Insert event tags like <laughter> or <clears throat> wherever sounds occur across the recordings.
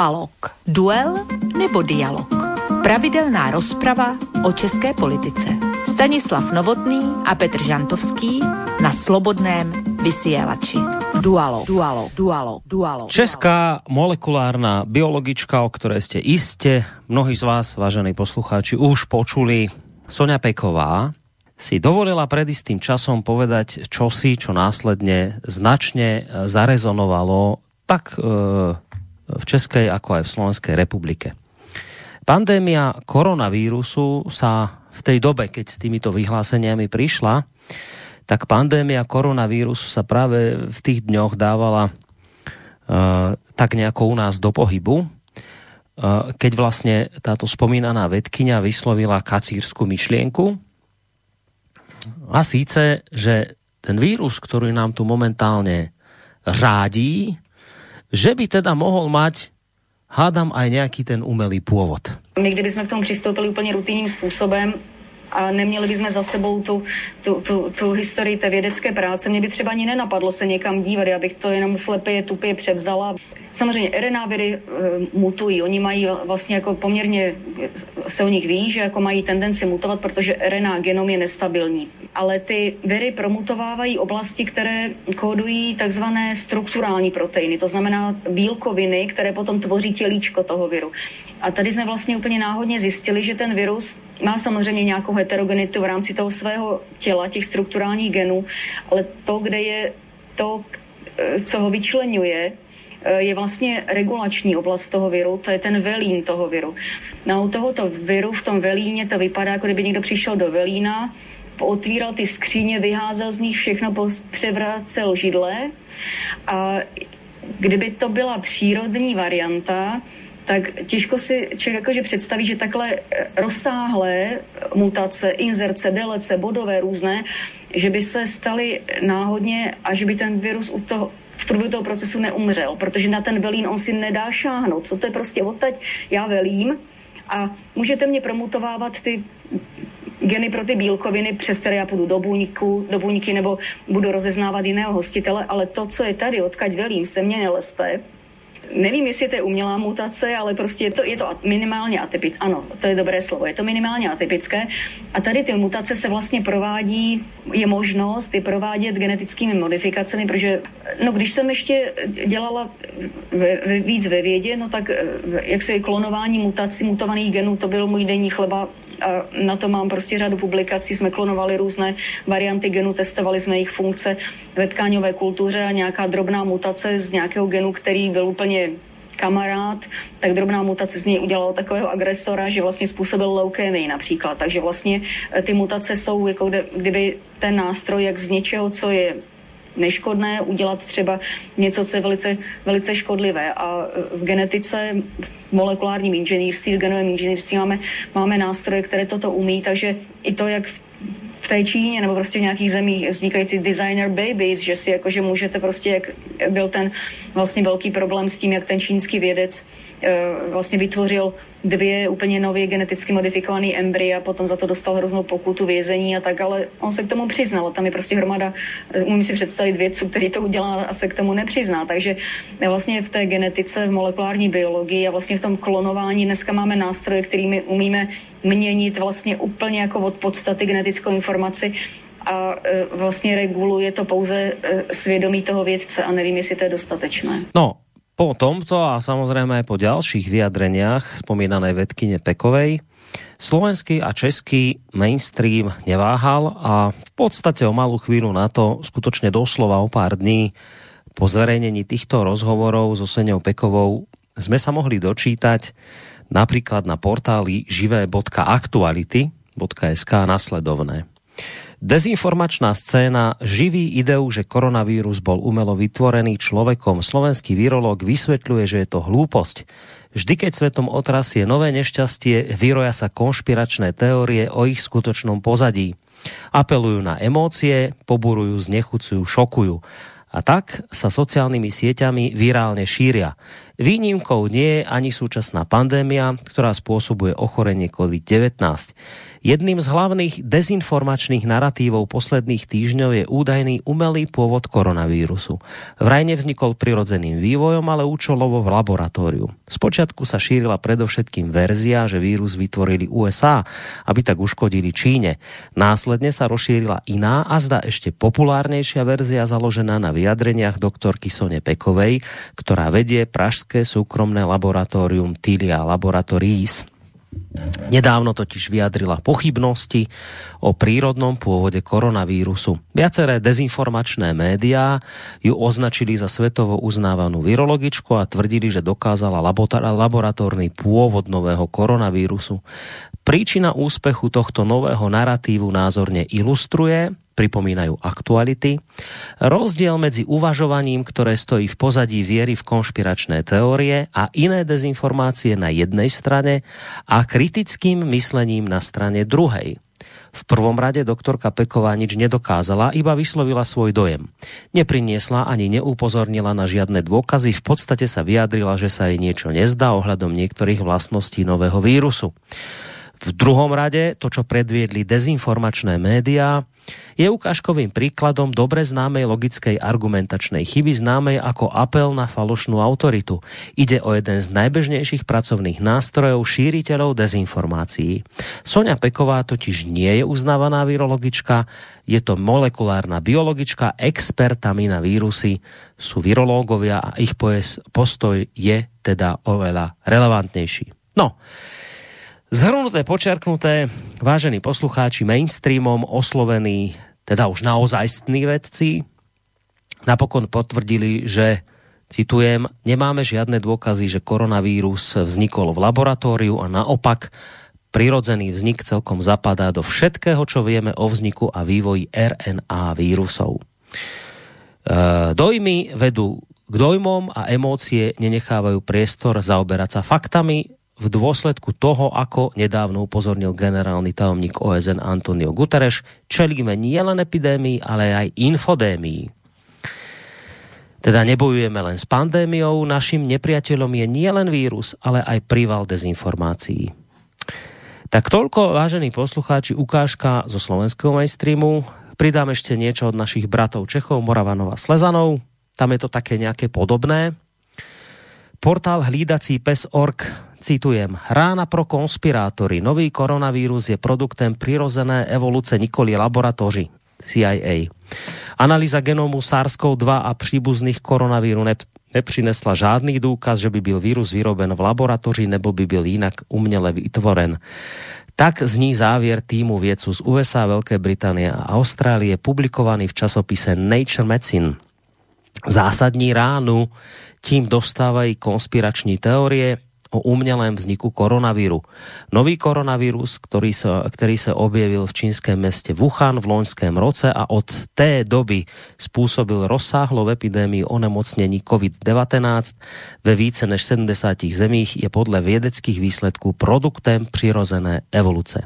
Dualog. Duel nebo dialog. Pravidelná rozprava o české politice. Stanislav Novotný a Petr Žantovský na Slobodném vysielači. Dualo, dualo, dualo, dualo. Česká molekulárna biologička, o ktorej ste iste, mnohí z vás, vážení poslucháči, už počuli, Sonia Peková, si dovolila pred istým časom povedať čosi, čo následne značne zarezonovalo tak e, v Českej ako aj v Slovenskej republike. Pandémia koronavírusu sa v tej dobe, keď s týmito vyhláseniami prišla, tak pandémia koronavírusu sa práve v tých dňoch dávala uh, tak nejako u nás do pohybu, uh, keď vlastne táto spomínaná vedkynia vyslovila kacírsku myšlienku. A síce, že ten vírus, ktorý nám tu momentálne řádí, že by teda mohol mať hádám aj nějaký ten umelý původ. My kdybychom k tomu přistoupili úplně rutinním způsobem, a neměli bychom za sebou tu, tu, tu, tu historii té vědecké práce. Mě by třeba ani nenapadlo se někam dívat, já bych to jenom slepě, tupě převzala. Samozřejmě RNA viry e, mutují, oni mají vlastně jako poměrně, se o nich ví, že jako mají tendenci mutovat, protože RNA genom je nestabilní. Ale ty viry promutovávají oblasti, které kódují takzvané strukturální proteiny, to znamená bílkoviny, které potom tvoří tělíčko toho viru. A tady jsme vlastně úplně náhodně zjistili, že ten virus má samozřejmě nějakou heterogenitu v rámci toho svého těla, těch strukturálních genů, ale to, kde je to, co ho vyčlenuje, je vlastně regulační oblast toho viru, to je ten velín toho viru. No u tohoto viru v tom velíně to vypadá, jako kdyby někdo přišel do velína, otvíral ty skříně, vyházel z nich všechno, převrácel židle a kdyby to byla přírodní varianta, tak těžko si člověk jakože představí, že takhle eh, rozsáhlé mutace, inzerce, delece, bodové různé, že by se staly náhodně a že by ten virus u toho, v průběhu toho procesu neumřel, protože na ten velín on si nedá šáhnout. Co to je prostě odtaď, já velím a můžete mě promutovávat ty geny pro ty bílkoviny, přes které já půjdu do buňku, do buňky nebo budu rozeznávat jiného hostitele, ale to, co je tady, odkaď velím, se mě neleste, nevím, jestli to je umělá mutace, ale prostě je to, je to minimálně atypické. Ano, to je dobré slovo, je to minimálně atypické. A tady ty mutace se vlastně provádí, je možnost je provádět genetickými modifikacemi, protože no, když jsem ještě dělala ve, ve, víc ve vědě, no tak jak se klonování mutací, mutovaných genů, to byl můj denní chleba a na to mám prostě řadu publikací, jsme klonovali různé varianty genů, testovali jsme jejich funkce ve tkáňové kultuře a nějaká drobná mutace z nějakého genu, který byl úplně kamarád, tak drobná mutace z něj udělala takového agresora, že vlastně způsobil leukémii například. Takže vlastně e, ty mutace jsou jako kdyby ten nástroj, jak z něčeho, co je neškodné, udělat třeba něco, co je velice, velice škodlivé. A v genetice, v molekulárním inženýrství, v genovém inženýrství máme, máme nástroje, které toto umí, takže i to, jak v v té Číně nebo prostě v nějakých zemích vznikají ty designer babies, že si jakože můžete prostě, jak byl ten vlastně velký problém s tím, jak ten čínský vědec e, vlastně vytvořil dvě úplně nově geneticky modifikované embrya, potom za to dostal hroznou pokutu vězení a tak, ale on se k tomu přiznal. Tam je prostě hromada, e, umím si představit vědců, který to udělá a se k tomu nepřizná. Takže vlastně v té genetice, v molekulární biologii a vlastně v tom klonování dneska máme nástroje, kterými umíme měnit vlastně úplně jako od podstaty genetickou informaci a e, vlastně reguluje to pouze svědomí toho vědce a nevím, jestli to je dostatečné. No, po tomto a samozrejme aj po ďalších vyjadreniach spomínanej vedkyne Pekovej slovenský a český mainstream neváhal a v podstate o malú chvíľu na to, skutočne doslova o pár dní po zverejnení týchto rozhovorov so Seňou Pekovou sme sa mohli dočítať napríklad na portáli živé.aktuality.sk nasledovné. Dezinformačná scéna živí ideu, že koronavírus bol umelo vytvorený človekom. Slovenský virológ vysvetľuje, že je to hlúposť. Vždy, keď svetom otrasie nové nešťastie, vyroja sa konšpiračné teórie o ich skutočnom pozadí. Apelujú na emócie, poburujú, znechucujú, šokujú. A tak sa sociálnymi sieťami virálne šíria. Výnimkou nie je ani súčasná pandémia, ktorá spôsobuje ochorenie COVID-19. Jedným z hlavných dezinformačných narratívov posledných týždňov je údajný umelý pôvod koronavírusu. Vraj nevznikol prirodzeným vývojom, ale účelovo v laboratóriu. Spočiatku sa šírila predovšetkým verzia, že vírus vytvorili USA, aby tak uškodili Číne. Následne sa rozšírila iná a zda ešte populárnejšia verzia založená na vyjadreniach doktorky Sone Pekovej, ktorá vedie pražské súkromné laboratórium Tilia Laboratories. Nedávno totiž vyjadrila pochybnosti o prírodnom pôvode koronavírusu. Viaceré dezinformačné médiá ju označili za svetovo uznávanú virologičku a tvrdili, že dokázala laboratórny pôvod nového koronavírusu. Príčina úspechu tohto nového narratívu názorne ilustruje, pripomínajú aktuality. Rozdiel medzi uvažovaním, ktoré stojí v pozadí viery v konšpiračné teórie a iné dezinformácie na jednej strane a kritickým myslením na strane druhej. V prvom rade doktorka Peková nič nedokázala, iba vyslovila svoj dojem. Nepriniesla ani neupozornila na žiadne dôkazy, v podstate sa vyjadrila, že sa jej niečo nezdá ohľadom niektorých vlastností nového vírusu. V druhom rade to, čo predviedli dezinformačné médiá, je ukážkovým príkladom dobre známej logickej argumentačnej chyby známej ako apel na falošnú autoritu. Ide o jeden z najbežnejších pracovných nástrojov šíriteľov dezinformácií. Sonia Peková totiž nie je uznávaná virologička, je to molekulárna biologička, expertami na vírusy sú virológovia a ich postoj je teda oveľa relevantnejší. No, Zhrnuté, počerknuté, vážení poslucháči, mainstreamom oslovení, teda už naozajstní vedci, napokon potvrdili, že citujem, nemáme žiadne dôkazy, že koronavírus vznikol v laboratóriu a naopak prirodzený vznik celkom zapadá do všetkého, čo vieme o vzniku a vývoji RNA vírusov. E, dojmy vedú k dojmom a emócie nenechávajú priestor zaoberať sa faktami, v dôsledku toho, ako nedávno upozornil generálny tajomník OSN Antonio Guterres, čelíme nielen epidémii, ale aj infodémii. Teda nebojujeme len s pandémiou, našim nepriateľom je nielen vírus, ale aj príval dezinformácií. Tak toľko, vážení poslucháči, ukážka zo slovenského mainstreamu. Pridám ešte niečo od našich bratov Čechov, Moravanov a Slezanov. Tam je to také nejaké podobné. Portál hlídací pes.org citujem, rána pro konspirátory. Nový koronavírus je produktem přirozené evoluce nikoli laboratoři CIA. Analýza genomu SARS-CoV-2 a příbuzných koronavíru ne, nepřinesla žádný důkaz, že by byl vírus vyroben v laboratoři nebo by byl jinak uměle vytvoren. Tak zní závěr týmu vědců z USA, Velké Británie a Austrálie publikovaný v časopise Nature Medicine. Zásadní ránu tím dostávají konspirační teorie, o umělém vzniku koronavíru. Nový koronavírus, který se, který se objevil v čínském městě Wuhan v loňském roce a od té doby způsobil rozsáhlou epidémii onemocnění COVID-19 ve více než 70 zemích, je podle vědeckých výsledků produktem přirozené evoluce.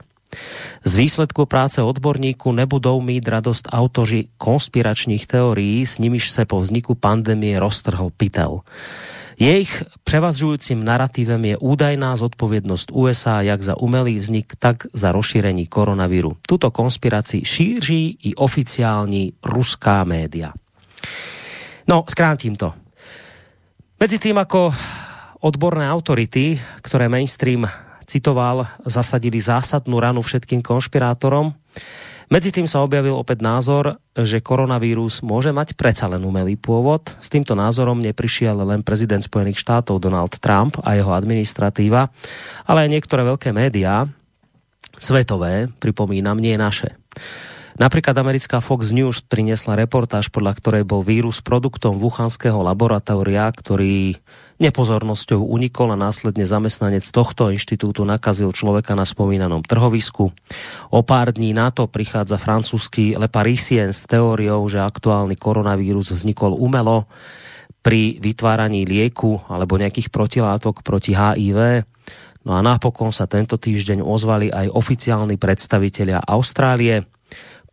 Z výsledku práce odborníků nebudou mít radost autoři konspiračních teorií, s nimiž se po vzniku pandemie roztrhl pytel. Jejich převažujícím narrativem je údajná zodpovědnost USA jak za umelý vznik, tak za rozšíření koronaviru. Tuto konspiraci šíří i oficiální ruská média. No, skrátím to. Medzi tým, ako odborné autority, ktoré mainstream citoval, zasadili zásadnú ranu všetkým konšpirátorom, Medzi tým sa objavil opäť názor, že koronavírus môže mať predsa len umelý pôvod. S týmto názorom neprišiel len prezident Spojených štátov Donald Trump a jeho administratíva, ale aj niektoré veľké médiá, svetové, pripomínam, nie naše. Napríklad americká Fox News priniesla reportáž, podľa ktorej bol vírus produktom wuchanského laboratória, ktorý nepozornosťou unikol a následne zamestnanec tohto inštitútu nakazil človeka na spomínanom trhovisku. O pár dní na to prichádza francúzsky Le Parisien s teóriou, že aktuálny koronavírus vznikol umelo pri vytváraní lieku alebo nejakých protilátok proti HIV. No a napokon sa tento týždeň ozvali aj oficiálni predstavitelia Austrálie,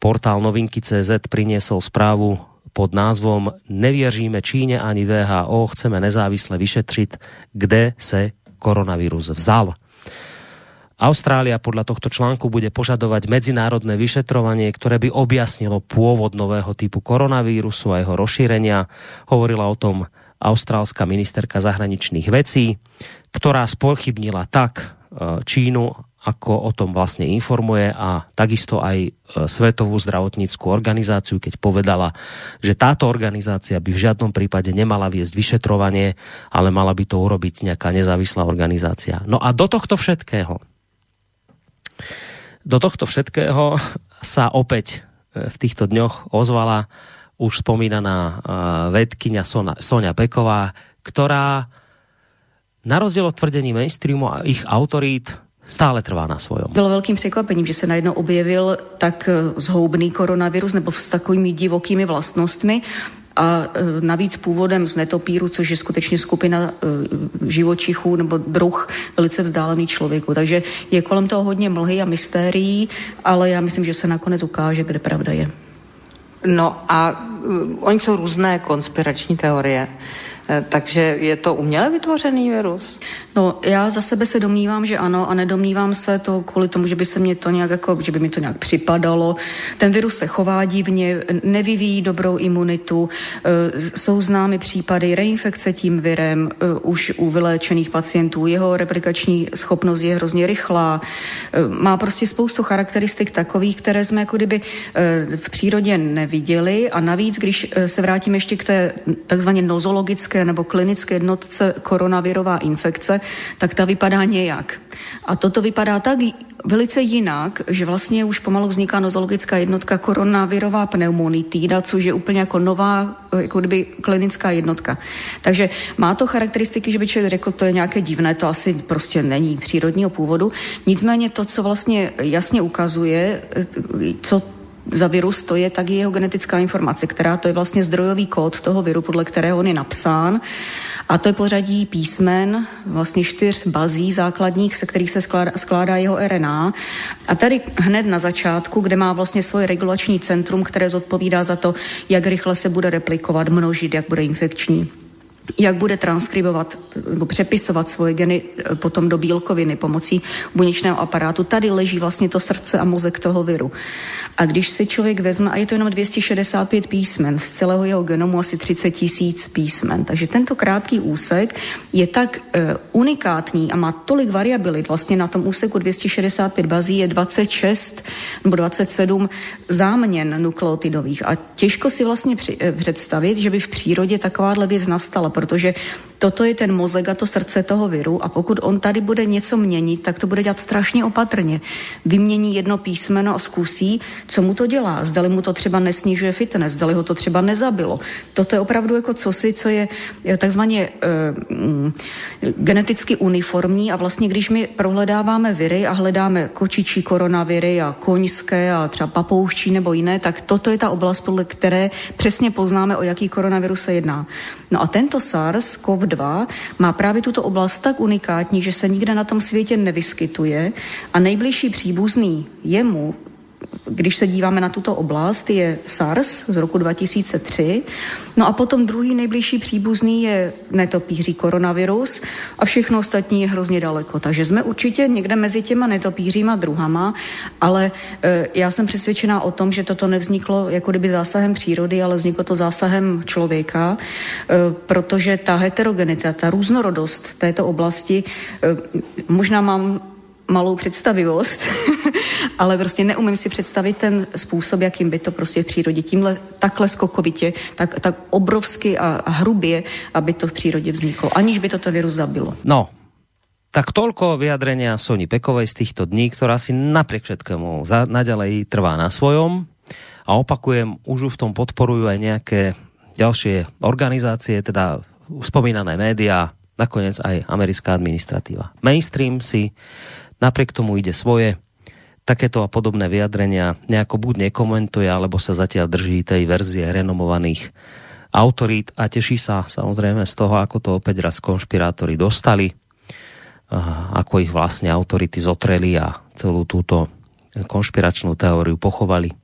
Portál novinky.cz priniesol správu pod názvom Nevěříme Číně ani VHO, chceme nezávisle vyšetřit, kde se koronavírus vzal. Austrália podľa tohto článku bude požadovať medzinárodné vyšetrovanie, ktoré by objasnilo pôvod nového typu koronavírusu a jeho rozšírenia. Hovorila o tom austrálska ministerka zahraničných vecí, ktorá spochybnila tak e, Čínu, ako o tom vlastne informuje a takisto aj e, Svetovú zdravotníckú organizáciu, keď povedala, že táto organizácia by v žiadnom prípade nemala viesť vyšetrovanie, ale mala by to urobiť nejaká nezávislá organizácia. No a do tohto všetkého do tohto všetkého sa opäť e, v týchto dňoch ozvala už spomínaná e, vedkynia Sonia Peková, ktorá na rozdíl od tvrdení mainstreamu a ich autorít stále trvá na svojom. Bylo velkým překvapením, že se najednou objevil tak e, zhoubný koronavirus nebo s takovými divokými vlastnostmi a e, navíc původem z netopíru, což je skutečně skupina e, živočichů nebo druh velice vzdálený člověku. Takže je kolem toho hodně mlhy a mystérií, ale já myslím, že se nakonec ukáže, kde pravda je. No a uh, oni jsou různé konspirační teorie. Takže je to uměle vytvořený virus? No, já za sebe se domnívám, že ano a nedomnívám se to kvůli tomu, že by se mě to nějak jako, že by mi to nějak připadalo. Ten virus se chová divně, nevyvíjí dobrou imunitu, e, jsou známy případy reinfekce tím virem e, už u vyléčených pacientů. Jeho replikační schopnost je hrozně rychlá. E, má prostě spoustu charakteristik takových, které jsme jako kdyby v přírodě neviděli a navíc, když se vrátím ještě k té takzvaně nozologické nebo klinické jednotce koronavirová infekce, tak ta vypadá nějak. A toto vypadá tak velice jinak, že vlastně už pomalu vzniká nozologická jednotka koronavirová pneumonitída, což je úplně jako nová, jako kdyby klinická jednotka. Takže má to charakteristiky, že by člověk řekl, to je nějaké divné, to asi prostě není přírodního původu. Nicméně to, co vlastně jasně ukazuje, co za virus to je, tak je jeho genetická informace, která to je vlastně zdrojový kód toho viru, podle kterého on je napsán. A to je pořadí písmen, vlastně čtyř bazí základních, se kterých se skládá, skládá jeho RNA. A tady hned na začátku, kde má vlastně svoje regulační centrum, které zodpovídá za to, jak rychle se bude replikovat, množit, jak bude infekční jak bude transkribovat nebo přepisovat svoje geny eh, potom do bílkoviny pomocí buněčného aparátu. Tady leží vlastně to srdce a mozek toho viru. A když si člověk vezme, a je to jenom 265 písmen, z celého jeho genomu asi 30 tisíc písmen, takže tento krátký úsek je tak uh, unikátní a má tolik variabilit, vlastně na tom úseku 265 bazí je 26 nebo 27 záměn nukleotidových a těžko si vlastně při, uh, představit, že by v přírodě takováhle věc nastala, protože toto je ten mozek a to srdce toho viru a pokud on tady bude něco měnit, tak to bude dělat strašně opatrně. Vymění jedno písmeno a zkusí, co mu to dělá. Zdali mu to třeba nesnižuje fitness, zdali ho to třeba nezabilo. Toto je opravdu jako cosi, co je takzvaně uh, geneticky uniformní a vlastně když my prohledáváme viry a hledáme kočičí koronaviry a koňské a třeba papouščí nebo jiné, tak toto je ta oblast, podle které přesně poznáme, o jaký koronavirus se jedná. No a tento SARS-CoV-2 má právě tuto oblast tak unikátní, že se nikde na tom světě nevyskytuje a nejbližší příbuzný jemu když se díváme na tuto oblast, je SARS z roku 2003. No a potom druhý nejbližší příbuzný je netopíří koronavirus a všechno ostatní je hrozně daleko. Takže jsme určitě někde mezi těma netopíříma druhama, ale e, já jsem přesvědčená o tom, že toto nevzniklo jako kdyby zásahem přírody, ale vzniklo to zásahem člověka, e, protože ta heterogenita, ta různorodost této oblasti, e, možná mám malou představivost, <laughs> ale prostě neumím si představit ten způsob, jakým by to prostě v přírodě tímhle takhle skokovitě, tak, tak obrovsky a, a hrubě, aby to v přírodě vzniklo, aniž by to to virus zabilo. No, tak toľko vyjadrenia Soni Pekovej z týchto dní, ktorá si napriek všetkému za, naďalej trvá na svojom. A opakujem, už v tom podporujú aj nejaké ďalšie organizácie, teda spomínané médiá, nakoniec aj americká administratíva. Mainstream si napriek tomu ide svoje, takéto a podobné vyjadrenia nejako buď nekomentuje, alebo sa zatiaľ drží tej verzie renomovaných autorít a teší sa samozrejme z toho, ako to opäť raz konšpirátori dostali, ako ich vlastne autority zotreli a celú túto konšpiračnú teóriu pochovali.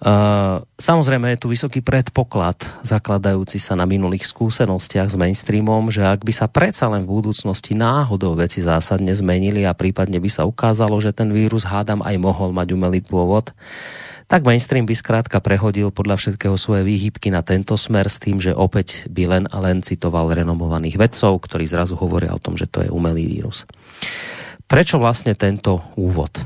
Uh, samozrejme je tu vysoký predpoklad zakladajúci sa na minulých skúsenostiach s mainstreamom, že ak by sa predsa len v budúcnosti náhodou veci zásadne zmenili a prípadne by sa ukázalo, že ten vírus hádam aj mohol mať umelý pôvod, tak mainstream by skrátka prehodil podľa všetkého svoje výhybky na tento smer s tým, že opäť by len a len citoval renomovaných vedcov, ktorí zrazu hovoria o tom, že to je umelý vírus. Prečo vlastne tento úvod?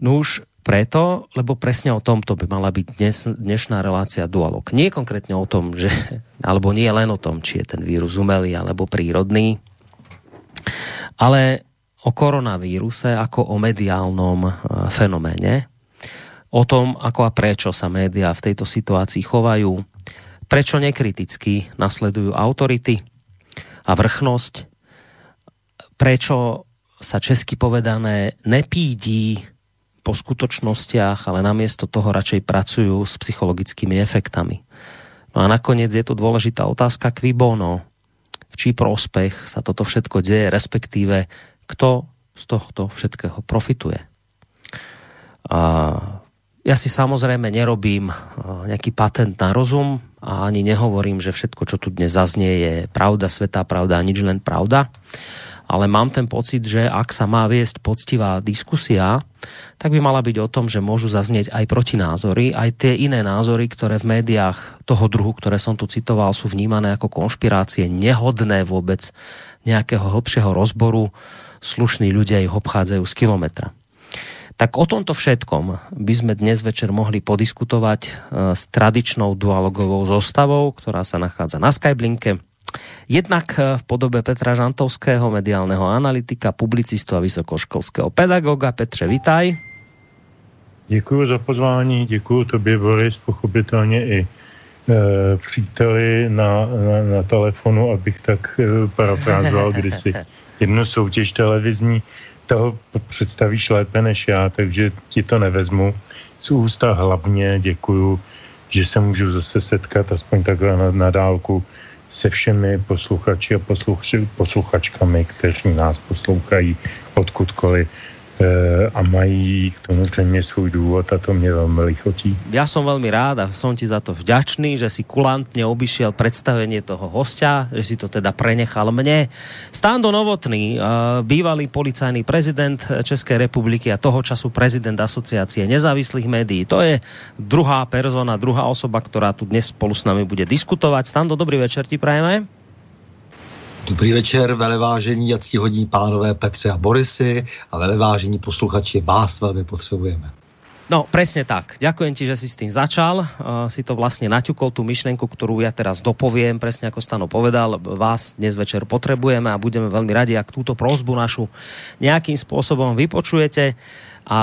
No už preto, lebo presne o tomto by mala byť dnes, dnešná relácia dualog. Nie konkrétne o tom, že, <laughs> alebo nie len o tom, či je ten vírus umelý alebo prírodný, ale o koronavíruse ako o mediálnom e, fenoméne, o tom, ako a prečo sa médiá v tejto situácii chovajú, prečo nekriticky nasledujú autority a vrchnosť, prečo sa česky povedané nepídí po skutočnostiach, ale namiesto toho radšej pracujú s psychologickými efektami. No a nakoniec je tu dôležitá otázka kví bono. V čí prospech sa toto všetko deje, respektíve kto z tohto všetkého profituje. A ja si samozrejme nerobím nejaký patent na rozum a ani nehovorím, že všetko, čo tu dnes zaznie, je pravda, svetá pravda a nič len pravda ale mám ten pocit, že ak sa má viesť poctivá diskusia, tak by mala byť o tom, že môžu zaznieť aj protinázory, aj tie iné názory, ktoré v médiách toho druhu, ktoré som tu citoval, sú vnímané ako konšpirácie, nehodné vôbec nejakého hlbšieho rozboru. Slušní ľudia ich obchádzajú z kilometra. Tak o tomto všetkom by sme dnes večer mohli podiskutovať eh, s tradičnou dualogovou zostavou, ktorá sa nachádza na Skyblinke. Jednak eh, v podobe Petra Žantovského, mediálneho analytika, publicistu a vysokoškolského pedagoga. Petře, vitaj. Děkuji za pozvání, děkuji tobě, Boris, pochopitelně i e, příteli na, na, na telefonu, abych tak e, parafrázoval <laughs> kdysi jednu soutěž televizní. Toho představíš lépe než já, takže ti to nevezmu. Z ústa hlavně děkuju, že se můžu zase setkat aspoň takhle na, na dálku se všemi posluchači a posluchačkami, kteří nás poslouchají odkudkoliv a mají k tomu zřejmě svůj důvod a to mě velmi lichotí. Ja som veľmi rád a som ti za to vďačný, že si kulantne obišiel predstavenie toho hostia, že si to teda prenechal mne. Stando Novotný, eh, bývalý policajný prezident Českej republiky a toho času prezident asociácie nezávislých médií. To je druhá persona, druhá osoba, ktorá tu dnes spolu s nami bude diskutovať. Stando, dobrý večer ti prajeme. Dobrý večer, velevážení a ctihodní pánové Petře a Borisy a velevážení posluchači, vás velmi potřebujeme. No, presne tak. Ďakujem ti, že si s tým začal. Uh, si to vlastne naťukol tú myšlenku, ktorú ja teraz dopoviem, presne ako Stano povedal. Vás dnes večer potrebujeme a budeme veľmi radi, ak túto prozbu našu nejakým spôsobom vypočujete a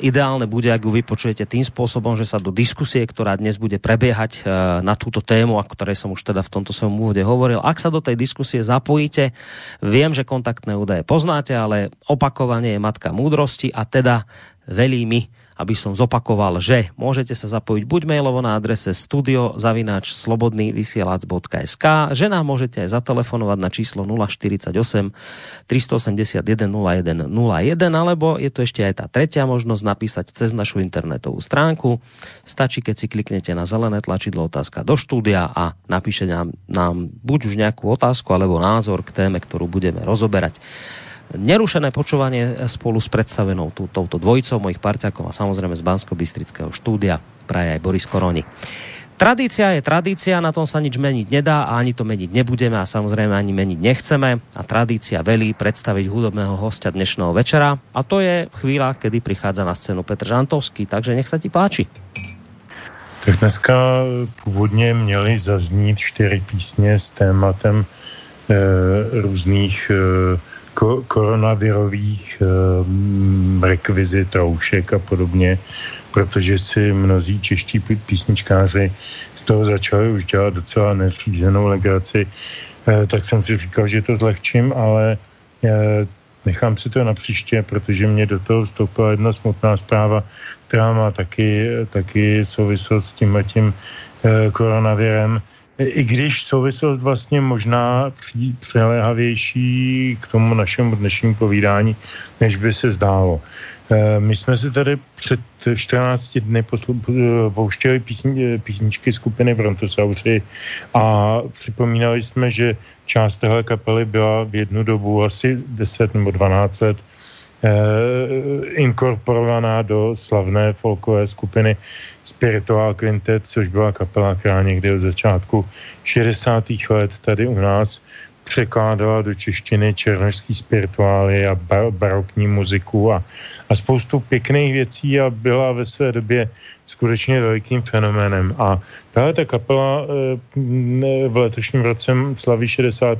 ideálne bude, ak ju vypočujete tým spôsobom, že sa do diskusie, ktorá dnes bude prebiehať e, na túto tému, o ktorej som už teda v tomto svojom úvode hovoril, ak sa do tej diskusie zapojíte, viem, že kontaktné údaje poznáte, ale opakovanie je matka múdrosti a teda velí mi aby som zopakoval, že môžete sa zapojiť buď mailovo na adrese studiozavinač.slobodnyvysielac.sk, že nám môžete aj zatelefonovať na číslo 048 381 01 01, alebo je tu ešte aj tá tretia možnosť napísať cez našu internetovú stránku. Stačí, keď si kliknete na zelené tlačidlo otázka do štúdia a napíšete nám, nám buď už nejakú otázku alebo názor k téme, ktorú budeme rozoberať nerušené počúvanie spolu s predstavenou tú, touto dvojicou mojich parťákov a samozrejme z Bansko-Bystrického štúdia praje aj Boris Koroni. Tradícia je tradícia, na tom sa nič meniť nedá a ani to meniť nebudeme a samozrejme ani meniť nechceme a tradícia velí predstaviť hudobného hostia dnešného večera a to je chvíľa, kedy prichádza na scénu Petr Žantovský, takže nech sa ti páči. Tak dneska původně měly zaznít čtyři písně s tématem e, různých e, ko- koronavirových eh, rekvizit, roušek a podobně, protože si mnozí čeští písničkáři z toho začali už dělat docela nezřízenou legraci, eh, tak jsem si říkal, že to zlehčím, ale eh, nechám si to na příště, protože mě do toho vstoupila jedna smutná zpráva, která má taky, taky souvislost s tím tím eh, koronavirem i když souvislost vlastně možná přiléhavější k tomu našemu dnešnímu povídání, než by se zdálo. Eh, my jsme si tady před 14 dny pouštěli písni, písničky skupiny Brontosauři a připomínali jsme, že část téhle kapely byla v jednu dobu asi 10 nebo 12 let eh, inkorporovaná do slavné folkové skupiny Spiritual Quintet, což byla kapela, která někdy od začátku 60. let tady u nás překládala do češtiny černožský spirituály a bar- barokní muziku a, a spoustu pěkných věcí a byla ve své době skutečně velikým fenoménem. A tahle ta kapela e, v letošním roce slaví 60.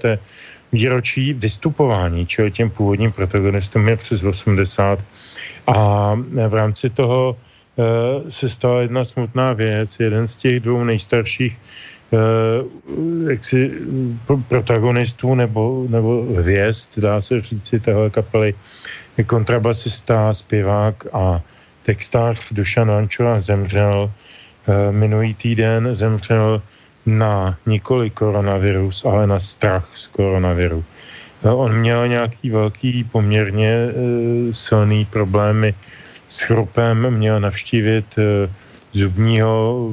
výročí vystupování, čili těm původním protagonistům je přes 80. A v rámci toho e, se stala jedna smutná věc. Jeden z těch dvou nejstarších Eh, jaksi protagonistů nebo, nebo hvězd, dá se říci, téhle kapely, je kontrabasista, zpěvák a textář Dušan Vančova zemřel eh, minulý týden, zemřel na nikoli koronavirus, ale na strach z koronaviru. Eh, on měl nějaký velký, poměrně silný problémy s chrupem, měl navštívit zubního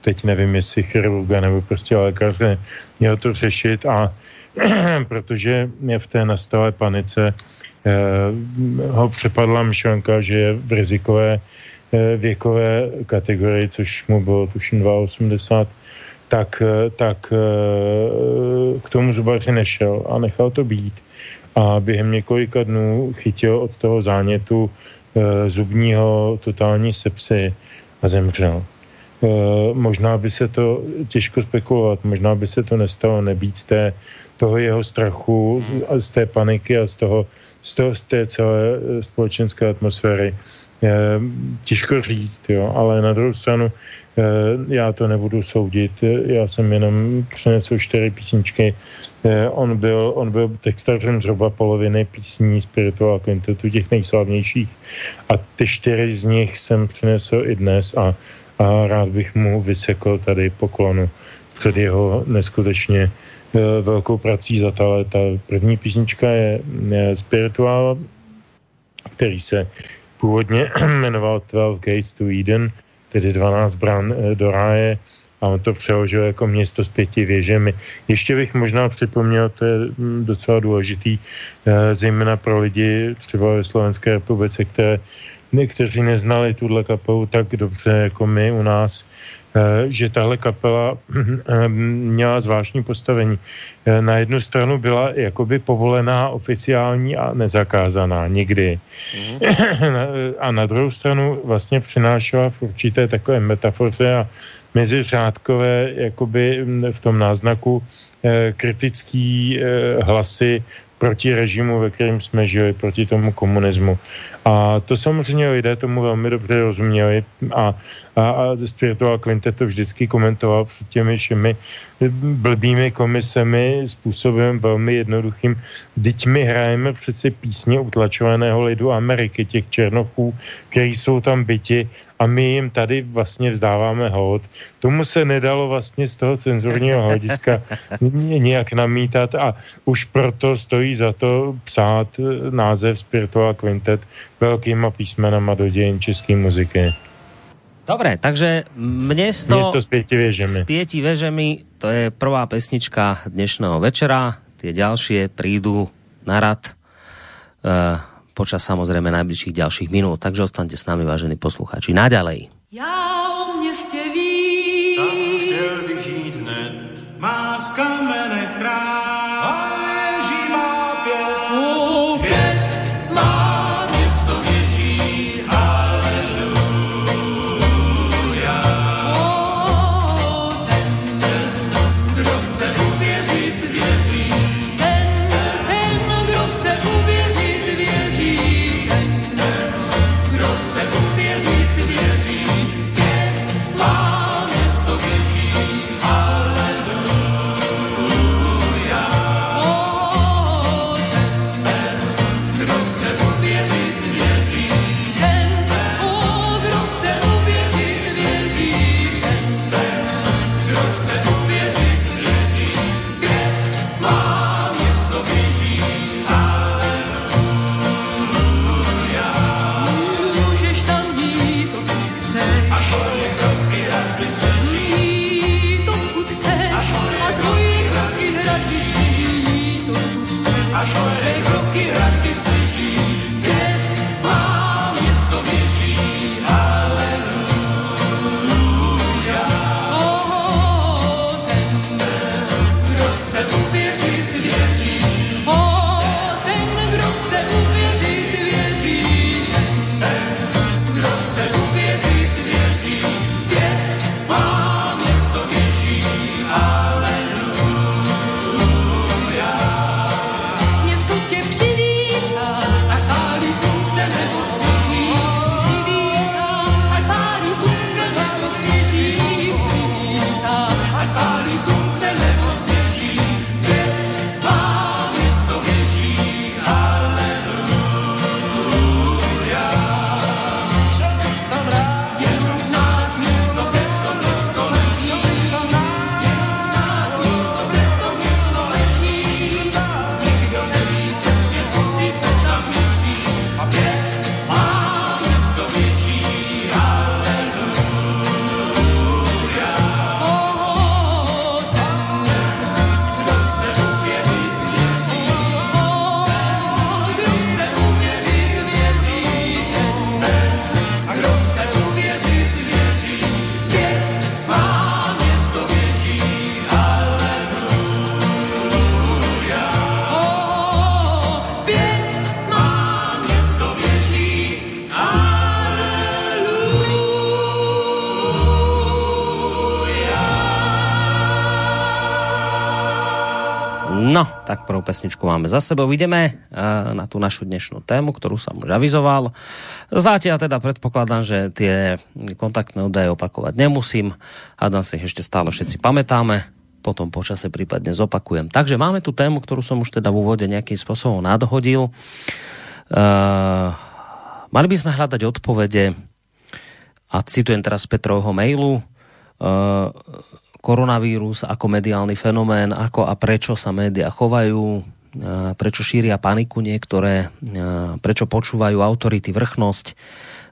teď nevím, jestli chirurga nebo prostě lékaře, měl to řešit a <clears throat> protože mě v té nastalé panice eh, ho přepadla myšlenka, že je v rizikové eh, věkové kategorii, což mu bylo tuším 82, tak, eh, tak eh, k tomu zubaři nešel a nechal to být. A během několika dnů chytil od toho zánětu eh, zubního totální sepsy a zemřel. Možná by se to, těžko spekulovat, možná by se to nestalo nebýt té, toho jeho strachu, z té paniky a z toho, z, toho, z té celé společenské atmosféry. Těžko říct, jo, ale na druhou stranu já to nebudu soudit, já jsem jenom přinesl čtyři písničky. On byl, on byl textařem zhruba poloviny písní Spiritual Quintetu, těch nejslavnějších a ty čtyři z nich jsem přinesl i dnes a a rád bych mu vysekl tady poklonu před jeho neskutečně eh, velkou prací za ta léta. První písnička je, je Spiritual, který se původně <clears throat> jmenoval 12 Gates to Eden, tedy 12 bran eh, do ráje a on to přeložil jako město s pěti věžemi. Ještě bych možná připomněl, to je hm, docela důležitý, eh, zejména pro lidi třeba ve Slovenské republice, které někteří neznali tuhle kapelu tak dobře jako my u nás, že tahle kapela eh, měla zvláštní postavení. Eh, na jednu stranu byla jakoby povolená, oficiální a nezakázaná nikdy. Mm-hmm. <clears throat> A na druhou stranu vlastně přinášela v určité takové metafoře a meziřádkové jakoby hm, v tom náznaku kritický hlasy proti režimu, ve kterém jsme žili, proti tomu komunismu. A to samozřejmě lidé tomu velmi dobře rozuměli a, a, a Spiritual Quintet to vždycky komentoval před těmi všemi blbými komisemi způsobem velmi jednoduchým. Teď my hrajeme přece písně utlačovaného lidu Ameriky, těch černochů, kteří jsou tam byti a my jim tady vlastně vzdáváme hold. Tomu se nedalo vlastně z toho cenzurního hlediska nějak namítat a už proto stojí za to psát název Spiritual Quintet velkýma písmenama do dějin české muziky. Dobre, takže město, město s pěti věžemi. S pěti věžemi, to je prvá pesnička dnešného večera. Tie ďalšie prídu na rad uh, počas samozrejme najbližších ďalších minút. Takže ostaňte s nami, vážení poslucháči. Naďalej. Já o městě vím. Pesničku máme za sebou. Ideme na tú našu dnešnú tému, ktorú som už avizoval. Zatiaľ teda predpokladám, že tie kontaktné údaje opakovať nemusím. Hádam si ešte stále všetci pamätáme. Potom počase prípadne zopakujem. Takže máme tu tému, ktorú som už teda v úvode nejakým spôsobom nadhodil. Uh, mali by sme hľadať odpovede a citujem teraz Petrovho mailu uh, koronavírus ako mediálny fenomén, ako a prečo sa média chovajú, prečo šíria paniku niektoré, prečo počúvajú autority vrchnosť,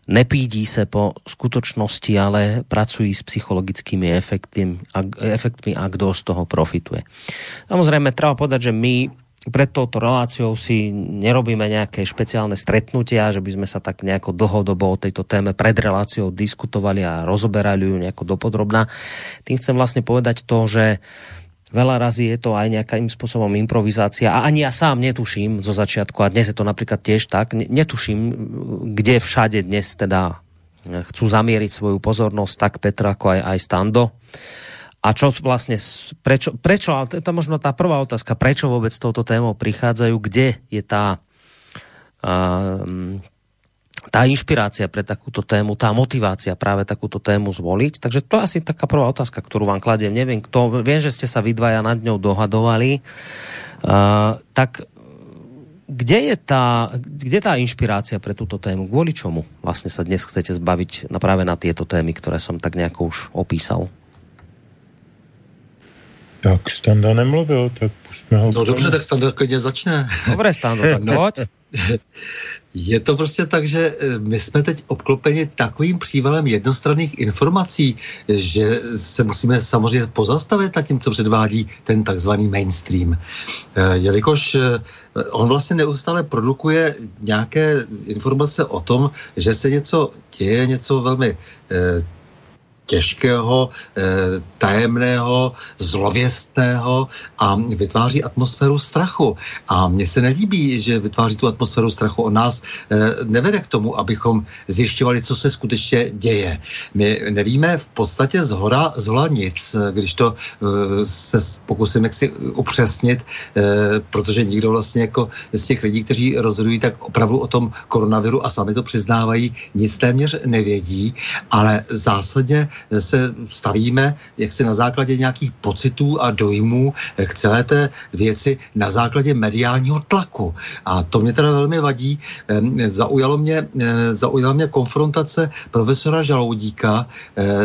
nepídí se po skutočnosti, ale pracují s psychologickými efektmi a, efektmi a kdo z toho profituje. Samozrejme, treba povedať, že my pred touto reláciou si nerobíme nejaké špeciálne stretnutia, že by sme sa tak nejako dlhodobo o tejto téme pred reláciou diskutovali a rozoberali ju nejako dopodrobná. Tým chcem vlastne povedať to, že Veľa razy je to aj nejakým spôsobom improvizácia a ani ja sám netuším zo začiatku a dnes je to napríklad tiež tak, netuším, kde všade dnes teda chcú zamieriť svoju pozornosť tak Petra ako aj, aj Stando a čo vlastne, prečo, prečo ale to je možno tá prvá otázka, prečo vôbec touto témou prichádzajú, kde je tá um, tá inšpirácia pre takúto tému, tá motivácia práve takúto tému zvoliť. Takže to je asi taká prvá otázka, ktorú vám kladiem. Neviem, kto, viem, že ste sa vy dvaja nad ňou dohadovali. Uh, tak kde je tá, kde tá inšpirácia pre túto tému? Kvôli čomu vlastne sa dnes chcete zbaviť na práve na tieto témy, ktoré som tak nejako už opísal? Tak Standa nemluvil, tak pustme ho. No dobře, tak Standa klidně začne. Dobré, Stando, tak no. <laughs> pojď. Je to prostě tak, že eh, my jsme teď obklopeni takovým přívalem jednostranných informací, že se musíme samozřejmě pozastavit nad tím, co předvádí ten takzvaný mainstream. Eh, jelikož eh, on vlastně neustále produkuje nějaké informace o tom, že se něco děje, něco velmi těžkého, eh, tajemného, zlověstného a vytváří atmosféru strachu. A mně se nelíbí, že vytváří tu atmosféru strachu. On nás eh, nevede k tomu, abychom zjišťovali, co se skutečně děje. My nevíme v podstatě z hora, z hola nic, když to eh, se pokusím jaksi upřesnit, protože nikdo vlastně jako z těch lidí, kteří rozhodují, tak opravdu o tom koronaviru a sami to přiznávají, nic téměř nevědí, ale zásadně se stavíme jaksi na základě nějakých pocitů a dojmů k celé té věci na základě mediálního tlaku. A to mě teda velmi vadí. Zaujalo mě, zaujala mě konfrontace profesora Žaloudíka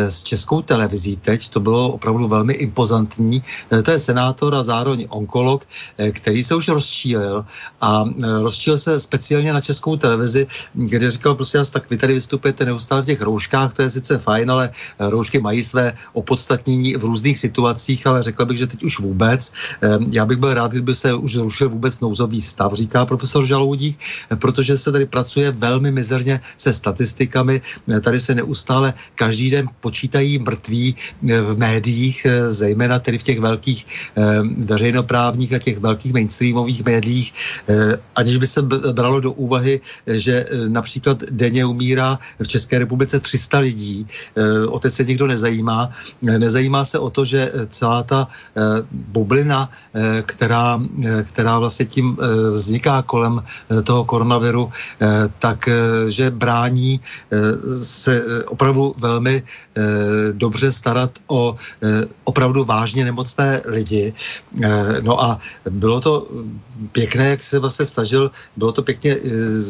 s českou televizí teď. To bylo opravdu velmi impozantní. To je senátor a zároveň onkolog, který se už rozčílil a rozčílil se speciálně na českou televizi, kde říkal, prostě tak vy tady vystupujete neustále v těch rouškách, to je sice fajn, ale roušky mají své opodstatnění v různých situacích, ale řekl bych, že teď už vůbec. Já bych byl rád, kdyby se už zrušil vůbec nouzový stav, říká profesor Žaloudík, protože se tady pracuje velmi mizerně se statistikami. Tady se neustále každý den počítají mrtví eh, v médiích, eh, zejména tedy v těch velkých veřejnoprávních a těch velkých mainstreamových médiích, eh, aniž by se bralo do úvahy, že například denně umírá v České republice 300 lidí. Otec se nikdo nezajímá. Nezajímá se o to, že celá ta eh, bublina, eh, která, eh, která vlastně tím vzniká kolem toho koronaviru, tak že brání se opravdu velmi dobře starat o opravdu vážně nemocné lidi. No a bylo to pěkné, jak se vlastně snažil, bylo to pěkně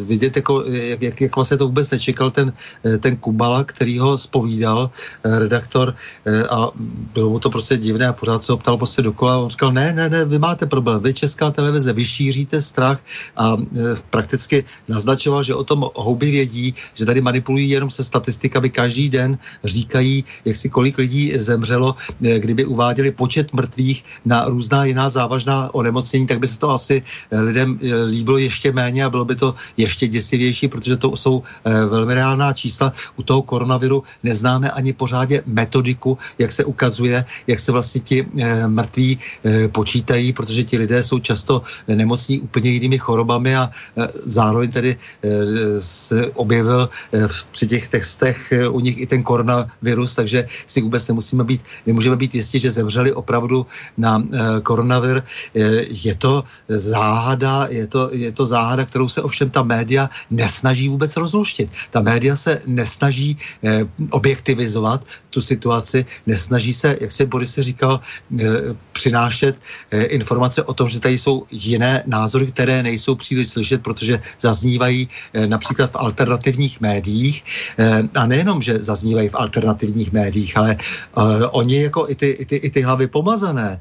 vidět, jako, jak, jak, jak vlastně to vůbec nečekal ten, ten Kubala, který ho spovídal, Eh, redaktor eh, a bylo mu to prostě divné a pořád se ho ptal prostě dokola. On říkal, ne, ne, ne, vy máte problém, vy Česká televize, vy šíříte strach. A eh, prakticky naznačoval, že o tom houby vědí, že tady manipulují jenom se statistikami, každý den říkají, jak si kolik lidí zemřelo, kdyby uváděli počet mrtvých na různá jiná závažná onemocnění, tak by se to asi lidem líbilo ještě méně a bylo by to ještě děsivější, protože to jsou velmi reálná čísla. U toho koronaviru neznáme ani po pořádně metodiku, jak se ukazuje, jak se vlastně ti e, mrtví e, počítají, protože ti lidé jsou často nemocní úplně jinými chorobami a e, zároveň tedy e, se objevil e, při těch textech e, u nich i ten koronavirus, takže si vůbec nemusíme být, nemůžeme být jistí, že zemřeli opravdu na e, koronavir. E, je to záhada, je to, je to záhada, kterou se ovšem ta média nesnaží vůbec rozluštit. Ta média se nesnaží eh, objektivizovat tu situaci, nesnaží se, jak se Boris říkal, eh, přinášet eh, informace o tom, že tady jsou jiné názory, které nejsou příliš slyšet, protože zaznívají eh, například v alternativních médiích. A nejenom, že zaznívají v alternativních médiích, ale oni jako i ty, i ty, i ty hlavy pomazané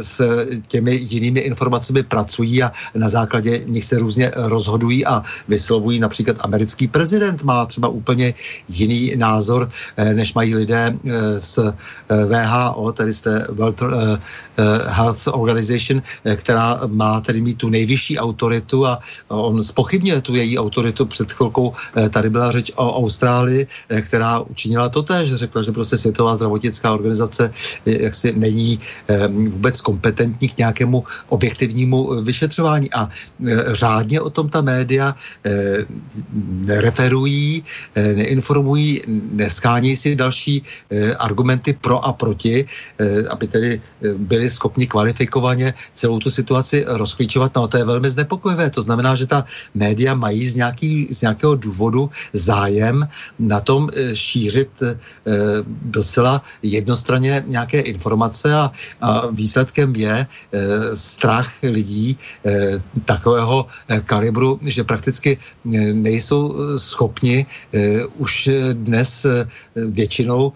s těmi jinými informacemi pracují a na základě nich se různě rozhodují a vyslovují. Například americký prezident má třeba úplně jiný názor, eh, než mají lidé eh, z eh, VHO, tedy z té World Health Organization, která má tedy mít tu nejvyšší autoritu a on spochybňuje tu její autoritu. Před chvilkou tady byla řeč o Austrálii, která učinila to tež, řekla, že prostě Světová zdravotnická organizace jaksi není vůbec kompetentní k nějakému objektivnímu vyšetřování a řádně o tom ta média nereferují, neinformují, neskánějí si další argumenty pro a proti, aby tedy byli schopni kvalifikovaně celou tu situaci rozklíčovat. No to je velmi znepokojivé. To znamená, že ta média mají z, nějaký, z nějakého důvodu zájem na tom šířit docela jednostranně nějaké informace a, a výsledkem je strach lidí takového kalibru, že prakticky nejsou schopni už dnes většinou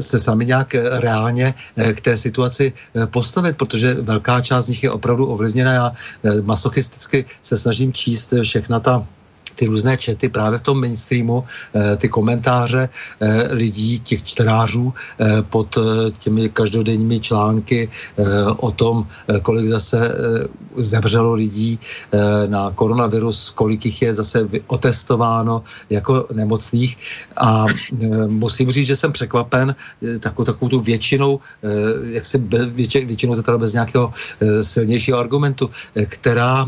se sami nějak reálně k té situaci postavit, protože velká část z nich je opravdu ovlivněna. Já masochisticky se snažím číst všechna ta ty různé čety právě v tom mainstreamu, eh, ty komentáře eh, lidí, těch čtenářů eh, pod těmi každodenními články o tom, kolik zase zemřelo lidí na koronavirus, kolik jich je zase otestováno jako nemocných. A musím říct, že jsem překvapen takovou, takovou tu většinou, jak si větši, většinou to teda bez nějakého silnějšího argumentu, která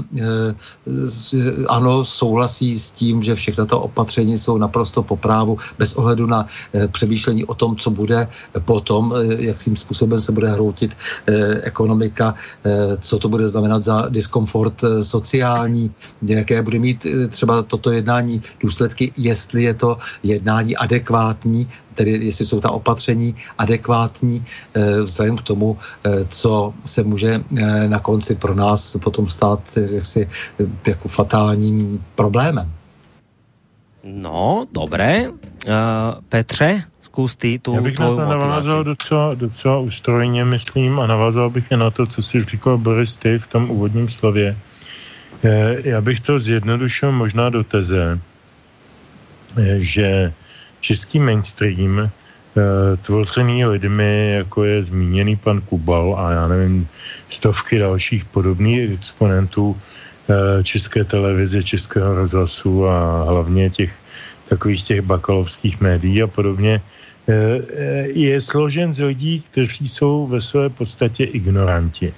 ano, souhlasí s tím, že všechna ta opatření jsou naprosto po právu, bez ohledu na eh, přemýšlení o tom, co bude potom, eh, jakým způsobem se bude hroutit eh, ekonomika, co to bude znamenat za diskomfort sociální, jaké bude mít třeba toto jednání důsledky, jestli je to jednání adekvátní, tedy jestli jsou ta opatření adekvátní vzhledem k tomu, co se může na konci pro nás potom stát jaksi jako fatálním problémem. No, dobré. Uh, Petře, zkus ty tu Já bych na to navázal docela, docela ustrojně, myslím, a navázal bych je na to, co si říkal Boris ty v tom úvodním slově. Já bych to zjednodušil možná do teze, že český mainstream tvořený lidmi, jako je zmíněný pan Kubal a já nevím, stovky dalších podobných exponentů, Eh, české televize, českého rozhlasu a hlavně těch takových těch bakalovských médií a podobně, eh, eh, je složen z lidí, kteří jsou ve své podstatě ignoranti.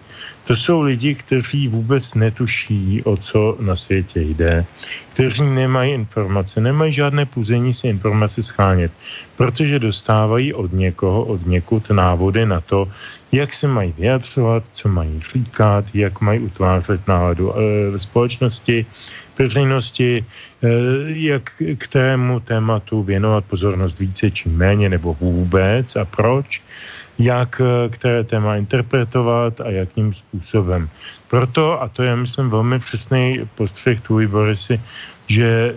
To jsou lidi, kteří vůbec netuší, o co na světě jde, kteří nemají informace, nemají žádné půzení si informace schánět, protože dostávají od někoho, od někud návody na to, jak se mají vyjadřovat, co mají říkat, jak mají utvářet náladu eh, ve společnosti, veřejnosti, eh, jak kterému tématu věnovat pozornost více či méně nebo vůbec a proč, jak eh, které téma interpretovat a jakým způsobem. Proto, a to je, myslím, velmi přesný postřeh tvůj, Borisy, že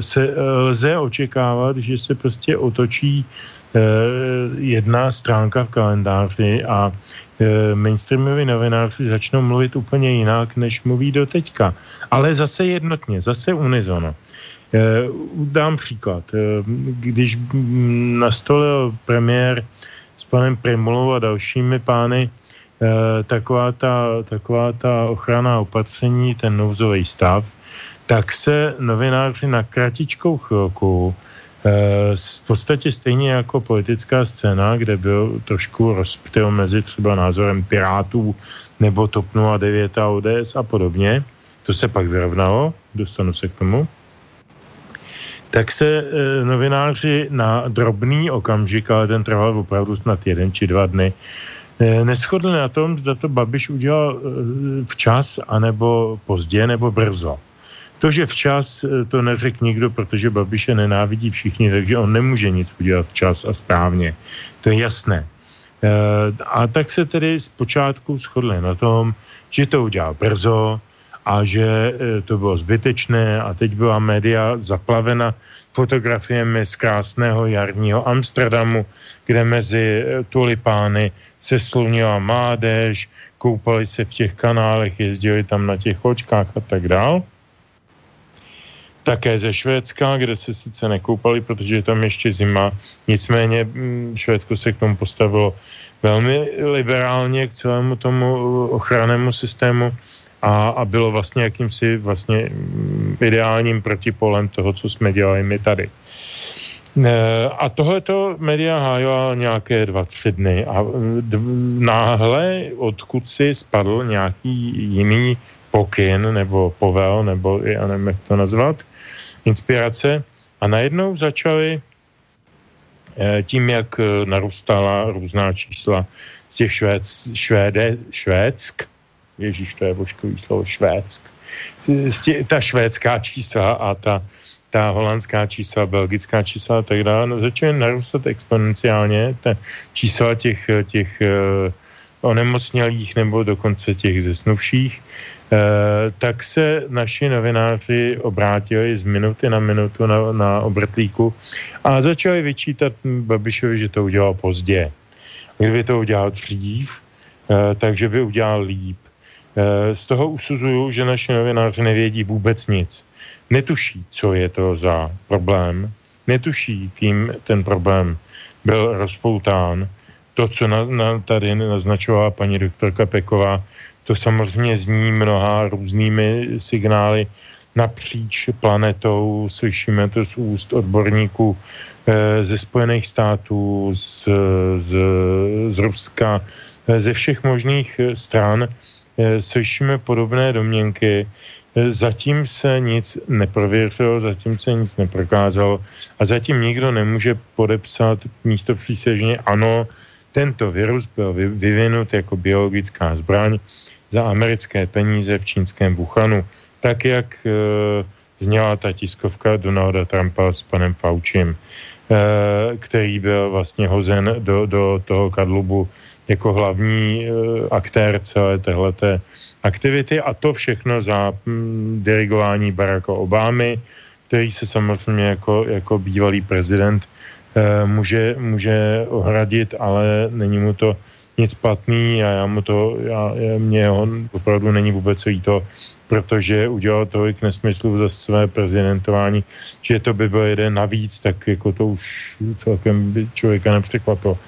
se lze očekávat, že se prostě otočí jedna stránka v kalendáři a eh, mainstreamoví novináři začnou mluvit úplně jinak, než mluví do teďka. Ale zase jednotně, zase unizono. Eh, dám příklad. Když nastolil premiér s panem Primulou a dalšími pány taková ta, taková ta ochrana opatření, ten nouzový stav, tak se novináři na kratičkou chvilku v podstatě stejně jako politická scéna, kde byl trošku rozptyl mezi třeba názorem Pirátů nebo TOP 09 a ODS a podobně, to se pak vyrovnalo, dostanu se k tomu, tak se e, novináři na drobný okamžik, ale ten trval opravdu snad jeden či dva dny, e, neschodli na tom, zda to Babiš udělal e, včas, anebo pozdě, nebo brzo. To, že včas, e, to neřekl nikdo, protože Babiše nenávidí všichni, takže on nemůže nic udělat včas a správně. To je jasné. E, a tak se tedy zpočátku shodli na tom, že to udělal brzo, a že e, to bylo zbytečné a teď byla média zaplavena fotografiemi z krásného jarního Amsterdamu, kde mezi tulipány se slunila mládež, koupali se v těch kanálech, jezdili tam na těch očkách a tak dál. Také ze Švédska, kde se sice nekoupali, protože je tam ještě zima, nicméně mm, Švédsko se k tomu postavilo velmi liberálně k celému tomu ochrannému systému. A, a bylo vlastně jakýmsi vlastně mm, ideálním protipolem toho, co jsme dělali my tady. A tohleto média hájila nějaké dva, tři dny. A náhle odkud si spadl nějaký jiný pokyn nebo povel, nebo já nevím, jak to nazvat, inspirace a najednou začali eh, tím, jak narůstala různá čísla z těch švéd, švéde, švédsk, Ježíš, to je božkový slovo, Švédsk. Ta švédská čísla a ta, ta holandská čísla, belgická čísla a tak dále, no, začaly narůstat exponenciálně. Ta čísla těch, těch uh, onemocnělých nebo dokonce těch zesnuvších, tak se naši novináři obrátili z minuty na minutu na, na obrtlíku a začali vyčítat Babišovi, že to udělal pozdě. Kdyby to udělal dřív, uh, takže by udělal líp. Eh, z toho usuzuju, že naši novináři nevědí vůbec nic. Netuší, co je to za problém, netuší, kým ten problém byl rozpoután. To, co na, na, tady naznačovala paní doktorka Peková, to samozřejmě zní mnoha různými signály napříč planetou. Slyšíme to z úst odborníků e, ze Spojených států, z, z, z Ruska, e, ze všech možných stran Eh, slyšíme podobné domněnky. Eh, zatím se nic neprověřilo, zatím se nic neprokázalo a zatím nikdo nemůže podepsat místo přísežně ano, tento virus byl vyvinut jako biologická zbraň za americké peníze v čínském Wuhanu, tak jak e, zněla ta tiskovka Donalda Trumpa s panem Faučím, e, který byl vlastně hozen do, do toho kadlubu jako hlavní e, aktér celé téhleté aktivity. A to všechno za mm, dirigování Baracka Obamy, který se samozřejmě jako, jako bývalý prezident e, může, může ohradit, ale není mu to nic platný a já mu to, já, mě on opravdu není vůbec líto, protože udělal tolik nesmyslů za své prezidentování, že to by byl jeden navíc, tak jako to už celkem by člověka nepřekvapilo.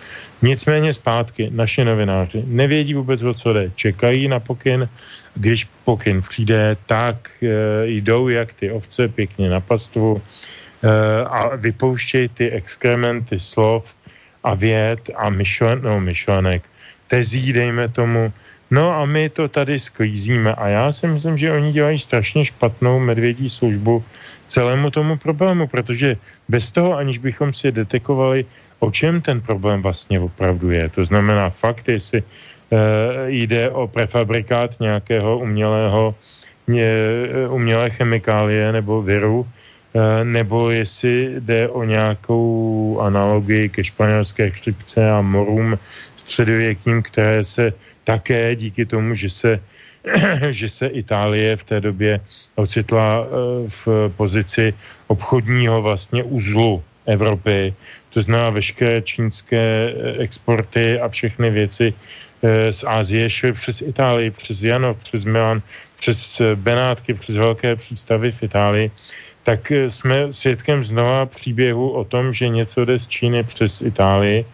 Nicméně zpátky, naši novináři nevědí vůbec, o co jde. Čekají na pokyn, když pokyn přijde, tak e, jdou jak ty ovce pěkně na pastvu e, a vypouštějí ty exkrementy slov a věd a myšlen, no, myšlenek, tezí, dejme tomu. No a my to tady sklízíme a já si myslím, že oni dělají strašně špatnou medvědí službu celému tomu problému, protože bez toho, aniž bychom si detekovali o čem ten problém vlastně opravdu je. To znamená fakt, jestli uh, jde o prefabrikát nějakého umělého, eh, umělé chemikálie nebo viru, nebo jestli jde o nějakou analogii ke španělské chřipce a morům středověkým, které se také díky tomu, že se <clears throat> že se Itálie v té době ocitla v pozici obchodního vlastně uzlu Evropy, to znamená veškeré čínské eh, exporty a všechny věci eh, z Ázie šly přes Itálii, přes Janov, přes Milan, přes eh, Benátky, přes velké přístavy v Itálii, tak jsme svědkem znova příběhu o tom, že něco jde z Číny přes Itálii.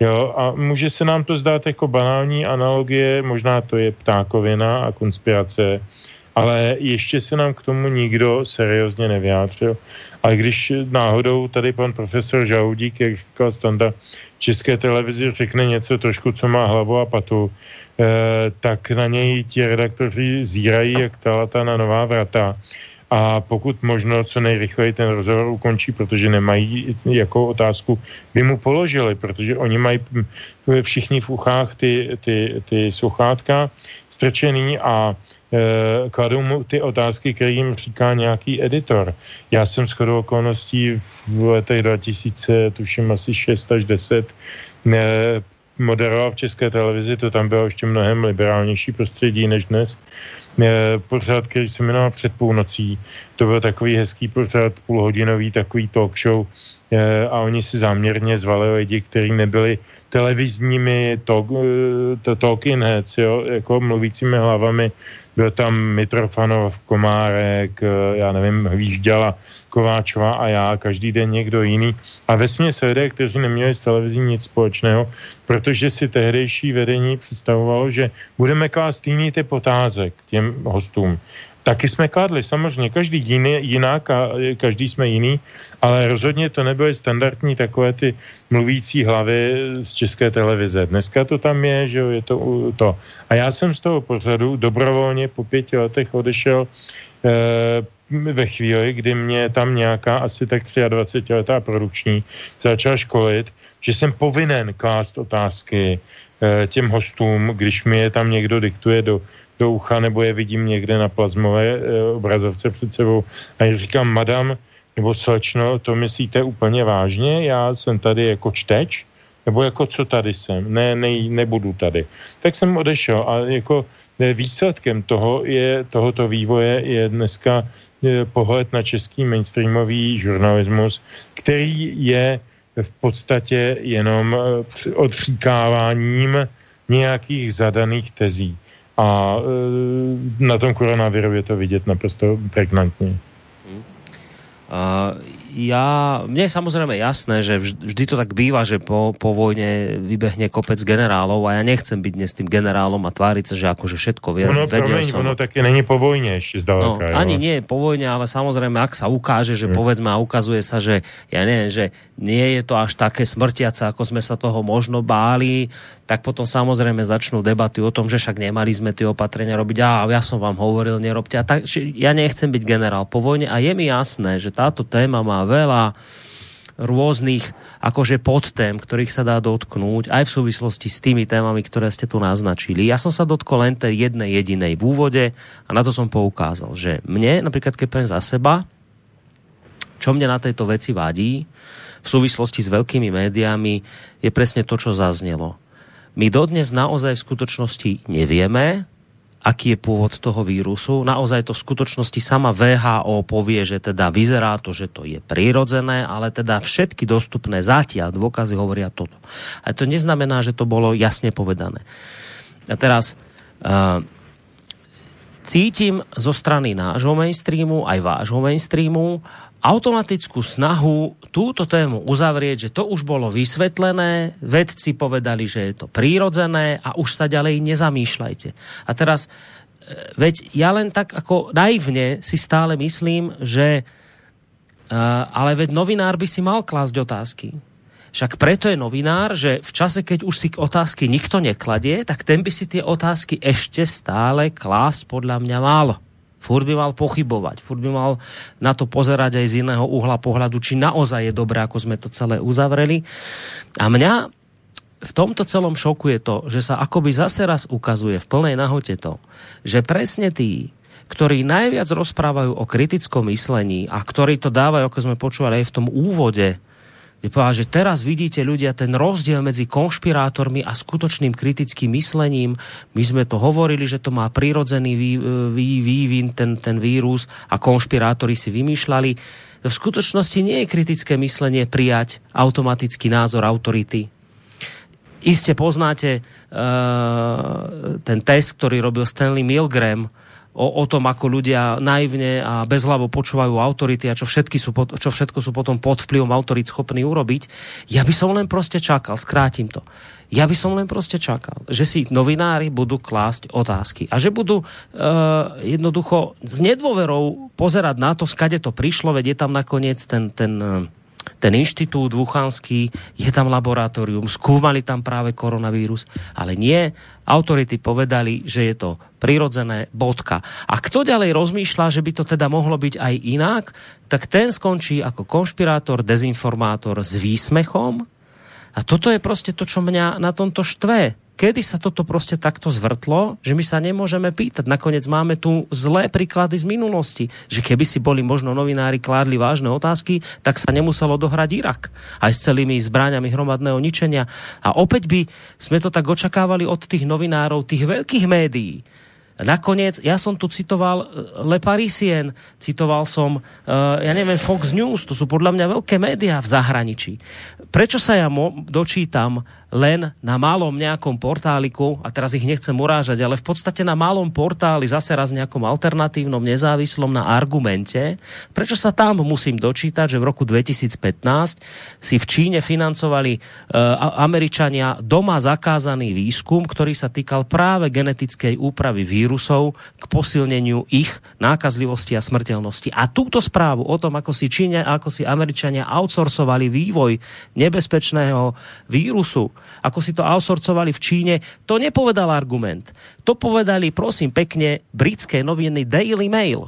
Jo, a může se nám to zdát jako banální analogie, možná to je ptákovina a konspirace, ale ještě se nám k tomu nikdo seriózně nevyjádřil. Ale když náhodou tady pan profesor Žaudík, jak říkal Standa, české televizi řekne něco trošku, co má hlavu a patu, eh, tak na něj ti redaktoři zírají jak talata na nová vrata a pokud možno co nejrychleji ten rozhovor ukončí, protože nemají jako otázku, by mu položili, protože oni mají všichni v uchách ty, ty, ty sluchátka strčený a e, kladou mu ty otázky, které jim říká nějaký editor. Já jsem shodou okolností v letech 2000, tuším asi 6 až 10, ne, moderoval v české televizi, to tam bylo ještě mnohem liberálnější prostředí než dnes pořád, který se jmenoval Před půlnocí. To byl takový hezký pořád, půlhodinový takový talk show eh, a oni si záměrně zvali lidi, kteří nebyli televizními talk, eh, talking heads, jo, jako mluvícími hlavami byl tam Mitrofanov, Komárek, eh, já nevím, Hvížďala, Kováčová a já, každý den někdo jiný. A ve se lidé, kteří neměli s televizí nic společného, protože si tehdejší vedení představovalo, že budeme klást jiný typ otázek těm hostům. Taky jsme kladli, samozřejmě, každý jiný, jinak a každý jsme jiný, ale rozhodně to nebyly standardní takové ty mluvící hlavy z české televize. Dneska to tam je, že jo, je to to. A já jsem z toho pořadu dobrovolně po pěti letech odešel e, ve chvíli, kdy mě tam nějaká asi tak 23 letá produkční začala školit, že jsem povinen klást otázky e, těm hostům, když mi je tam někdo diktuje do do ucha nebo je vidím někde na plazmové e, obrazovce před sebou a já říkám, madam, nebo slečno, to myslíte úplně vážně? Já jsem tady jako čteč? Nebo jako co tady jsem? Ne, ne nebudu tady. Tak jsem odešel a jako e, výsledkem toho je, tohoto vývoje je dneska e, pohled na český mainstreamový žurnalismus, který je v podstatě jenom odříkáváním nějakých zadaných tezí. A e, na tom koronaviru je to vidět naprosto pregnantně. Uh, ja, mne je samozrejme jasné, že vždy to tak býva, že po, po vojne vybehne kopec generálov a ja nechcem byť dnes tým generálom a tváriť sa, že akože všetko vie, ono, vedel promiň, som. Ono také není po vojne ešte zdaleka. No, ani nie po vojne, ale samozrejme, ak sa ukáže, že hmm. povedzme a ukazuje sa, že ja neviem, že nie je to až také smrtiace, ako sme sa toho možno báli, tak potom samozrejme začnú debaty o tom, že však nemali sme tie opatrenia robiť. A ja som vám hovoril, nerobte. A tak, ja nechcem byť generál po vojne a je mi jasné, že táto téma má veľa rôznych akože podtém, ktorých sa dá dotknúť aj v súvislosti s tými témami, ktoré ste tu naznačili. Ja som sa dotkol len tej jednej jedinej v úvode a na to som poukázal, že mne, napríklad keď poviem za seba, čo mne na tejto veci vadí v súvislosti s veľkými médiami, je presne to, čo zaznelo. My dodnes naozaj v skutočnosti nevieme, aký je pôvod toho vírusu. Naozaj to v skutočnosti sama VHO povie, že teda vyzerá to, že to je prirodzené, ale teda všetky dostupné zatiaľ dôkazy hovoria toto. A to neznamená, že to bolo jasne povedané. A teraz uh, cítim zo strany nášho mainstreamu, aj vášho mainstreamu, automatickú snahu túto tému uzavrieť, že to už bolo vysvetlené, vedci povedali, že je to prírodzené a už sa ďalej nezamýšľajte. A teraz, e, veď ja len tak ako naivne si stále myslím, že uh, ale veď novinár by si mal klásť otázky. Však preto je novinár, že v čase, keď už si otázky nikto nekladie, tak ten by si tie otázky ešte stále klásť podľa mňa mal. Furt by mal pochybovať, furt by mal na to pozerať aj z iného uhla pohľadu, či naozaj je dobré, ako sme to celé uzavreli. A mňa v tomto celom šoku je to, že sa akoby zase raz ukazuje v plnej nahote to, že presne tí, ktorí najviac rozprávajú o kritickom myslení a ktorí to dávajú, ako sme počúvali aj v tom úvode kde povedal, že teraz vidíte ľudia ten rozdiel medzi konšpirátormi a skutočným kritickým myslením. My sme to hovorili, že to má prirodzený vývin, ten, ten vírus a konšpirátori si vymýšľali. V skutočnosti nie je kritické myslenie prijať automatický názor autority. Iste poznáte uh, ten test, ktorý robil Stanley Milgram o, o tom, ako ľudia naivne a bezhlavo počúvajú autority a čo, všetky sú, čo všetko sú potom pod vplyvom autorit schopní urobiť. Ja by som len proste čakal, skrátim to. Ja by som len proste čakal, že si novinári budú klásť otázky a že budú uh, jednoducho s nedôverou pozerať na to, skade to prišlo, veď je tam nakoniec ten, ten uh, ten inštitút Wuchanský, je tam laboratórium, skúmali tam práve koronavírus, ale nie, autority povedali, že je to prirodzené, bodka. A kto ďalej rozmýšľa, že by to teda mohlo byť aj inak, tak ten skončí ako konšpirátor, dezinformátor s výsmechom. A toto je prostě to, čo mňa na tomto štve kedy sa toto prostě takto zvrtlo, že my sa nemôžeme pýtať. Nakoniec máme tu zlé príklady z minulosti, že keby si boli možno novinári kládli vážne otázky, tak sa nemuselo dohrať Irak aj s celými zbráňami hromadného ničenia. A opäť by sme to tak očakávali od tých novinárov, tých veľkých médií, Nakoniec, ja som tu citoval eh, Le Parisien, citoval som, uh, ja neviem, Fox News, to sú podľa mňa veľké médiá v zahraničí. Prečo sa ja dočítam len na malom nejakom portáliku, a teraz ich nechcem urážať, ale v podstate na malom portáli, zase raz nejakom alternatívnom, nezávislom na argumente, prečo sa tam musím dočítať, že v roku 2015 si v Číne financovali uh, Američania doma zakázaný výskum, ktorý sa týkal práve genetickej úpravy vírusov k posilneniu ich nákazlivosti a smrteľnosti. A túto správu o tom, ako si Číne, ako si Američania outsourcovali vývoj nebezpečného vírusu, ako si to outsourcovali v Číne, to nepovedal argument. To povedali, prosím pekne, britské noviny Daily Mail.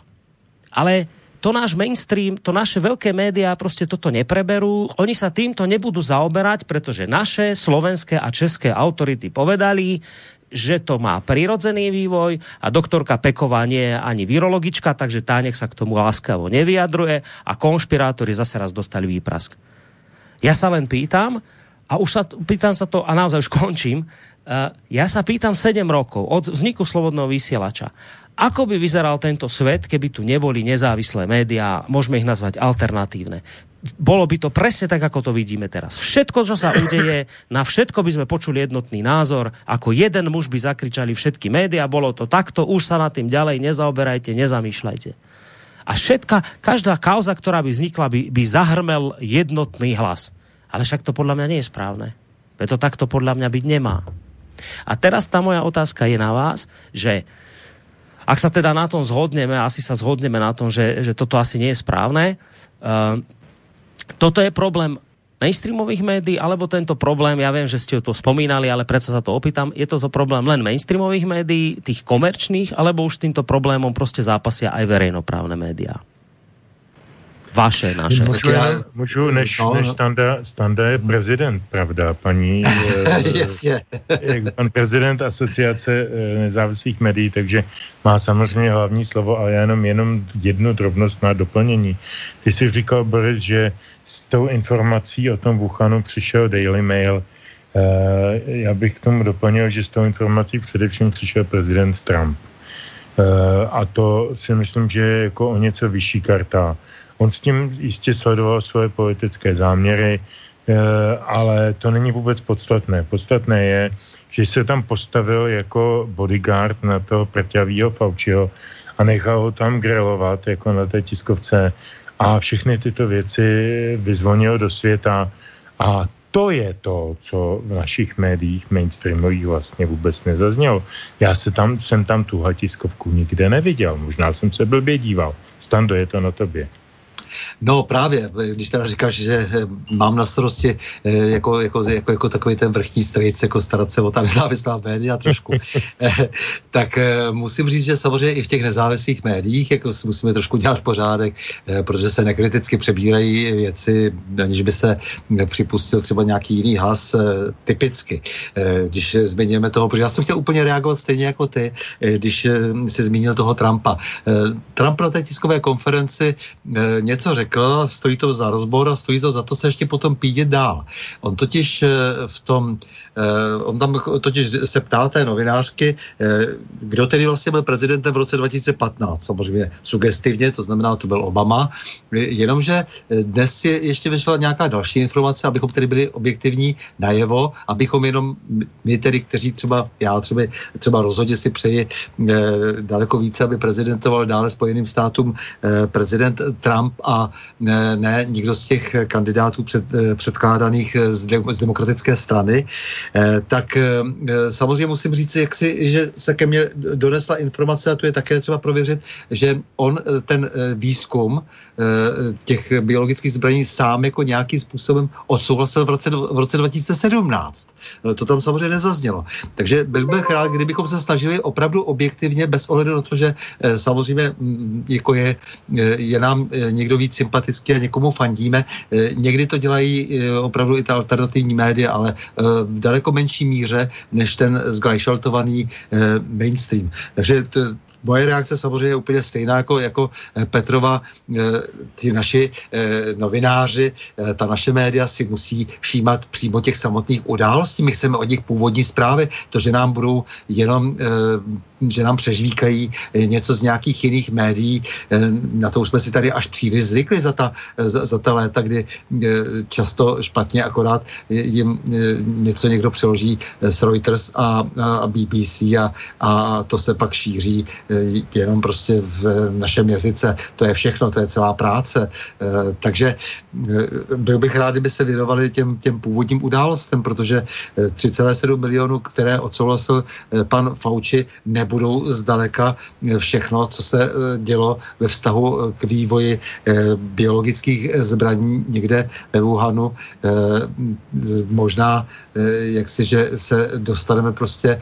Ale to náš mainstream, to naše veľké médiá prostě toto nepreberú. Oni sa týmto nebudú zaoberať, pretože naše slovenské a české autority povedali, že to má prirodzený vývoj a doktorka Peková nie je ani virologička, takže tá nech sa k tomu láskavo nevyjadruje a konšpirátori zase raz dostali výprask. Ja sa len pýtam, a už sa, pýtam sa to, a naozaj už <laughs> končím, uh, ja sa pýtam 7 rokov od vzniku Slobodného vysielača. Ako by vyzeral tento svet, keby tu neboli nezávislé médiá, môžeme ich nazvať alternatívne? Bolo by to presne tak, ako to vidíme teraz. Všetko, čo sa udeje, na všetko by sme počuli jednotný názor, ako jeden muž by zakričali všetky médiá, bolo to takto, už sa na tým ďalej nezaoberajte, nezamýšľajte. A všetka, každá kauza, ktorá by vznikla, by, by zahrmel jednotný hlas. Ale však to podľa mňa nie je správne. To takto podľa mňa byť nemá. A teraz tá moja otázka je na vás, že ak sa teda na tom zhodneme, asi sa zhodneme na tom, že, že toto asi nie je správne, uh, toto je problém mainstreamových médií, alebo tento problém, ja viem, že ste to spomínali, ale predsa sa to opýtam, je toto problém len mainstreamových médií, tých komerčných, alebo už s týmto problémom prostě zápasia aj verejnoprávne médiá? Vaše, naše. Můžu, já, můžu než, no, než standa, standa je prezident, pravda, paní? <laughs> Jasně. pan prezident asociace eh, nezávislých médií, takže má samozřejmě hlavní slovo, ale jenom, jenom jednu drobnost na doplnění. Ty jsi říkal, Boris, že s tou informací o tom Wuhanu přišel Daily Mail. Uh, já bych k tomu doplnil, že s tou informací především přišel prezident Trump. Uh, a to si myslím, že je jako o něco vyšší karta. On s tím jistě sledoval svoje politické záměry, eh, ale to není vůbec podstatné. Podstatné je, že se tam postavil jako bodyguard na toho prťavýho Faučiho a nechal ho tam grelovat jako na té tiskovce a všechny tyto věci vyzvonil do světa a to je to, co v našich médiích mainstreamových vlastně vůbec nezaznělo. Já se tam, jsem tam tuhle tiskovku nikde neviděl, možná jsem se blbě díval. Stando, je to na tobě. No právě, když teda říkáš, že eh, mám na starosti eh, jako, jako, jako, jako takový ten vrchní strejc, jako starat se o ta nezávislá média trošku, <laughs> eh, tak musím říct, že samozřejmě i v těch nezávislých médiích jako musíme trošku dělat pořádek, protože se nekriticky přebírají věci, aniž by se připustil třeba nějaký jiný hlas typicky. Když zmiňujeme toho, protože já jsem chtěl úplně reagovat stejně jako ty, když si zmínil toho Trumpa. Trump na té tiskové konferenci něco něco řekl, stojí to za rozbor a stojí to za to se ještě potom pídět dál. On totiž eh, v tom, eh, on tam totiž se ptá té novinářky, kdo tedy vlastně byl prezidentem v roce 2015, samozřejmě sugestivně, to znamená, to byl Obama, jenomže dnes je ještě vyšla nějaká další informace, abychom tedy byli objektivní najevo, abychom jenom my tedy, kteří třeba, já třeba, třeba rozhodně si přeji daleko více, aby prezidentoval dále Spojeným státům prezident Trump a ne, ne nikdo z těch kandidátů před, eh, předkládaných z, de, z demokratické strany, eh, tak eh, samozřejmě musím říct, jak si, že se ke mně donesla informace, a tu je také třeba prověřit, že on ten výzkum těch biologických zbraní sám jako nějakým způsobem odsouhlasil v roce, v roce 2017. To tam samozřejmě nezaznělo. Takže byl bych rád, kdybychom se snažili opravdu objektivně, bez ohledu na to, že samozřejmě mm, jako je, je nám někdo víc sympatický a někomu fandíme. Eh, někdy to dělají eh, opravdu i ta alternativní média, ale eh, v daleko menší míře než ten zglajšaltovaný mainstream. Takže to, moje reakce samozřejmě je úplně stejná jako, jako Petrova. Ti naši novináři, ta naše média si musí všímat přímo těch samotných událostí. My chceme od nich původní zprávy. To, že nám budou jenom že nám přežvíkají eh, něco z nějakých jiných médií. Eh, na to už jsme si tady až příliš zvykli za ta, za, za ta léta, kdy eh, často špatně akorát jim něco někdo přeloží z Reuters a, a BBC a, a to se pak šíří jenom prostě v našem jazyce. To je všechno, to je celá práce. Takže byl bych rád, kdyby se věnovali těm, těm původním událostem, protože 3,7 milionů, které odsouhlasil pan Fauci, nebude nebudou zdaleka všechno, co se eh, dělo ve vztahu eh, k vývoji eh, biologických zbraní někde ve Wuhanu. Možná, jak si, že se dostaneme prostě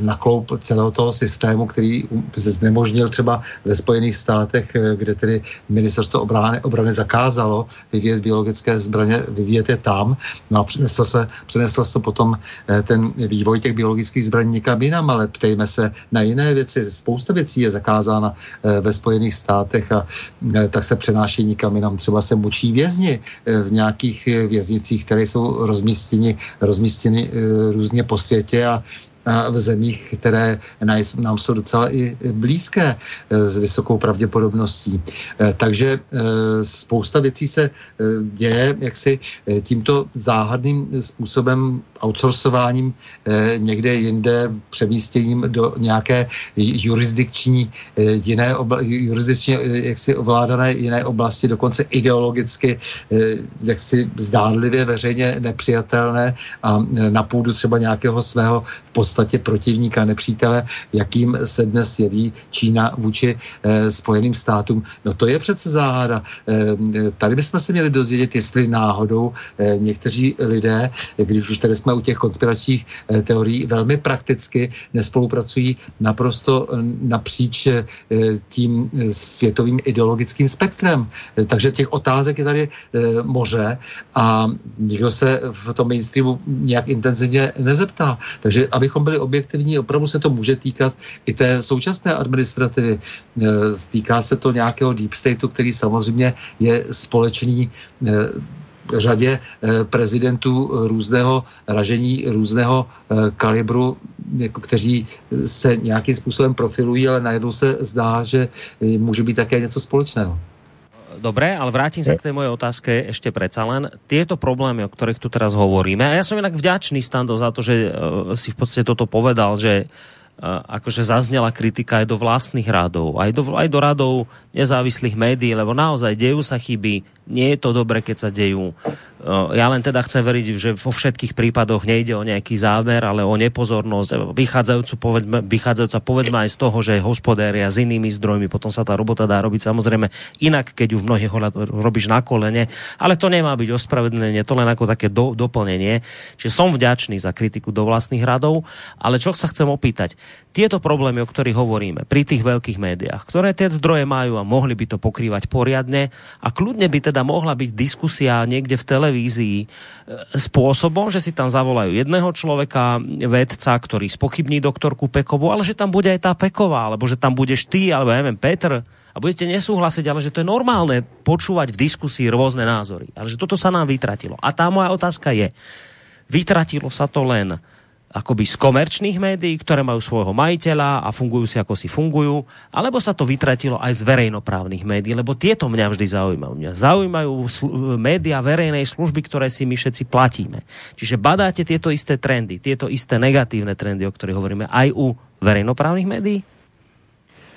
na kloup celého toho systému, který se znemožnil třeba ve Spojených státech, kde tedy ministerstvo obrany, obrany zakázalo vyvíjet biologické zbraně, vyvíjet je tam. No a přenesl se, přenesl se potom ten vývoj těch biologických zbraní někam jinam, ale ptejme se na jiné věci. Spousta věcí je zakázána eh, ve Spojených státech a eh, tak se přenáší nikam jinam. Třeba se mučí vězni eh, v nějakých věznicích, které jsou rozmístěny, rozmístěny různě po světě a v zemích, které nám jsou docela i blízké s vysokou pravděpodobností. Takže spousta věcí se děje jaksi tímto záhadným způsobem outsourcováním někde jinde, přemístěním do nějaké jurisdikční jiné obla, jurisdikčně jaksi ovládané jiné oblasti, dokonce ideologicky jaksi zdánlivě veřejně nepřijatelné a na půdu třeba nějakého svého v podstatě protivníka, nepřítele, jakým se dnes jeví Čína vůči eh, Spojeným státům. No to je přece záhada. Eh, tady bychom se měli dozvědět, jestli náhodou eh, někteří lidé, když už tady jsme u těch konspiračních eh, teorií, velmi prakticky nespolupracují naprosto eh, napříč eh, tím světovým ideologickým spektrem. Takže těch otázek je tady moře a nikdo se v tom mainstreamu nějak intenzivně nezeptá. Takže abychom byli objektivní, opravdu se to může týkat i té současné administrativy. Týká se to nějakého deep stateu, který samozřejmě je společný řadě e, prezidentů různého ražení, různého kalibru, jako kteří se nějakým způsobem profilují, ale najednou se zdá, že může být také něco společného. Dobre, ale vrátim sa k tej mojej otázke ešte predsa len. Tieto problémy, o ktorých tu teraz hovoríme, a ja som inak vďačný, Stando, za to, že si v podstate toto povedal, že akože zaznela kritika aj do vlastných radov, aj do, aj do radov nezávislých médií, lebo naozaj dejú sa chyby, nie je to dobre, keď sa dejú. Ja len teda chcem veriť, že vo všetkých prípadoch nejde o nejaký zámer, ale o nepozornosť, vychádzajúcu povedzme, vychádzajúca povedzme aj z toho, že hospodéria s inými zdrojmi, potom sa tá robota dá robiť samozrejme inak, keď ju v mnohých robíš na kolene, ale to nemá byť ospravedlnenie, to len ako také do, doplnenie. Čiže som vďačný za kritiku do vlastných radov, ale čo sa chcem opýtať, tieto problémy, o ktorých hovoríme pri tých veľkých médiách, ktoré tie zdroje majú a mohli by to pokrývať poriadne a kľudne by teda mohla byť diskusia niekde v televízii e, spôsobom, že si tam zavolajú jedného človeka, vedca, ktorý spochybní doktorku Pekovu, ale že tam bude aj tá Peková, alebo že tam budeš ty, alebo ja neviem, Petr, a budete nesúhlasiť, ale že to je normálne počúvať v diskusii rôzne názory. Ale že toto sa nám vytratilo. A tá moja otázka je, vytratilo sa to len akoby z komerčných médií, ktoré majú svojho majiteľa a fungujú si ako si fungujú, alebo sa to vytratilo aj z verejnoprávnych médií, lebo tieto mňa vždy zaujímajú. Mňa zaujímajú média verejnej služby, ktoré si my všetci platíme. Čiže badáte tieto isté trendy, tieto isté negatívne trendy, o ktorých hovoríme aj u verejnoprávnych médií?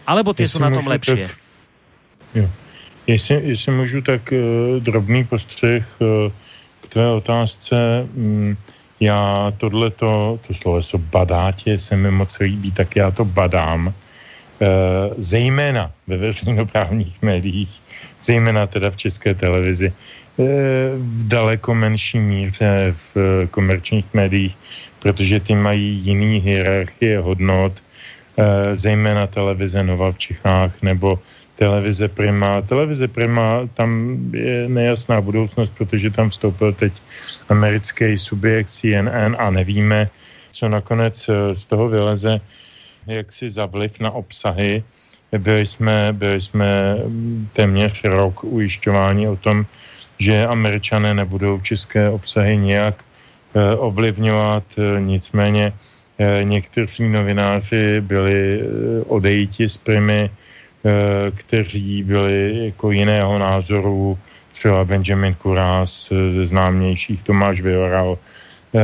Alebo tie sú na tom lepšie? Tak, jo. Jestli, jestli můžu, tak uh, drobný postřeh uh, k tvé otázce. Um, já tohleto, to sloveso badátě se mi moc líbí, tak já to badám, e, zejména ve veřejnoprávních médiích, zejména teda v české televizi, e, v daleko menší míře v komerčních médiích, protože ty mají jiný hierarchie hodnot, e, zejména televize Nova v Čechách nebo televize Prima. Televize Prima, tam je nejasná budoucnost, protože tam vstoupil teď americký subjekt CNN a nevíme, co nakonec eh, z toho vyleze, jak si za vliv na obsahy. Byli jsme, byli jsme mm, téměř rok ujišťováni o tom, že američané nebudou české obsahy nějak eh, ovlivňovat, eh, nicméně někteří novináři byli odejiti z Primy, Eh, kteří byli jako jiného názoru, třeba Benjamin Kurás eh, ze známějších, Tomáš Vyhoral, eh,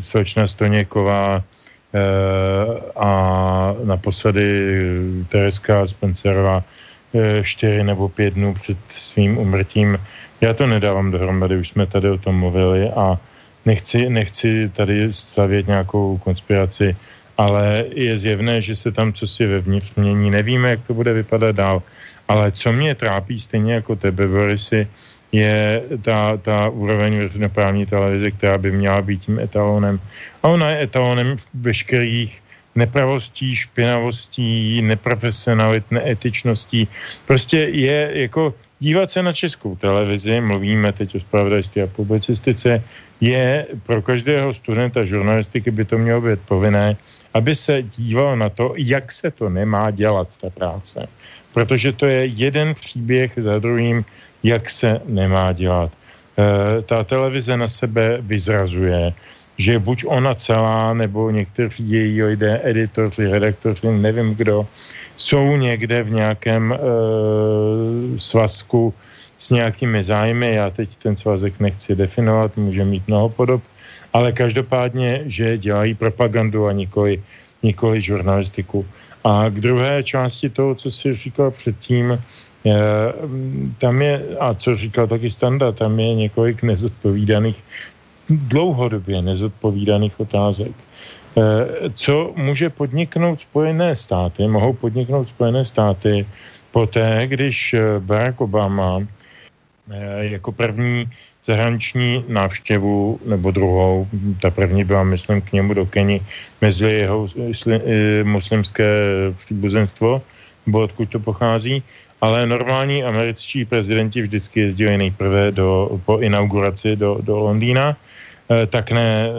slečna Stoněková a naposledy Tereska Spencerová čtyři nebo pět dnů před svým umrtím. Já to nedávám dohromady, už jsme tady o tom mluvili a nechci, nechci tady stavět nějakou konspiraci ale je zjevné, že se tam co si vevnitř mění. Nevíme, jak to bude vypadat dál. Ale co mě trápí stejně jako tebe, Borisy, je ta, ta úroveň veřejnoprávní televize, která by měla být tím etalonem. A ona je etalonem veškerých nepravostí, špinavostí, neprofesionalit, neetičností. Prostě je jako dívat se na českou televizi, mluvíme teď o spravodajství a publicistice, je pro každého studenta žurnalistiky by to mělo být povinné, aby se díval na to, jak se to nemá dělat, ta práce. Protože to je jeden příběh za druhým, jak se nemá dělat. E, ta televize na sebe vyzrazuje, že buď ona celá, nebo někteří její lidé, editoři, redaktoři, nevím kdo, jsou někde v nějakém e, svazku s nějakými zájmy. Já teď ten svazek nechci definovat, může mít mnoho podob, ale každopádně, že dělají propagandu a nikoli, nikoli žurnalistiku. A k druhé části toho, co jsi říkal předtím, je, tam je, a co říkal taky Standa, tam je několik nezodpovídaných, dlouhodobě nezodpovídaných otázek. E, co může podniknout Spojené státy, mohou podniknout Spojené státy poté, když Barack Obama e, jako první zahraniční návštěvu, nebo druhou, ta první byla, myslím, k němu do Keni, mezi jeho eh, muslimské příbuzenstvo, nebo odkud to pochází, ale normální američtí prezidenti vždycky jezdili nejprve do, po inauguraci do, do Londýna, eh, tak ne,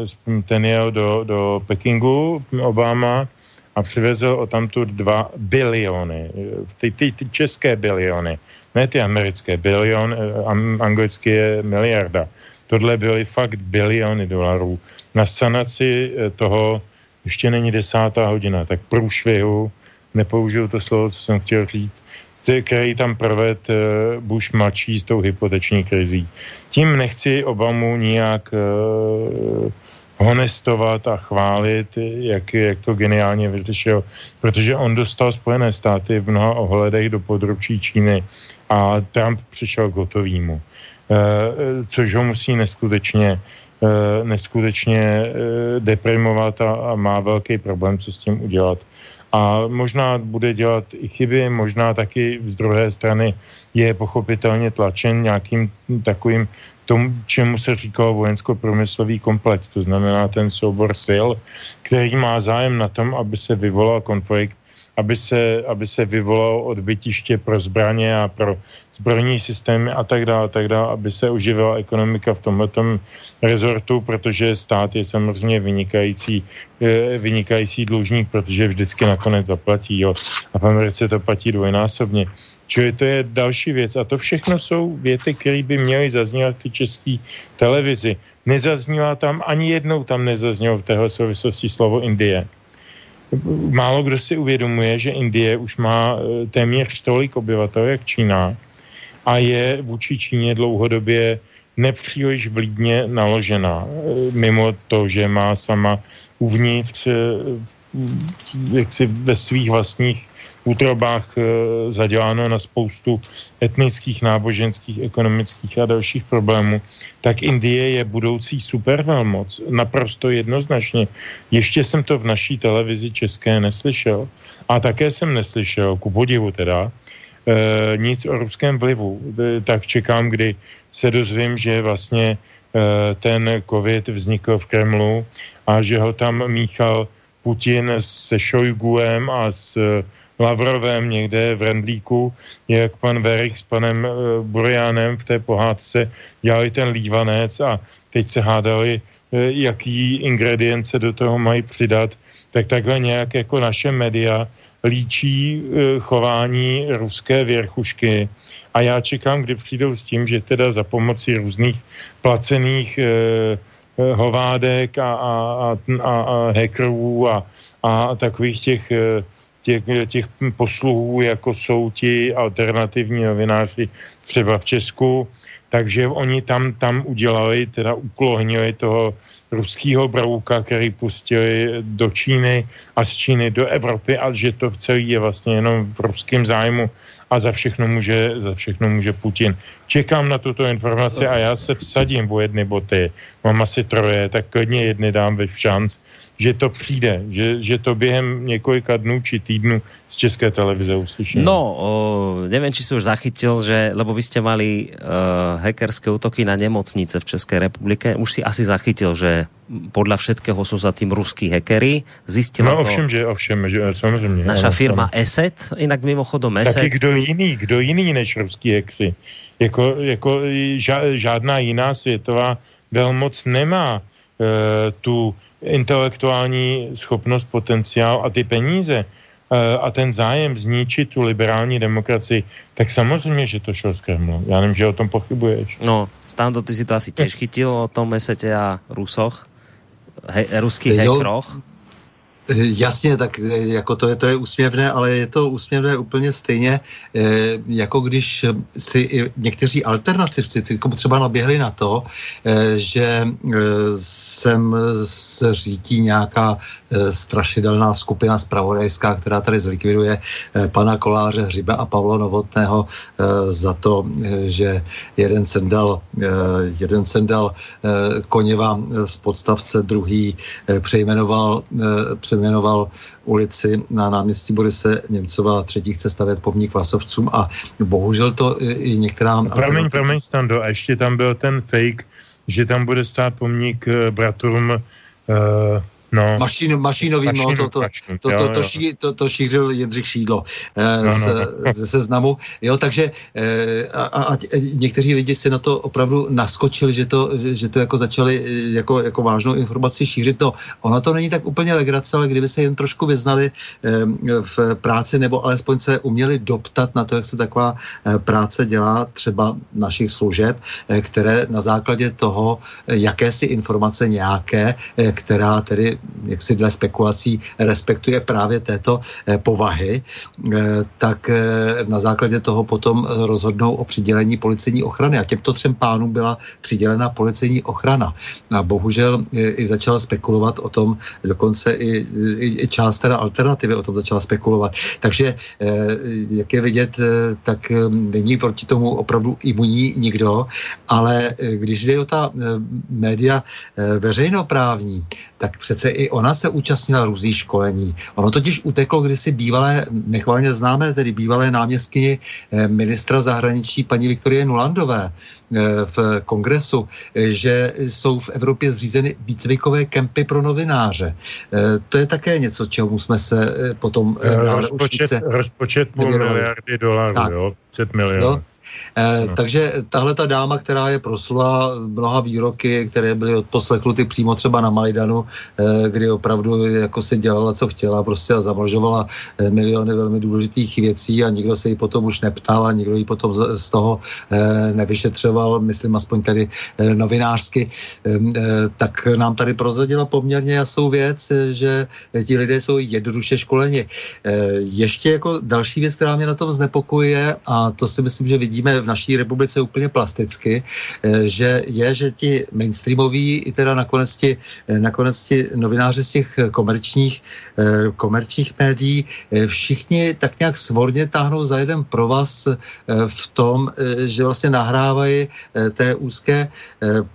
ten jel do, do Pekingu, Obama, a přivezl o tamtu dva biliony, ty, ty, ty české biliony ne ty americké, bilion, eh, anglicky je miliarda. Tohle byly fakt biliony dolarů. Na sanaci eh, toho ještě není desátá hodina, tak průšvihu, nepoužiju to slovo, co jsem chtěl říct, který tam proved eh, Bush mladší s tou hypoteční krizí. Tím nechci Obamu nijak honestovat a chválit, jak, jak to geniálně vyřešil, protože on dostal Spojené státy v mnoha ohledech do područí Číny a Trump přišel k hotovýmu. Eh, což ho musí neskutečně, eh, neskutečně eh, deprimovat a, a má velký problém, co s tím udělat. A možná bude dělat i chyby, možná taky z druhé strany je pochopitelně tlačen nějakým takovým tomu, čemu se říkalo vojensko-průmyslový komplex, to znamená ten soubor sil, který má zájem na tom, aby se vyvolal konflikt aby se, aby se vyvolalo odbytiště pro zbraně a pro zbrojní systémy a tak dále, tak dále, aby se uživila ekonomika v tomto rezortu, protože stát je samozřejmě vynikající, vynikající dlužník, protože vždycky nakonec zaplatí. Jo. A v Americe to platí dvojnásobně. Čili to je další věc. A to všechno jsou věty, které by měly zaznít v té české televizi. Nezaznila tam, ani jednou tam nezaznělo v téhle souvislosti slovo Indie. Málo kdo si uvědomuje, že Indie už má eh, téměř tolik obyvatel, jak Čína a je vůči Číně dlouhodobě nepříliš vlídně naložená. Eh, mimo to, že má sama uvnitř eh, jaksi ve svých vlastních útrobách zaděláno na spoustu etnických, náboženských, ekonomických a dalších problémů, tak Indie je budoucí supervelmoc. Naprosto jednoznačně. Ještě jsem to v naší televizi české neslyšel. A také jsem neslyšel, ku podivu teda, nic o ruském vlivu. E, tak čekám, kdy se dozvím, že vlastně e, ten covid vznikl v Kremlu a že ho tam míchal Putin se Šojguem a s Lavrovem někde v Rendlíku, jak pan Verich s panem Burjánem v té pohádce dělali ten lívanec a teď se hádali, jaký ingredience do toho mají přidat, tak takhle nějak jako naše média líčí uh, chování ruské věrchušky. A já čekám, kdy přijdou s tím, že teda za pomocí různých placených hovádek a, a, a, a, a hackerů a, a takových těch těch, těch posluhů, jako jsou ti alternativní novináři třeba v Česku, takže oni tam, tam udělali, teda uklohnili toho ruského brouka, který pustili do Číny a z Číny do Evropy a že to v celý je vlastně jenom v ruském zájmu a za všechno může, za všechno může Putin. Čekám na tuto informaci a já se vsadím o jedny boty. Mám asi troje, tak klidně jedny dám ve šanc že to přijde, že, že to během několika dnů či týdnů z České televize uslyšíme. No, o, nevím, či si už zachytil, že, lebo vy ste mali uh, hackerské útoky na nemocnice v České republike, už si asi zachytil, že podľa všetkého sú za tým ruský hackery. Zistila no, ovšem, že, ovšem, že samozřejmě. Naša firma ESET, jinak mimochodom ESET. Taky kdo jiný, kdo jiný než ruský hackři. Jako, jako žádná jiná světová velmoc nemá uh, tu intelektuální schopnost, potenciál a ty peníze eh, a ten zájem zničit tu liberální demokracii, tak samozřejmě, že to šlo z Kremlu. Já nevím, že o tom pochybuješ. No, Stando, ty si to asi těž chytil o tom mesete a Rusoch, he, ruských hekroch. Jasně, tak eh, jako to je, to je úsměvné, ale je to úsměvné úplně stejně, eh, jako když si i někteří alternativci jako třeba naběhli na to, eh, že sem zřítí nějaká strašidelná skupina spravodajská, která tady zlikviduje pana Koláře Hřiba a Pavla Novotného za to, že jeden sendal, jeden sendal koněva z podstavce, druhý přejmenoval, přejmenoval přejmenoval ulici na náměstí Borise Němcova a třetí chce stavět pomník Vlasovcům a bohužel to i některá... Promiň, promiň, Stando, a ještě tam byl ten fake, že tam bude stát pomník eh, bratrům uh, No. Mašín, mašínovým, no, to, to, to, to, to, ší, to, to šířil Jindřich Šídlo eh, no, no, no. ze seznamu. Jo, takže eh, a, a někteří lidi si na to opravdu naskočili, že to, že, že to jako začali eh, jako, jako vážnou informaci šířit. No, ono to není tak úplně legrace, ale kdyby se jen trošku vyznali eh, v práci nebo alespoň se uměli doptat na to, jak se taková eh, práce dělá třeba našich služeb, eh, které na základě toho, eh, jakési informace nějaké, eh, která tedy jak si dle spekulací respektuje právě této eh, povahy, eh, tak eh, na základě toho potom rozhodnou o přidělení policejní ochrany. A těmto třem pánům byla přidělena policejní ochrana. A bohužel i začala spekulovat o tom, dokonce i, i, i část teda alternativy o tom začala spekulovat. Takže, jak je vidět, tak není proti tomu opravdu imunní nikdo, ale když jde o ta média veřejnoprávní, tak přece i ona se účastnila různých školení. Ono totiž uteklo kdysi bývalé, nechvalně známé, tedy bývalé náměstkyni ministra zahraničí paní Viktorie Nulandové v kongresu, že jsou v Evropě zřízeny výcvikové kempy pro novináře. To je také něco, čemu jsme se potom... Rozpočet, rozpočet půl miliardy dolarů, tak. jo? 5 milionů. Eh, no. Takže tahle ta dáma, která je proslula mnoha výroky, které byly odposlechnuty přímo třeba na Majdanu, eh, kdy opravdu jako si dělala, co chtěla, prostě a zamlžovala eh, miliony velmi důležitých věcí a nikdo se jí potom už neptal a nikdo ji potom z, z toho eh, nevyšetřoval, myslím aspoň tady eh, novinářsky, eh, tak nám tady prozadila poměrně jasnou věc, že ti lidé jsou jednoduše školeni. Eh, ještě jako další věc, která mě na tom znepokojuje, a to si myslím, že vidíme vidíme v naší republice úplně plasticky, eh, že je, že ti mainstreamoví i teda nakonec ti, eh, nakonec ti novináři z těch komerčních, eh, komerčních médií všichni tak nějak svorně táhnou za jeden provaz v tom, že vlastně nahrávají té úzké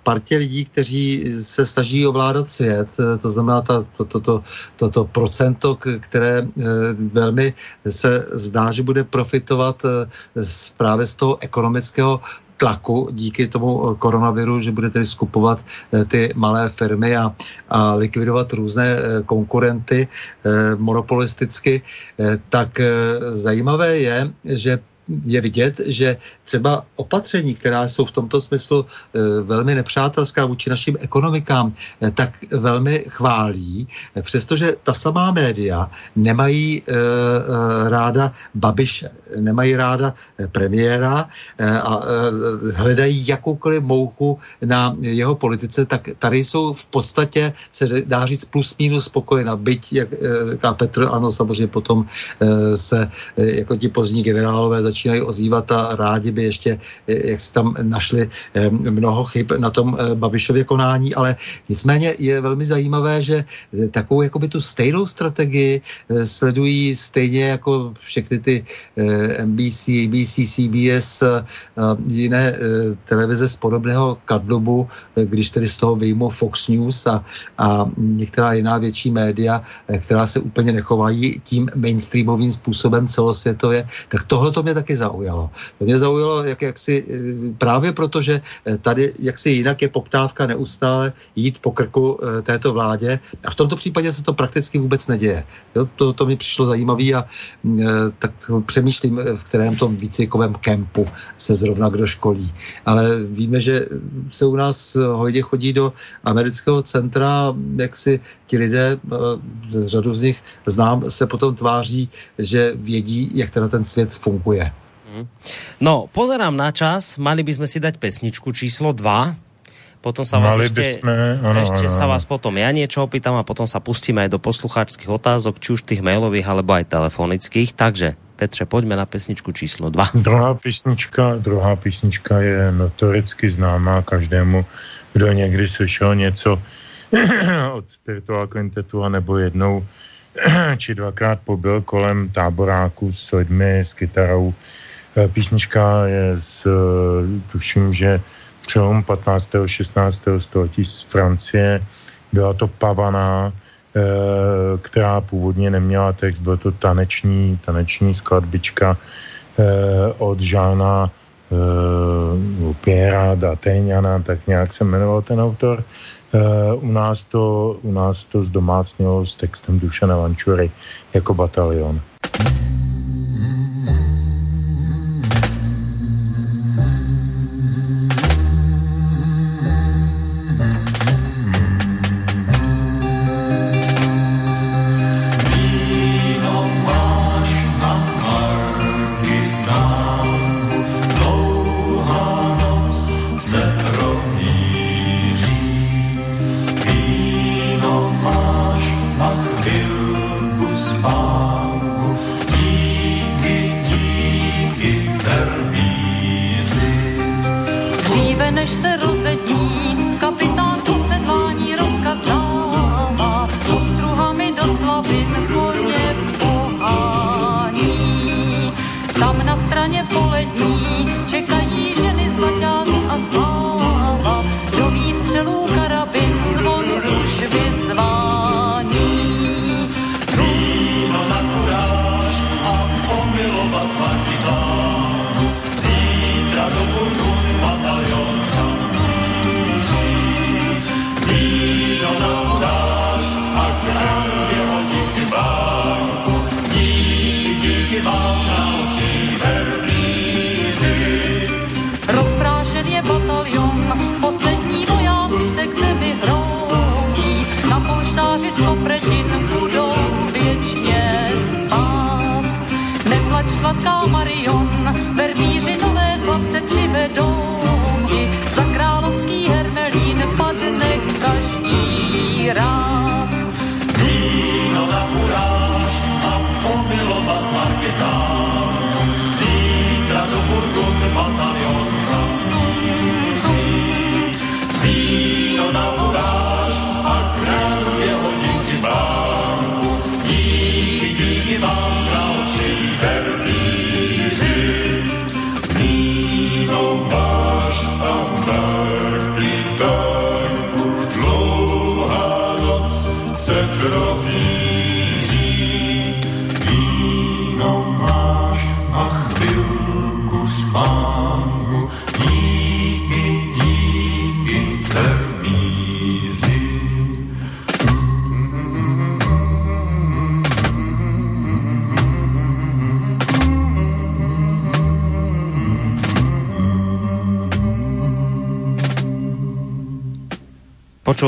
partě lidí, kteří se snaží ovládat svět. To znamená ta, to, to, to, to, to procento, které velmi se zdá, že bude profitovat právě z toho ekonomického tlaku díky tomu koronaviru, že bude tedy skupovat eh, ty malé firmy a, a likvidovat různé eh, konkurenty eh, monopolisticky, tak zajímavé je, že je vidět, že třeba opatření, která jsou v tomto smyslu e, velmi nepřátelská vůči našim ekonomikám, e, tak velmi chválí, přestože ta samá média nemají ráda Babiše, nemají ráda premiéra a hledají jakoukoliv mouchu na jeho politice, tak tady jsou v podstatě, se dá říct, plus minus spokojena. Byť, jak Petr, ano, samozřejmě potom se jako ti pozdní generálové začínají začínají ozývat a rádi by ještě, eh, jak si tam našli eh, mnoho chyb na tom eh, Babišově konání, ale nicméně je velmi zajímavé, že takovou jakoby tu stejnou strategii sledují stejně jako všechny ty NBC, ABC, CBS, jiné televize z podobného kadlubu, když tedy z toho vyjmu Fox News a, a některá jiná větší média, která se úplně nechovají tím mainstreamovým způsobem celosvětově, tak tohle to mě taky taky zaujalo. To mě zaujalo, jak, jak si, eh, právě proto, že eh, tady jak si jinak je poptávka neustále jít po krku eh, této vládě a v tomto případě se to prakticky vůbec neděje. Jo, to, to mi přišlo zajímavé a tak přemýšlím, v kterém tom výcvikovém kempu se zrovna kdo školí. Ale víme, že se u nás hodně chodí do amerického centra, jak si ti lidé, řadu z nich znám, se potom tváří, že vědí, jak teda ten svět funguje. Mhm. No, pozerám na čas, mali by sme si dať pesničku číslo 2, potom sa vás Mali ešte, sme, ano, ešte ano, sa vás potom ja niečo opýtam a potom sa pustíme aj do poslucháčských otázok, či už tých mailových, alebo aj telefonických. Takže, Petře, poďme na pesničku číslo 2. Druhá písnička, druhá písnička je notoricky známá každému, kdo někdy slyšel něco <clears throat> od Spiritual Quintetu, nebo jednou <clears throat> či dvakrát pobyl kolem táboráku s lidmi, s kytarou, písnička je z, eh, tuším, že přelom 15. 16. století z Francie. Byla to pavaná, eh, která původně neměla text, byl to taneční, taneční skladbička od Žána Piera Dateňana, tak nějak se jmenoval ten autor. u, nás to, u nás to zdomácnilo s textem Dušana Vančury jako batalion.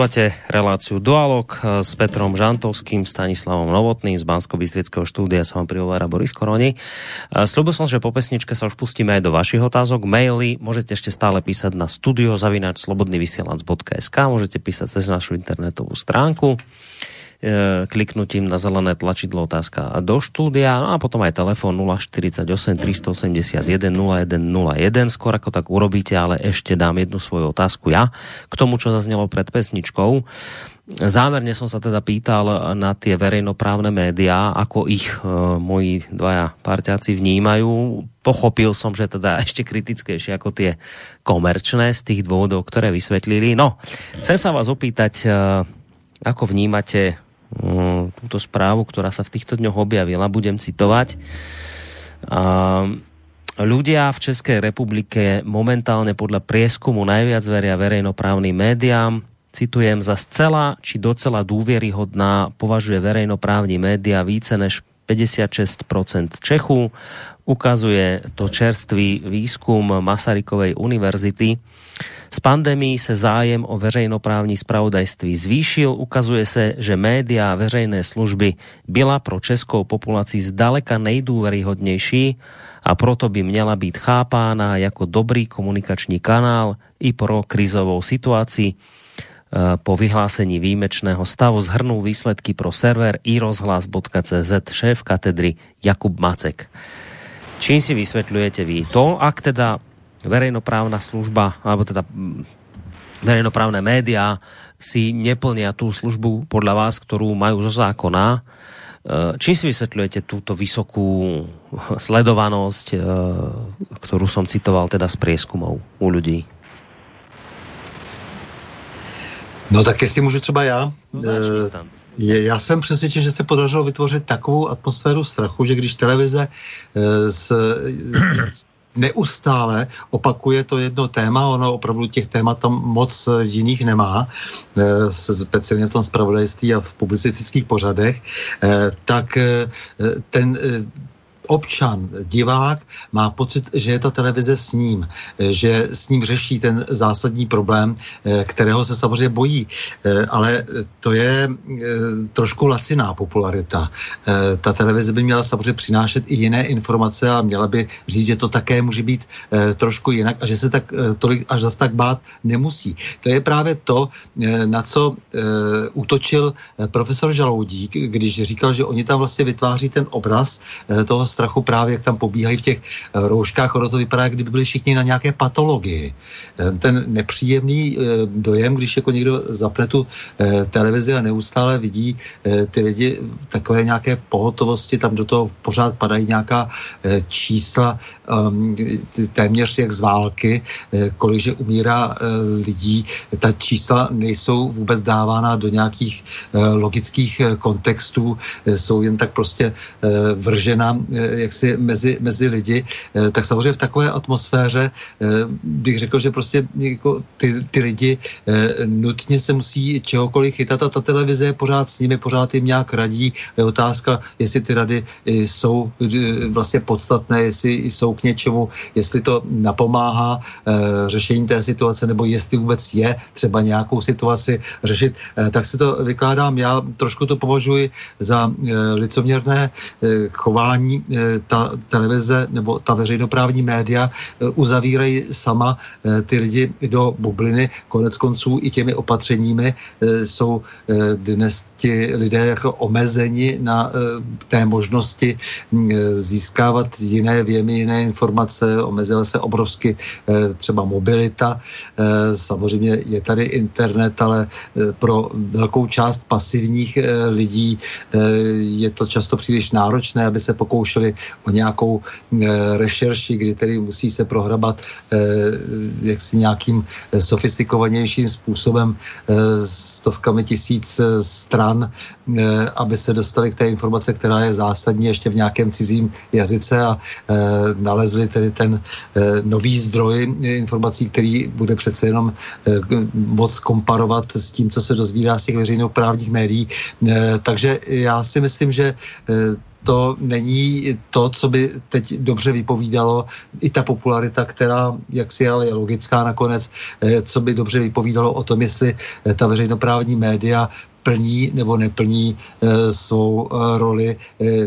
Počúvate reláciu Dualog eh, s Petrom Žantovským, Stanislavom Novotným z bansko bystrického štúdia sa vám prihovára Boris Koroni. Eh, Sľubil som, že po pesničke sa už pustíme aj do vašich otázok. Maily môžete ešte stále písať na studiozavinačslobodnyvysielac.sk môžete písať cez našu internetovú stránku kliknutím na zelené tlačidlo otázka do štúdia, no a potom aj telefon 048 381 0101. Skôr ako tak urobíte, ale ešte dám jednu svoju otázku ja k tomu, čo zaznelo pred pesničkou. Zámerne som sa teda pýtal na tie verejnoprávne médiá, ako ich e, moji dvaja parťáci vnímajú. Pochopil som, že teda <laughs> ešte kritickejšie ako tie komerčné z tých dôvodov, ktoré vysvetlili. No, chcem sa vás opýtať, e, ako vnímate túto správu, ktorá sa v týchto dňoch objavila, budem citovať. Ľudia v Českej republike momentálne podľa prieskumu najviac veria verejnoprávnym médiám. Citujem, za zcela či docela dôvieryhodná považuje verejnoprávní média více než 56% Čechů. Ukazuje to čerstvý výskum Masarykovej univerzity z pandemii se zájem o veřejnoprávní spravodajství zvýšil. Ukazuje se, že média a veřejné služby byla pro českou populaci zdaleka nejdůveryhodnější a proto by měla být chápána jako dobrý komunikační kanál i pro krizovou situaci. E, po vyhlásení výjimečného stavu zhrnul výsledky pro server irozhlas.cz šéf katedry Jakub Macek. Čím si vysvětlujete vy to, ak teda verejnoprávna služba, alebo teda mm, verejnoprávne médiá si neplnia tú službu podľa vás, ktorú majú zo zákona. E, čím si vysvetľujete túto vysokú sledovanosť, e, ktorú som citoval teda z prieskumov u ľudí? No tak jestli můžu třeba já. No, je, já jsem přesvědčen, že se podařilo vytvořit takovou atmosféru strachu, že když televize z, neustále opakuje to jedno téma, ono opravdu těch témat tam moc jiných nemá, eh, speciálně v tom spravodajství a v publicistických pořadech, eh, tak eh, ten občan, divák má pocit, že je ta televize s ním, že s ním řeší ten zásadní problém, eh, kterého se samozřejmě bojí. Eh, ale to je eh, trošku laciná popularita. Ta televize by měla samozřejmě přinášet i jiné informace a měla by říct, že to také může být trošku jinak a že se tak tolik až zas tak bát nemusí. To je právě to, na co útočil profesor Žaloudík, když říkal, že oni tam vlastně vytváří ten obraz toho strachu právě, jak tam pobíhají v těch eh, rouškách, ono to vypadá, kdyby byli všichni na nějaké patologii. Eh, ten nepříjemný eh, dojem, když jako někdo zapne tu televizi a neustále vidí ty lidi takové nějaké pohotovosti, tam do toho pořád padají nějaká čísla ehm, téměř jak z války, kolik že umírá lidí, ta čísla nejsou vůbec dávána do nějakých logických kontextů, jsou jen tak prostě vržena jaksi mezi, mezi lidi, eh, tak samozřejmě v takové atmosféře eh, bych řekl, že prostě jako ty, ty lidi eh, nutně se musí čehokoliv chytat a ta televize je pořád s nimi, pořád jim nějak radí. Je otázka, jestli ty rady jsou vlastně podstatné, jestli jsou k něčemu, jestli to napomáhá řešení té situace, nebo jestli vůbec je třeba nějakou situaci řešit, tak si to vykládám. Já trošku to považuji za licoměrné chování ta televize nebo ta veřejnoprávní média eh, uzavírají sama eh, ty lidi do bubliny. Konec konců i těmi opatřeními eh, jsou dnes ti lidé jako omezeni na té možnosti mm, získávat jiné věmy, jiné informace. Omezila se obrovsky třeba mobilita. Samozřejmě je tady internet, ale pro velkou část pasivních lidí je to často příliš náročné, aby se pokoušeli o nějakou eh, rešerši, kdy tedy musí se prohrabat eh, jaksi nějakým eh, sofistikovanějším způsobem stovkami tisíc stran, aby se dostali k té informace, která je zásadní ještě v nějakém cizím jazyce a nalezli tedy ten nový zdroj informací, který bude přece jenom moc komparovat s tím, co se dozvídá z těch veřejnoprávních médií. Takže já si myslím, že to není to, co by teď dobře vypovídalo, i ta popularita, která, jak si ale je logická nakonec, co by dobře vypovídalo o tom, jestli ta veřejnoprávní média plní nebo neplní svou roli,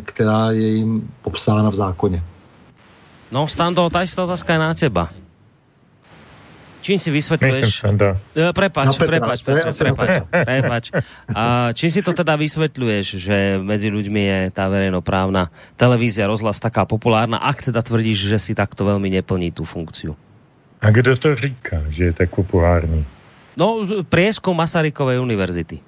která je jim popsána v zákoně. No, Stando, tá istá otázka je na teba. Čím si vysvetľuješ... Uh, prepač, no, prepač, prepač, prepač, prepač. A čím si to teda vysvetľuješ, že medzi ľuďmi je tá verejnoprávna televízia, rozhlas taká populárna, ak teda tvrdíš, že si takto veľmi neplní tú funkciu? A kdo to říká, že je tak populární? No, prieskum Masarykovej univerzity.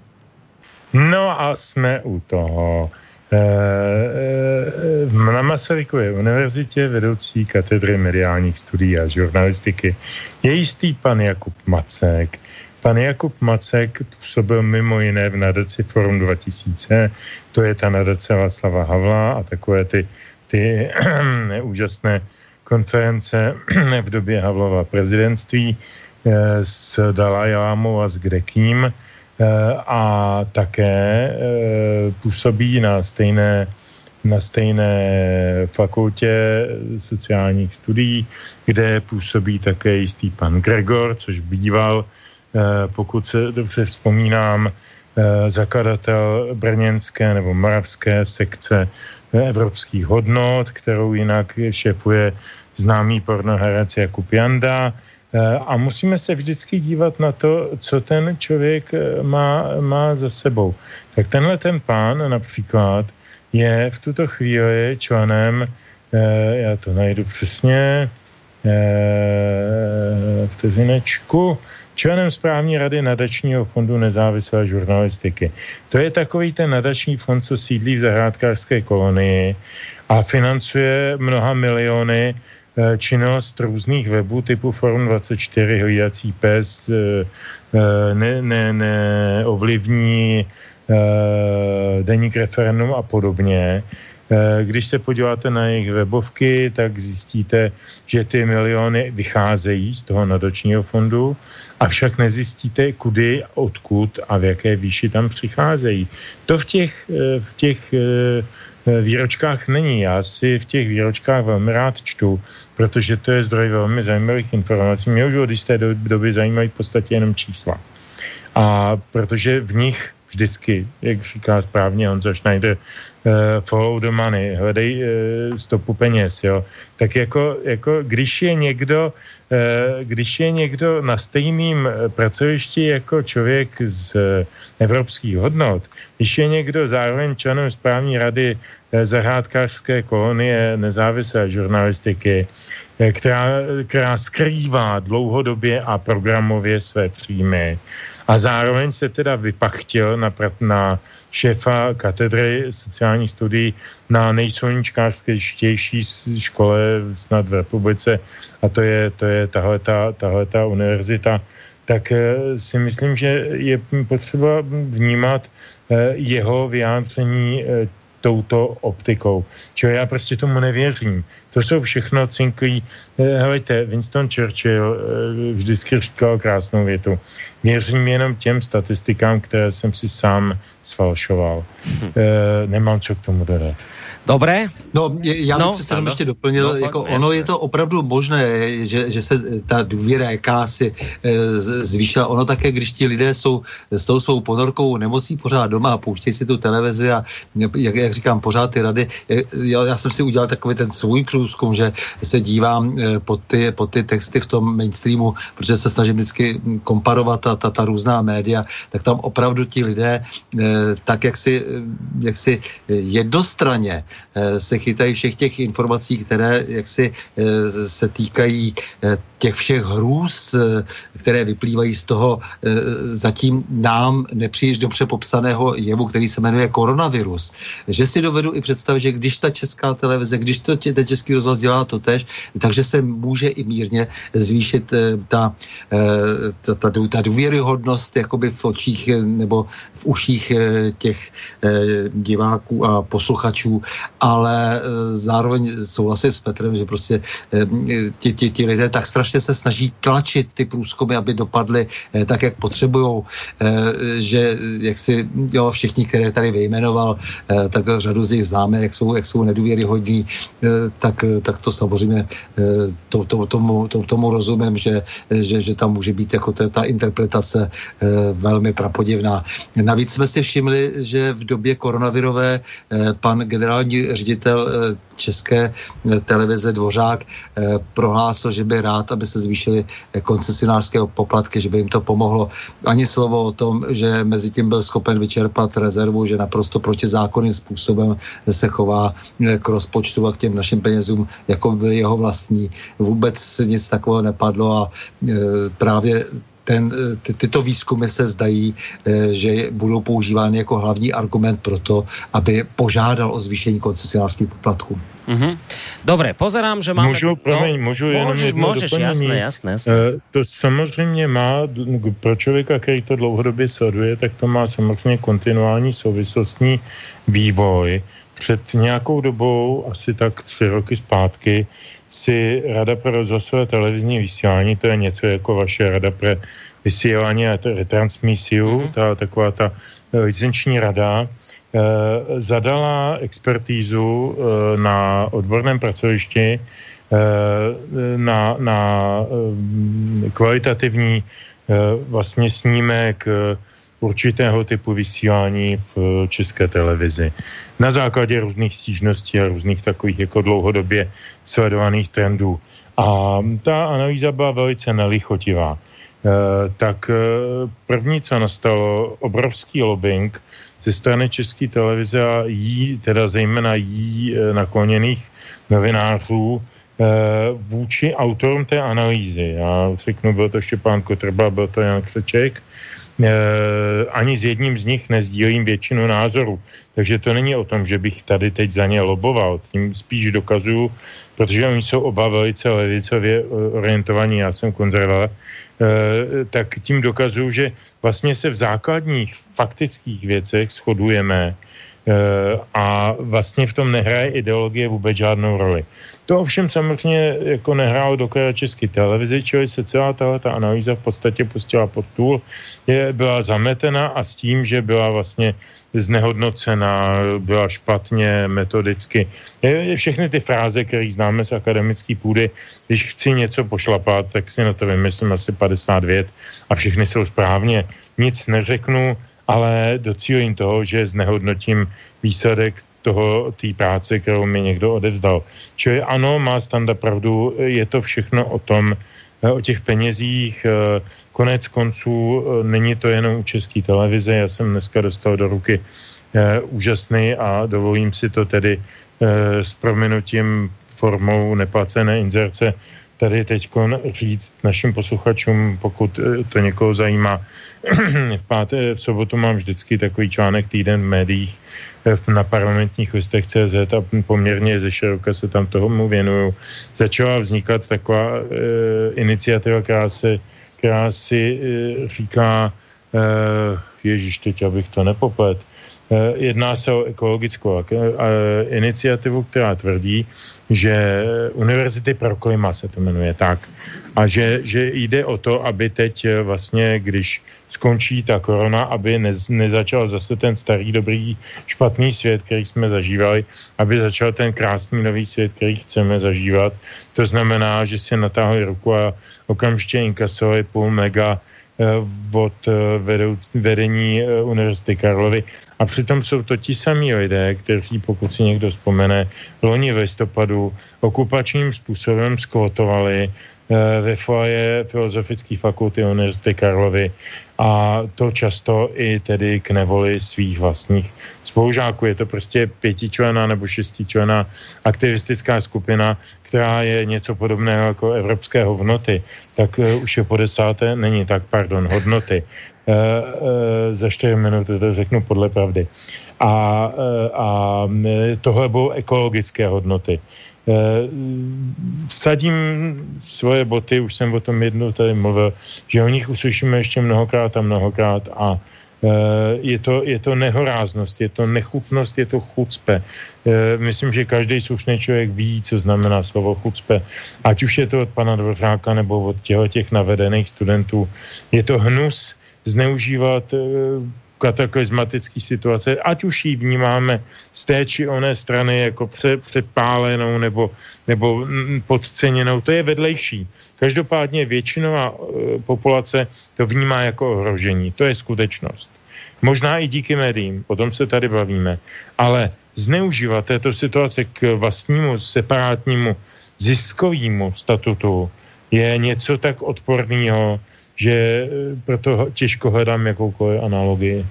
No a jsme u toho. Eh, eh, na Masarykově univerzitě vedoucí katedry mediálních studií a žurnalistiky je jistý pan Jakub Macek. Pan Jakub Macek působil mimo jiné v nadaci Forum 2000, to je ta nadace Václava Havla a takové ty, ty <clears throat> úžasné konference <clears throat> v době Havlova prezidentství eh, s Dalajlámou a s Grekým a také eh, působí na stejné, na stejné fakultě sociálních studií, kde působí také jistý pan Gregor, což býval, eh, pokud se dobře vzpomínám, zakladatel brněnské nebo moravské sekce evropských hodnot, kterou jinak šefuje známý pornoherec Jakub Janda, Eh, a musíme se vždycky dívat na to, co ten člověk eh, má, má za sebou. Tak tenhle ten pán například je v tuto chvíli členem, eh, já to najdu přesně, vteřinečku, členem správní rady nadačního fondu nezávislé žurnalistiky. To je takový ten nadační fond, co sídlí v zahrádkářské kolonii a financuje mnoha miliony Eh, činnost různých webů typu Forum 24, Hlídací pes, eh, eh, ne, ne, ne ovlivní deník referendum a podobně. Když se podíváte na jejich webovky, tak zjistíte, že ty miliony vycházejí z toho nadačního fondu, avšak nezjistíte, kudy, odkud a v jaké výši tam přicházejí. To v těch, v těch výročkách není. Já si v těch výročkách velmi rád čtu, protože to je zdroj velmi zajímavých informací. Mě už od jisté doby zajímají v podstatě jenom čísla. A protože v nich vždycky, jak říká správně Honza Schneider, uh, follow the money, hledej uh, stopu peněz, jo. Tak jako, jako když je někdo, když je někdo na stejným pracovišti jako člověk z evropských hodnot, když je někdo zároveň členem správní rady zahrádkářské kolonie nezávislé žurnalistiky, uh, která, která skrývá dlouhodobě a programově své příjmy, a zároveň se teda vypachtil na, na šéfa katedry sociálních studií na nejsolničkářstější škole snad v republice a to je, to je tahle ta univerzita, tak eh, si myslím, že je potřeba vnímat eh, jeho vyjádření eh, touto optikou. Čeho já prostě tomu nevěřím. To jsou všechno cinklí. Helejte, Winston Churchill vždycky říkal krásnou větu věřím jenom těm statistikám, které jsem si sám sfalšoval. Hm. E, nemám co k tomu dodat. Dobré. No, já no, bych přece ještě doplnil, no, jako jasné. ono je to opravdu možné, že, že se ta důvěra jakási e, zvýšila. Ono také, když ti lidé jsou s tou svou ponorkou nemocí pořád doma a pouštějí si tu televizi a jak, jak říkám, pořád ty rady. Já, já jsem si udělal takový ten svůj průzkum, že se dívám e, pod ty, pod ty texty v tom mainstreamu, protože se snažím vždycky komparovat ta, ta, ta různá média, tak tam opravdu ti lidé e, tak, jak si, jak si jednostranně Eh, se chytají všech těch informací, které jaksi eh, se týkají eh, těch všech hrůz, které vyplývají z toho zatím nám nepříliš dobře popsaného jevu, který se jmenuje koronavirus. Že si dovedu i představit, že když ta česká televize, když to ten český rozhlas dělá to tež, takže se může i mírně zvýšit ta, ta, ta, ta důvěryhodnost jakoby v očích nebo v uších těch diváků a posluchačů ale zároveň souhlasím s Petrem, že prostě ti, ti, ti lidé tak strašně strašně se snaží tlačit ty průzkumy, aby dopadly tak, jak potřebují, že jak si jo, všichni, které tady vyjmenoval, tak řadu z nich známe, jak jsou, jak jsou nedůvěryhodní, tak, tak to samozřejmě to, to, tomu, to, tomu rozumím, že, že, že tam může být jako ta, ta interpretace velmi prapodivná. Navíc jsme si všimli, že v době koronavirové pan generální ředitel České televize Dvořák prohlásil, že by rád, aby se zvýšily koncesionářské poplatky, že by jim to pomohlo. Ani slovo o tom, že mezi tím byl schopen vyčerpat rezervu, že naprosto protizákonným způsobem se chová k rozpočtu a k těm našim penězům, jako byly jeho vlastní. Vůbec nic takového nepadlo a právě ten, ty, tyto výzkumy se zdají, eh, že budou používány jako hlavní argument pro to, aby požádal o zvýšení koncesionářských poplatků. Mm-hmm. Dobre, pozerám, že máme... Můžu, promiň, no, můžu jenom můžeš, jedno můžeš, jasné, jasné, jasné. Uh, to samozřejmě má, pro člověka, který to dlouhodobě sleduje, tak to má samozřejmě kontinuální souvislostní vývoj. Před nějakou dobou, asi tak tři roky zpátky, si Rada pro rozhlasové televizní vysílání, to je něco jako vaše Rada pro vysílání a retransmisiu, mm-hmm. ta taková ta eh, licenční rada, eh, zadala expertízu eh, na odborném pracovišti eh, na, na eh, kvalitativní eh, vlastně snímek eh, určitého typu vysílání v české televizi. Na základě různých stížností a různých takových jako dlouhodobě sledovaných trendů. A ta analýza byla velice nelichotivá. E, tak e, první, co nastalo, obrovský lobbying ze strany České televize a jí, teda zejména jí e, nakloněných novinářů, vůči autorům té analýzy. Já řeknu, byl to Štěpán Kotrba, byl to Jan Křeček, ani s jedním z nich nezdílím většinu názorů. Takže to není o tom, že bych tady teď za ně loboval. Tím spíš dokazuju, protože oni jsou oba velice levicově orientovaní, já jsem konzerva, tak tím dokazuju, že vlastně se v základních faktických věcech shodujeme a vlastně v tom nehraje ideologie vůbec žádnou roli. To ovšem samozřejmě jako nehrálo do české televizi, čili se celá tahle ta analýza v podstatě pustila pod tůl, je, byla zametena a s tím, že byla vlastně znehodnocená, byla špatně metodicky. Je všechny ty fráze, které známe z akademické půdy, když chci něco pošlapat, tak si na to vymyslím asi 50 vět a všechny jsou správně. Nic neřeknu, ale docílím toho, že znehodnotím výsledek toho, té práce, kterou mi někdo odevzdal. Čili ano, má standa pravdu, je to všechno o tom, eh, o těch penězích, eh, konec konců eh, není to jenom u české televize, já jsem dneska dostal do ruky úžasný a dovolím si to tedy s prominutím formou neplacené inzerce tady teď říct našim posluchačům, pokud to někoho zajímá. V páté, v sobotu mám vždycky takový článek týden v médiích, na parlamentních listech CZ a poměrně ze široka se tam tomu věnuju. Začala vznikat taková e, iniciativa, která, se, která si e, říká, e, ježíš, teď abych to nepoplet, jedná se o ekologickou iniciativu, která tvrdí, že Univerzity pro klima se to jmenuje tak, a že, že jde o to, aby teď e, vlastně, když skončí ta korona, aby ne, nezačal zase ten starý, dobrý, špatný svět, který jsme zažívali, aby začal ten krásný nový svět, který chceme zažívat. To znamená, že si natáhli ruku a okamžitě inkasovali půl mega eh, od eh, vedouc, vedení eh, Univerzity Karlovy. A přitom jsou to ti samí lidé, kteří, pokud si někdo vzpomene, loni v listopadu okupačním způsobem skvotovali ve foaje Filozofické fakulty Univerzity Karlovy a to často i tedy k nevoli svých vlastních spolužáků. Je to prostě pětičlená nebo šestičlená aktivistická skupina, která je něco podobného jako evropské hodnoty. Tak uh, už je po desáté, není tak, pardon, hodnoty. Uh, uh, za čtyři minuty to řeknu podle pravdy. A, a tohle budou ekologické hodnoty. Eh, vsadím svoje boty, už jsem o tom jednou tady mluvil, že o nich uslyšíme ještě mnohokrát a mnohokrát a je to, je to nehoráznost, je to nechutnost, je to chucpe. Myslím, že každý slušný člověk ví, co znamená slovo chucpe. Ať už je to od pana Dvořáka nebo od těch navedených studentů. Je to hnus zneužívat kataklizmatické situace, ať už ji vnímáme z té či oné strany jako pře, přepálenou nebo, nebo podceněnou, to je vedlejší. Každopádně většinová e, populace to vnímá jako ohrožení. To je skutečnost. Možná i díky médiím, o tom se tady bavíme. Ale zneužívat této situace k vlastnímu separátnímu ziskovému statutu je něco tak odporného, že e, proto těžko hledám jakoukoliv analogii.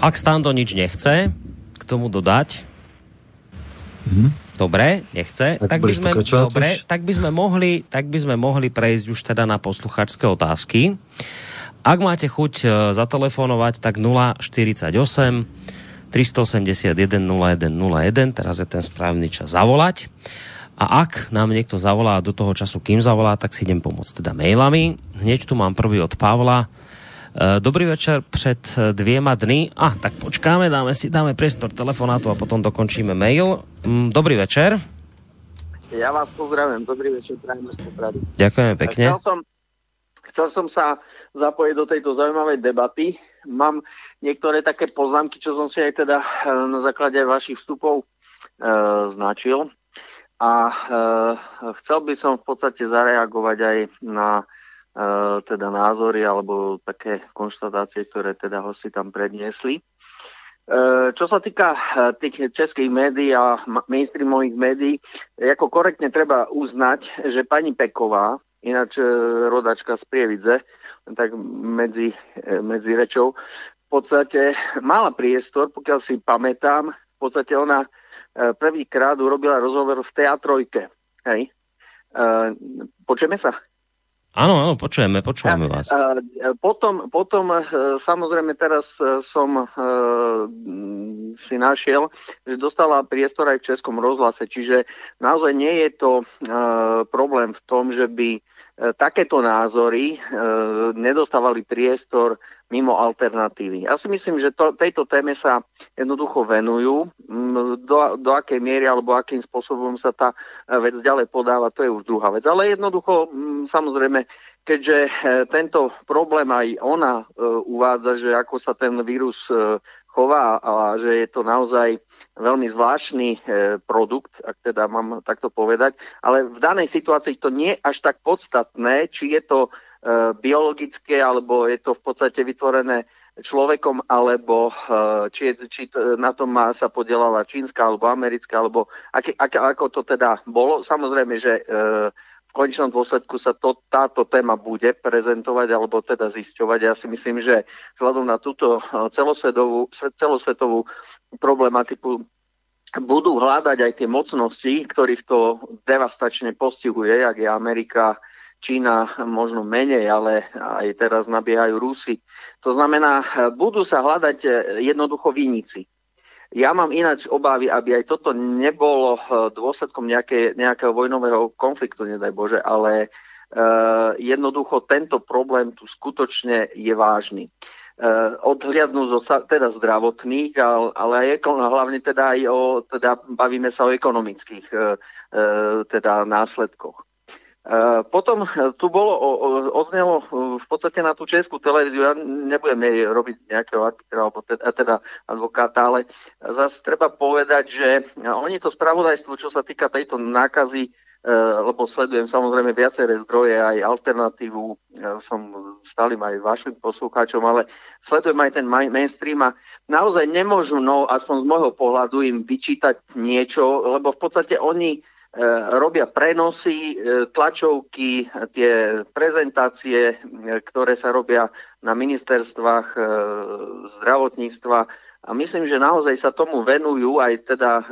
Ak Stando nič nechce k tomu dodať, hmm. dobre, nechce, tak, tak by sme, dobre, tak by sme mohli, tak by sme mohli prejsť už teda na posluchačské otázky. Ak máte chuť e, zatelefonovať, tak 048 381 0101, teraz je ten správny čas zavolať. A ak nám niekto zavolá do toho času, kým zavolá, tak si idem pomôcť teda mailami. Hneď tu mám prvý od Pavla. E, dobrý večer před e, dvěma dny. A, ah, tak počkáme, dáme si dáme priestor telefonátu a potom dokončíme mail. Mm, dobrý večer. Ja vás pozdravím. Dobrý večer, prajem z Poprady. Ďakujeme pekne. Chcel som, chcel som sa zapojiť do tejto zaujímavej debaty. Mám niektoré také poznámky, čo som si aj teda e, na základe vašich vstupov e, značil. A e, chcel by som v podstate zareagovať aj na e, teda názory alebo také konštatácie, ktoré teda hosti tam predniesli. E, čo sa týka tých českých médií a mainstreamových médií, ako korektne treba uznať, že pani Peková, ináč rodačka z Prievidze, tak medzi, medzi rečou, v podstate mala priestor, pokiaľ si pamätám, v podstate ona prvýkrát urobila rozhovor v teatrojke. Hej. E, počujeme sa? Áno, áno, počujeme, počujeme vás. Potom, potom e, samozrejme teraz som si našiel, že dostala priestor aj v Českom rozhlase, čiže naozaj nie je to problém v tom, že by takéto názory nedostávali priestor mimo alternatívy. Ja si myslím, že to, tejto téme sa jednoducho venujú. Mm, do, do akej miery alebo akým spôsobom sa tá vec ďalej podáva, to je už druhá vec. Ale jednoducho, mm, samozrejme, keďže e, tento problém aj ona e, uvádza, že ako sa ten vírus chová a že je to naozaj veľmi zvláštny produkt, ak teda mám takto povedať. Ale v danej situácii to nie je až tak podstatné, či je to biologické, alebo je to v podstate vytvorené človekom, alebo e, či, je, či na tom má, sa podielala čínska, alebo americká, alebo ak, ak, ako to teda bolo. Samozrejme, že e, v konečnom dôsledku sa to, táto téma bude prezentovať, alebo teda zisťovať. Ja si myslím, že vzhľadom na túto celosvetovú, celosvetovú problematiku budú hľadať aj tie mocnosti, ktorých to devastačne postihuje, jak je Amerika, Čína možno menej, ale aj teraz nabiehajú Rusy. To znamená, budú sa hľadať eh, jednoducho viníci. Ja mám ináč obávy, aby aj toto nebolo eh, dôsledkom nejaké, nejakého vojnového konfliktu, nedaj Bože, ale uh, jednoducho tento problém tu skutočne je vážny. Uh, odhliadnú zo teda zdravotných, ale, ale aj hlavne teda aj o, teda bavíme sa o ekonomických uh, teda následkoch. Eh, potom tu bolo, odznelo eh, v podstate na tú českú televíziu, ja nebudem jej robiť nejakého arbitra, alebo teda, teda advokáta, ale zase treba povedať, že oni to spravodajstvo, čo sa týka tejto nákazy, eh, lebo sledujem samozrejme viaceré zdroje, aj alternatívu, som stálym aj vašim poslucháčom, ale sledujem aj ten mainstream a naozaj nemôžu, no aspoň z môjho pohľadu im vyčítať niečo, lebo v podstate oni robia prenosy, e, tlačovky, tie prezentácie, e, ktoré sa robia na ministerstvách zdravotníctva. A myslím, že naozaj sa tomu venujú aj teda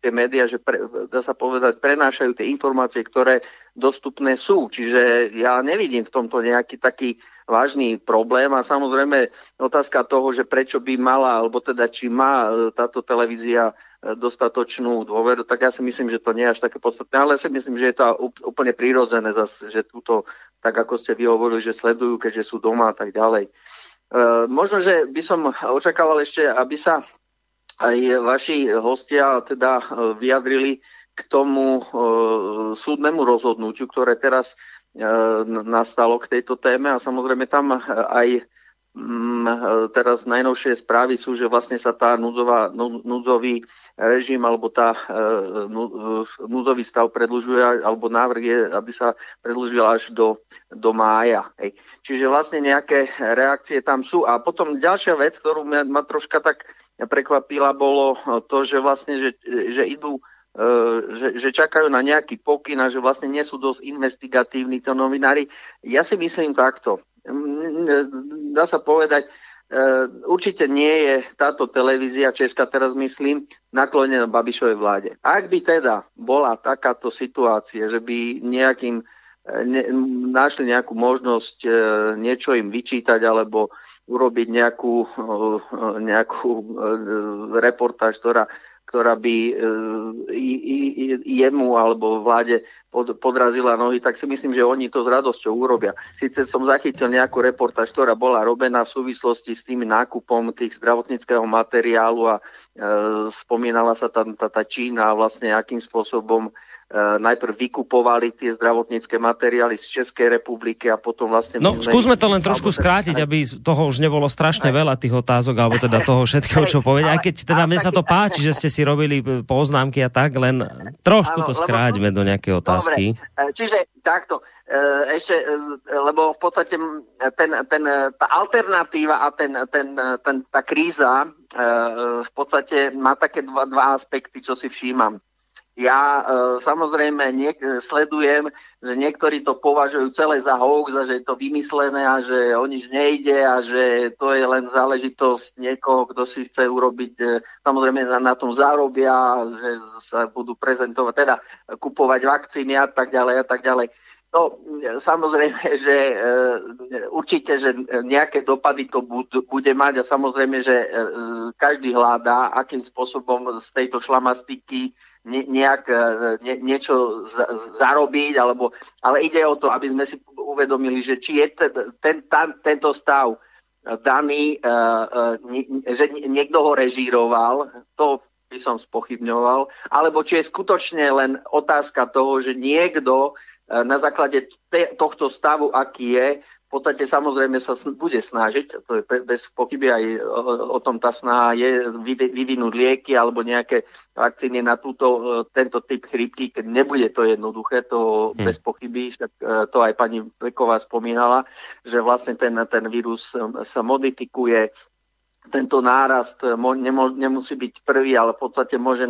tie médiá, že pre, dá sa povedať, prenášajú tie informácie, ktoré dostupné sú. Čiže ja nevidím v tomto nejaký taký vážny problém a samozrejme otázka toho, že prečo by mala, alebo teda či má táto televízia dostatočnú dôveru, tak ja si myslím, že to nie je až také podstatné, ale si myslím, že je to úplne prírodzené, že túto, tak ako ste vy hovorili, že sledujú, keďže sú doma a tak ďalej. možno, že by som očakával ešte, aby sa aj vaši hostia teda vyjadrili k tomu súdnemu rozhodnutiu, ktoré teraz nastalo k tejto téme a samozrejme tam aj teraz najnovšie správy sú, že vlastne sa tá núdzová, núdzový režim alebo tá e, núdzový stav predlžuje, alebo návrh je, aby sa predlžil až do, do mája. Hej. Čiže vlastne nejaké reakcie tam sú. A potom ďalšia vec, ktorú ma, ma troška tak prekvapila, bolo to, že vlastne, že, že idú e, že, že čakajú na nejaký pokyn a že vlastne nie sú dosť investigatívni to novinári. Ja si myslím takto dá sa povedať, e, určite nie je táto televízia Česká, teraz myslím, naklonená Babišovej vláde. Ak by teda bola takáto situácia, že by nejakým e, ne, našli nejakú možnosť e, niečo im vyčítať alebo urobiť nejakú, nejakú reportáž, ktorá ktorá by e, jemu alebo vláde pod, podrazila nohy, tak si myslím, že oni to s radosťou urobia. Sice som zachytil nejakú reportáž, ktorá bola robená v súvislosti s tým nákupom tých zdravotníckého materiálu a e, spomínala sa tam tá, tá Čína a vlastne akým spôsobom najprv vykupovali tie zdravotnícke materiály z Českej republiky a potom vlastne... No, skúsme to len trošku skrátiť, aby toho už nebolo strašne veľa tých otázok, alebo teda toho všetkého, čo povedať. Aj keď teda mne sa to páči, že ste si robili poznámky a tak, len trošku to skráťme do nejakej otázky. Dobre, čiže takto, ešte, lebo v podstate ten, ten, tá alternatíva a ten, ten, ten, tá kríza v podstate má také dva, dva aspekty, čo si všímam. Ja e, samozrejme niek- sledujem, že niektorí to považujú celé za hoax a že je to vymyslené a že o nič nejde a že to je len záležitosť niekoho, kto si chce urobiť, e, samozrejme na, na tom zarobia, že sa budú prezentovať, teda kupovať vakcíny a tak ďalej a tak ďalej. No, samozrejme, že e, určite, že nejaké dopady to bude mať a samozrejme, že e, každý hľadá, akým spôsobom z tejto šlamastiky ne, nejak e, ne, niečo zarobiť, alebo, ale ide o to, aby sme si uvedomili, že či je ten, ten, ten, tento stav daný, že niekto ho režíroval, to by som spochybňoval, alebo či je skutočne len otázka toho, že niekto na základe te, tohto stavu, aký je, v podstate samozrejme sa bude snažiť, to je bez pochyby aj o, o tom tá snaha je vyvinúť lieky alebo nejaké vakcíny na túto, e, tento typ chrypky, keď nebude to jednoduché, to hmm. bez pochyby, však e, to aj pani Peková spomínala, že vlastne ten, ten vírus sa modifikuje tento nárast nemusí byť prvý, ale v podstate môže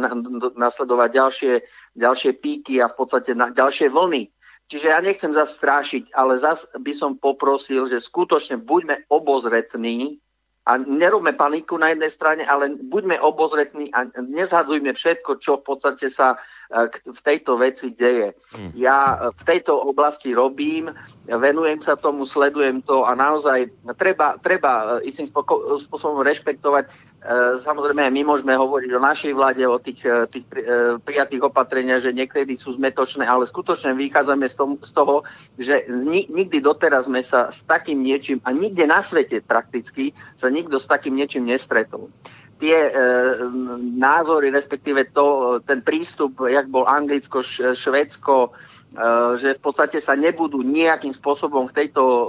nasledovať ďalšie, ďalšie píky a v podstate ďalšie vlny Čiže ja nechcem zastrášiť, ale zas by som poprosil, že skutočne buďme obozretní a nerobme paniku na jednej strane, ale buďme obozretní a nezhadzujme všetko, čo v podstate sa e, v tejto veci deje. Mm. Ja v tejto oblasti robím, venujem sa tomu, sledujem to a naozaj treba, treba e, istým spôsobom rešpektovať E, samozrejme, my môžeme hovoriť o našej vláde, o tých, e, tých e, prijatých opatreniach, že niekedy sú zmetočné, ale skutočne vychádzame z, toho, že nikdy doteraz sme sa s takým niečím, a nikde na svete prakticky, sa nikto s takým niečím nestretol. Tie názory, respektíve to, ten prístup, jak bol Anglicko, Švedsko, že v podstate sa nebudú nejakým spôsobom v tejto, e,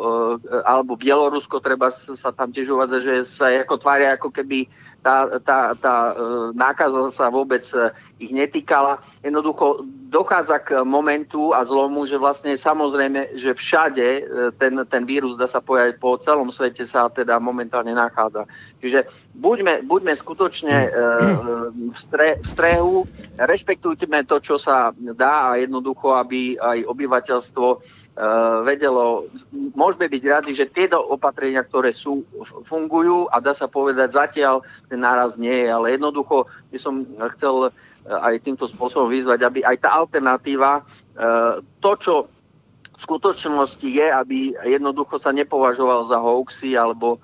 alebo Bielorusko, treba sa tam tiež uvádza, že sa ako tvária, ako keby tá, tá, tá e, nákaza sa vôbec ich netýkala. Jednoducho dochádza k momentu a zlomu, že vlastne samozrejme, že všade ten, ten vírus, dá sa povedať, po celom svete sa teda momentálne nachádza. Čiže buďme, buďme skutočne v, stre, v strehu, rešpektujme to, čo sa dá a jednoducho, aby aj obyvateľstvo Uh, vedelo, môžeme byť radi, že tieto opatrenia, ktoré sú, fungujú a dá sa povedať, zatiaľ ten náraz nie je, ale jednoducho by som chcel uh, aj týmto spôsobom vyzvať, aby aj tá alternatíva, uh, to, čo v skutočnosti je, aby jednoducho sa nepovažoval za hoaxy alebo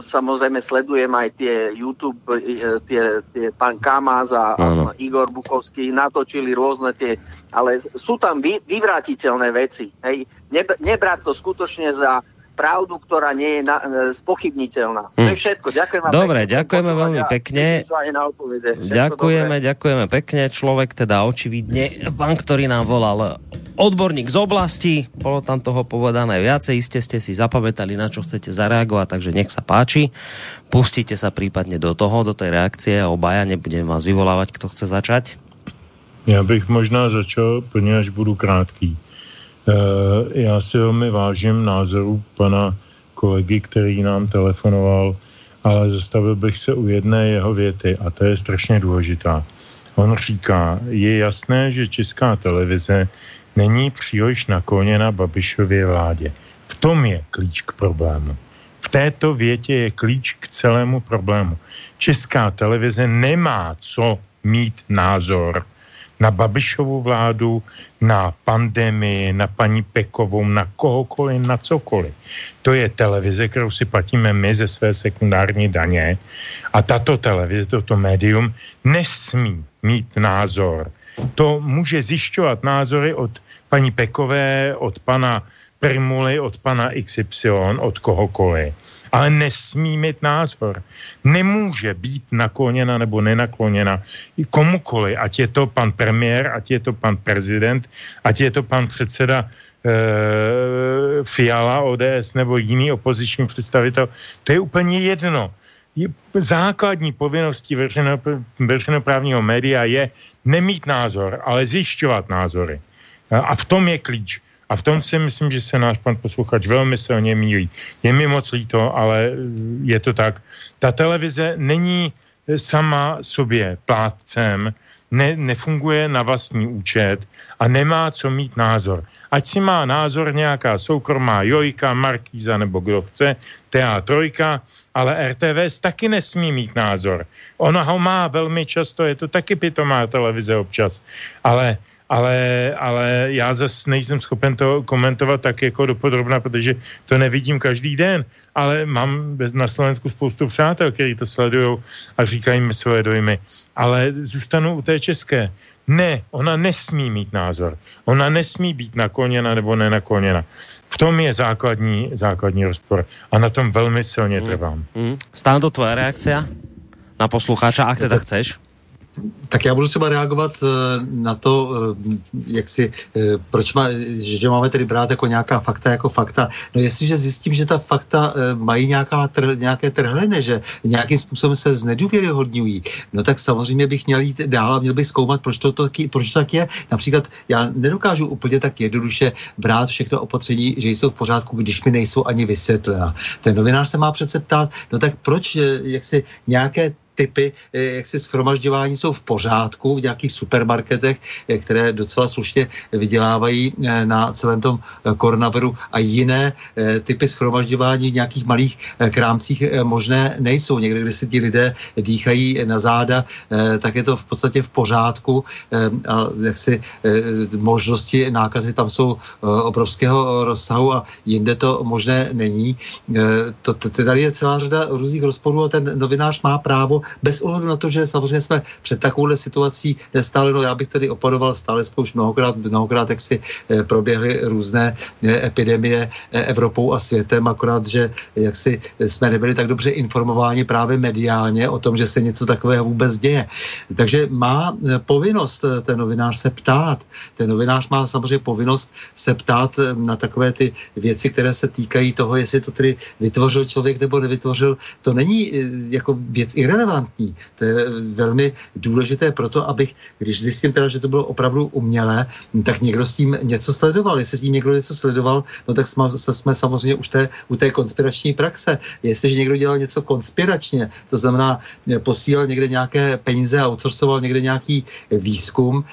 samozrejme sledujem aj tie YouTube, e, tie, tie pán Kamaz a, a Igor Bukovský natočili rôzne tie, ale sú tam vy, vyvrátiteľné veci. Hej. Nebrať to skutočne za, pravdu, ktorá nie je na, e, spochybniteľná. To je Hm. všetko. Ďakujem vám Dobre, pekne. ďakujeme Počúvať veľmi pekne. Ďakujeme, dobré. ďakujeme pekne. Človek teda očividne, pán, ktorý nám volal odborník z oblasti, bolo tam toho povedané viacej, iste ste si zapamätali, na čo chcete zareagovať, takže nech sa páči. Pustite sa prípadne do toho, do tej reakcie a obaja, nebudem vás vyvolávať, kto chce začať. Já bych možná začal, poněvadž budu krátký. E, já si velmi vážím názoru pana kolegy, který nám telefonoval, ale zastavil bych se u jedné jeho věty a to je strašně důležitá. On říká, je jasné, že česká televize není příliš nakloněna Babišově vládě. V tom je klíč k problému. V této větě je klíč k celému problému. Česká televize nemá co mít názor na Babišovu vládu, na pandemii, na paní Pekovou, na kohokoliv, na cokoliv. To je televize, kterou si platíme my ze své sekundární daně a tato televize, toto médium nesmí mít názor. To může zjišťovat názory od paní Pekové, od pana Primuly, od pana XY, od kohokoliv. Ale nesmí mít názor. Nemůže být nakloněna nebo nenakloněna i komukoliv, ať je to pan premiér, ať je to pan prezident, ať je to pan předseda e, Fiala, ODS nebo jiný opoziční představitel. To je úplně jedno. Je, základní povinností veřejno, veřejnoprávního média je nemít názor, ale zjišťovat názory. A v tom je klíč. A v tom si myslím, že se náš pan posluchač velmi silně mílí. Je mi moc líto, ale je to tak. Ta televize není sama sobě plátcem, ne, nefunguje na vlastní účet a nemá co mít názor. Ať si má názor nějaká soukromá Jojka, Markíza nebo kdo chce, TA3, ale RTVS taky nesmí mít názor. Ona ho má velmi často, je to taky pitomá televize občas, ale ale, ale já zase nejsem schopen to komentovat tak jako dopodrobna, protože to nevidím každý den, ale mám na Slovensku spoustu přátel, kteří to sledují a říkají mi svoje dojmy. Ale zůstanu u té české. Ne, ona nesmí mít názor. Ona nesmí být nakloněna nebo nenakloněna. V tom je základní, základní rozpor. A na tom velmi silně trvám. Mm. Mm. Stále to tvoje reakcia na poslucháča, ak teda chceš? Tak já budu třeba reagovat eh, na to, eh, jak si, eh, proč má, že máme tedy brát jako nějaká fakta jako fakta. No jestliže zjistím, že ta fakta mají nějaká tr, nějaké trhliny, že nějakým způsobem se znedůvěryhodňují, no tak samozřejmě bych měl jít dál a měl bych zkoumat, proč to, to, proč to tak je. Například já nedokážu úplně tak jednoduše brát všechno opatření, že jsou v pořádku, když mi nejsou ani vysvětlena. Ten novinář se má přece ptát, no tak proč, jak si nějaké typy jaksi schromažďování jsou v pořádku v nějakých supermarketech, které docela slušně vydělávají na celém tom koronaviru a jiné typy schromažďování v nějakých malých krámcích možné nejsou. Někde, kde si ti lidé dýchají na záda, tak je to v podstatě v pořádku a jaksi možnosti nákazy tam jsou obrovského rozsahu a jinde to možné není. To, tady je celá řada různých rozporů a ten novinář má právo bez ohledu na to, že samozřejmě jsme před takovouhle situací stále, no já bych tady opadoval, stále jsme už mnohokrát, mnohokrát jak si proběhly různé epidemie Evropou a světem, akorát, že jak si jsme nebyli tak dobře informováni právě mediálně o tom, že se něco takového vůbec děje. Takže má povinnost ten novinář se ptát. Ten novinář má samozřejmě povinnost se ptát na takové ty věci, které se týkají toho, jestli to tedy vytvořil člověk nebo nevytvořil. To není jako věc irrelevantní. To je velmi důležité proto, abych, když zjistím teda, že to bylo opravdu umělé, tak někdo s tím něco sledoval. Jestli s tím někdo něco sledoval, no tak jsme, jsme samozřejmě už té, u té konspirační praxe. Jestliže někdo dělal něco konspiračně, to znamená posílal někde nějaké peníze a outsourcoval někde nějaký výzkum,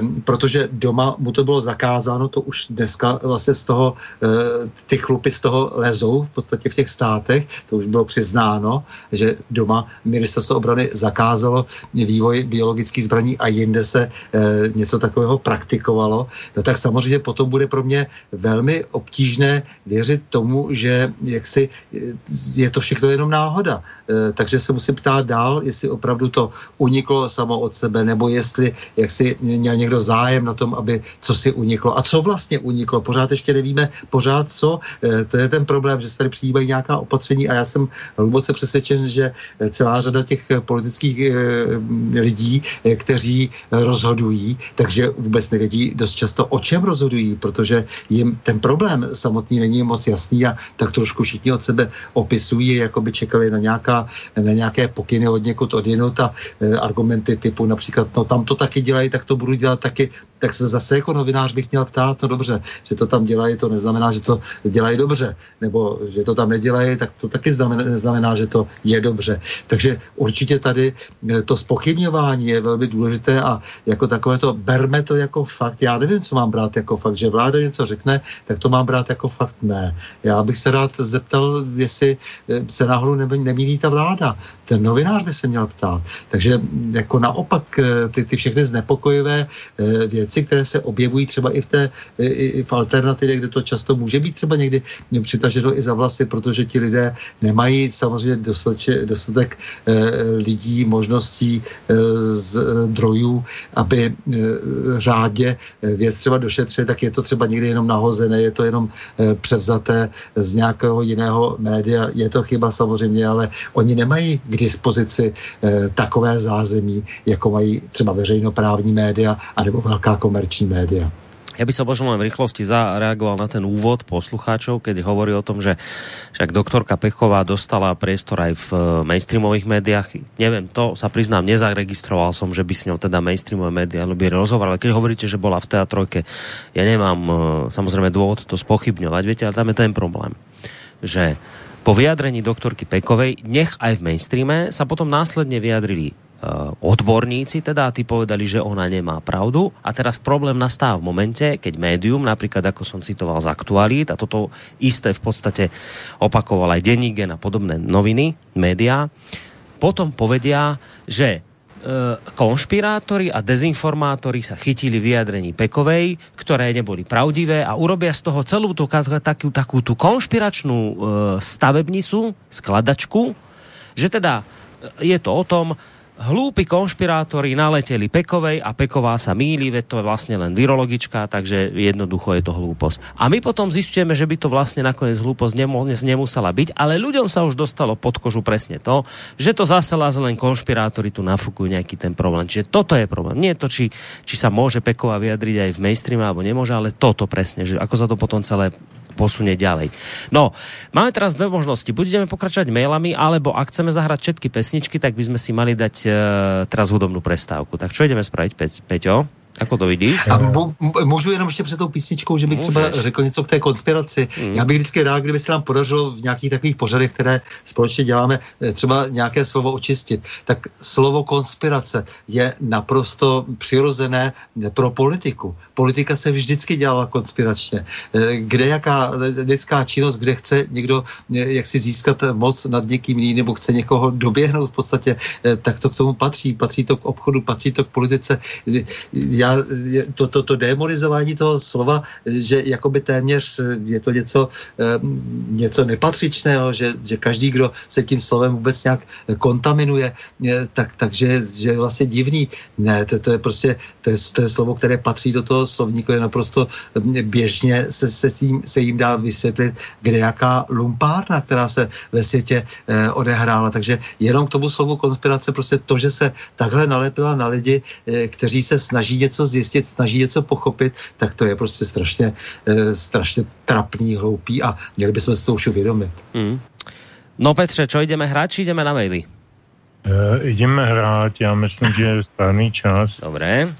um, protože doma mu to bylo zakázáno, to už dneska vlastně z toho, uh, ty chlupy z toho lezou v podstatě v těch státech, to už bylo přiznáno, že doma ministerstvo ministerstvo obrany zakázalo vývoj biologických zbraní a jinde se něco takového praktikovalo, no tak samozřejmě potom bude pro mě velmi obtížné věřit tomu, že jaksi je to všechno jenom náhoda. Takže se musím ptát dál, jestli opravdu to uniklo samo od sebe, nebo jestli jak si měl někdo zájem na tom, aby co si uniklo. A co vlastně uniklo? Pořád ještě nevíme, pořád co. Eh, to je ten problém, že se tady přijímají nějaká opatření a já jsem hluboce přesvědčen, že celá řada těch politických eh, lidí, eh, kteří rozhodují, takže vůbec nevědí dost často, o čem rozhodují, protože jim ten problém samotný není moc jasný a tak trošku všichni od sebe opisují, jako by čekali na, nějaká, na nějaké pokyny od někud odjinut a argumenty typu například, no tam to taky dělají, tak to budu dělat taky, tak se zase jako novinář bych měl ptát, no dobře, že to tam dělají, to neznamená, že to dělají dobře, nebo že to tam nedělají, tak to taky znamená, neznamená, že to je dobře. Takže určitě tady eh, to spochybňování je velmi důležité a jako takové to, berme to jako fakt. Já nevím, co mám brát jako fakt, že vláda něco řekne, tak to mám brát jako fakt ne. Já bych se rád zeptal, jestli eh, se náhodou nemílí ta vláda. Ten novinář by se měl ptát. Takže jako naopak eh, ty, ty všechny znepokojivé věci, které se objevují třeba i v té i v alternativě, kde to často může být třeba někdy přitaženo i za vlasy, protože ti lidé nemají samozřejmě dostatek, dostatek lidí, možností, zdrojů, aby řádě věc třeba došetřit, tak je to třeba někdy jenom nahozené, je to jenom převzaté z nějakého jiného média. Je to chyba samozřejmě, ale oni nemají k dispozici takové zázemí, jako mají třeba veřejnoprávní média anebo velká komerční média. Ja by som možno len v rýchlosti zareagoval na ten úvod poslucháčov, keď hovorí o tom, že však doktorka Pechová dostala priestor aj v eh, mainstreamových médiách. Neviem, to sa priznám, nezaregistroval som, že by s ňou teda mainstreamové médiá by rozhovor, ale keď hovoríte, že bola v teatrojke, ja nemám eh, samozrejme dôvod to spochybňovať, viete, ale tam je ten problém, že po vyjadrení doktorky Pekovej, nech aj v mainstreame, sa potom následne vyjadrili odborníci teda tí povedali, že ona nemá pravdu. A teraz problém nastáva v momente, keď médium, napríklad ako som citoval z aktualít a toto isté v podstate opakoval aj Dennígen a podobné noviny, médiá, potom povedia, že eh, konšpirátori a dezinformátori sa chytili vyjadrení Pekovej, ktoré neboli pravdivé a urobia z toho celú tú, takú, takú tú konšpiračnú e, stavebnicu, skladačku, že teda je to o tom, hlúpi konšpirátori naleteli Pekovej a Peková sa míli, veď to je vlastne len virologička, takže jednoducho je to hlúposť. A my potom zistíme, že by to vlastne nakoniec hlúposť nemusela byť, ale ľuďom sa už dostalo pod kožu presne to, že to zase len konšpirátori tu nafúkujú nejaký ten problém. Čiže toto je problém. Nie to, či, či sa môže Peková vyjadriť aj v mainstreame alebo nemôže, ale toto presne, že ako sa to potom celé posunie ďalej. No, máme teraz dve možnosti. Buď ideme pokračovať mailami, alebo ak chceme zahrať všetky pesničky, tak by sme si mali dať uh, teraz hudobnú prestávku. Tak čo ideme spraviť, Pe Peťo? Ako to vidíš? A můžu jenom ještě před tou písničkou, že bych Můžeš. třeba řekl něco k té konspiraci. Mm. Já bych vždycky rád, kdyby se nám podařilo v nějakých takových pořadech, které společně děláme, eh, třeba nějaké slovo očistit. Tak slovo konspirace je naprosto přirozené pro politiku. Politika se vždycky dělala konspiračně. Eh, kde jaká lidská činnost, kde chce někdo eh, jak si získat moc nad někým jiným, nebo chce někoho doběhnout v podstatě, tak to k tomu patří. Patří to k obchodu, patří to k politice. Já já, to, to, to demonizování toho slova, že jakoby téměř je to něco, něco nepatřičného, že, že každý, kdo se tím slovem vůbec nějak kontaminuje, tak, takže že je vlastně divný. Ne, to, to je prostě, to je, to je slovo, které patří do toho slovníku, je naprosto běžně se, se, tím, se jim dá vysvětlit, kde jaká lumpárna, která se ve světě eh, odehrála. Takže jenom k tomu slovu konspirace, prostě to, že se takhle nalepila na lidi, eh, kteří se snaží něco něco zjistit, snaží něco pochopit, tak to je prostě strašně, e, strašně trapný, hloupý a měli bychom si to už uvědomit. Mm. No Petře, čo jdeme hrát, či jdeme na maily? Uh, jdeme hrát, já myslím, že je správný čas. Dobré. Uh,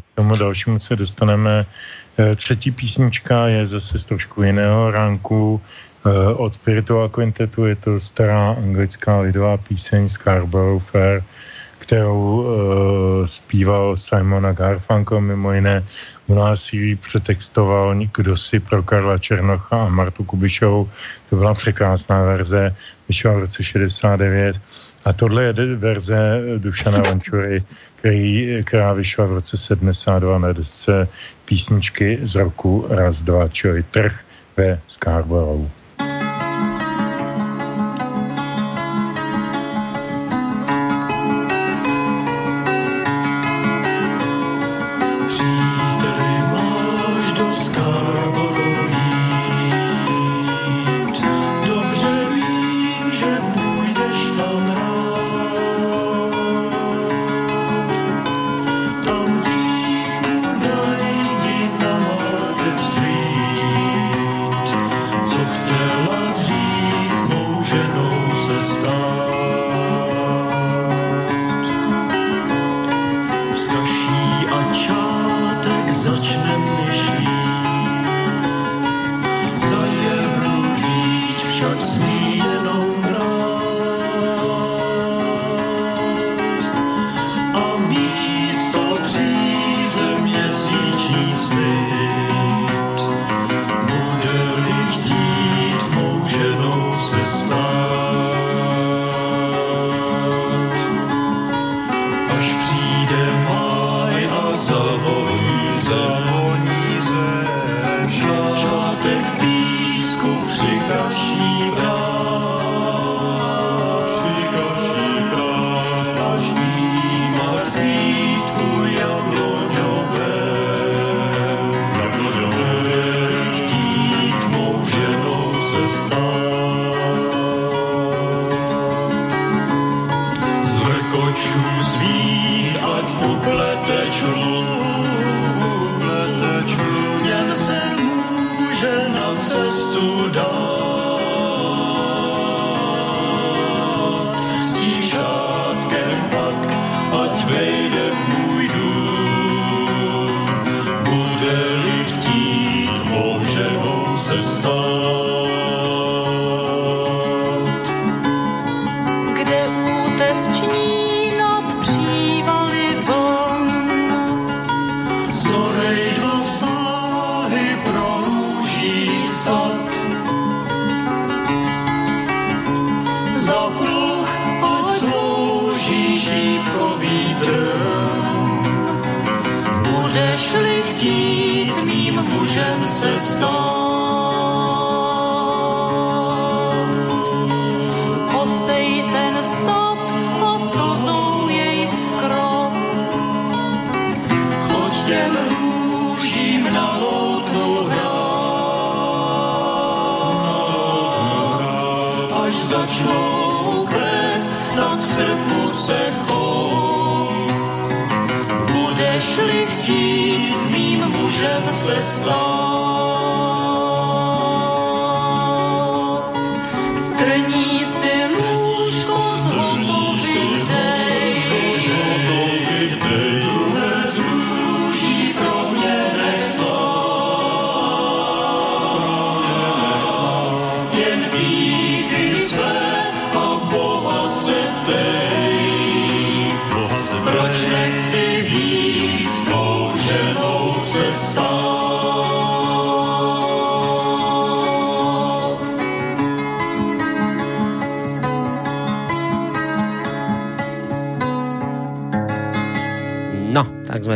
k tomu dalšímu se dostaneme. Uh, třetí písnička je zase z trošku jiného ránku. Uh, od Spiritual Quintetu je to stará anglická lidová píseň Scarborough Fair kterou uh, zpíval Simona Garfunkel mimo jiné. u násilí přetextoval kdo si pro Karla Černocha a Martu Kubišovou. To byla překrásná verze, vyšla v roce 69. A tohle je verze Dušana Vančury, který, která vyšla v roce 72 na desce písničky z roku Raz, dva, čili Trh ve Scarborough. sme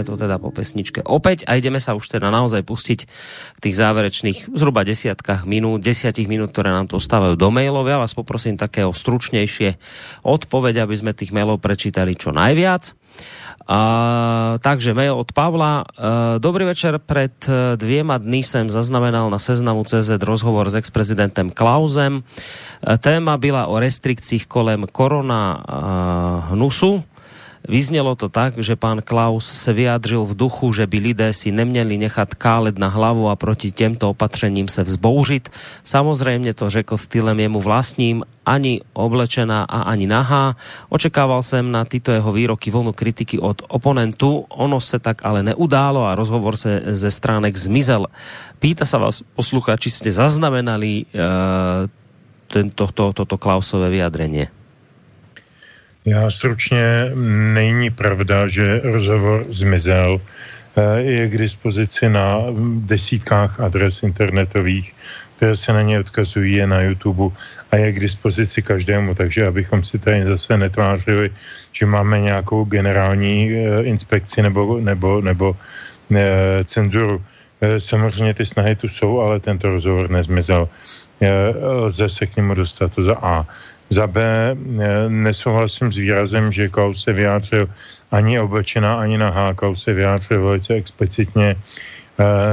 to teda po pesničke opäť a ideme sa už teda naozaj pustiť v tých záverečných zhruba desiatkách minút, desiatich minút, ktoré nám to ostávajú do mailov. Ja vás poprosím takého stručnejšie odpoveď, aby sme tých mailov prečítali čo najviac. A, takže mail od Pavla. Dobrý večer. Pred e, dvěma dny jsem zaznamenal na seznamu CZ rozhovor s ex-prezidentem Klausem. E, téma byla o restrikcích kolem korona hnusu Vyznělo to tak, že pán Klaus se vyjádřil v duchu, že by lidé si neměli nechat kálet na hlavu a proti těmto opatřením se vzbouřit. Samozřejmě to řekl stylem jemu vlastním, ani oblečená a ani nahá. Očekával jsem na tyto jeho výroky vlnu kritiky od oponentu. Ono se tak ale neudálo a rozhovor se ze stránek zmizel. Pýta sa vás posluchači, ste zaznamenali uh, tento, to, toto Klausové vyjadrenie? Já stručně není pravda, že rozhovor zmizel. je k dispozici na desítkách adres internetových, které se na ně odkazují, je na YouTube a je k dispozici každému, takže abychom si tady zase netvářili, že máme nějakou generální inspekci nebo, nebo, nebo cenzuru. Samozřejmě ty snahy tu jsou, ale tento rozhovor nezmizel. Lze se k němu dostat to za A. Za B nesouhlasím s výrazem, že Klaus se vyjádřil ani oblečená, ani nahá. Klaus se vyjádřil velice explicitně.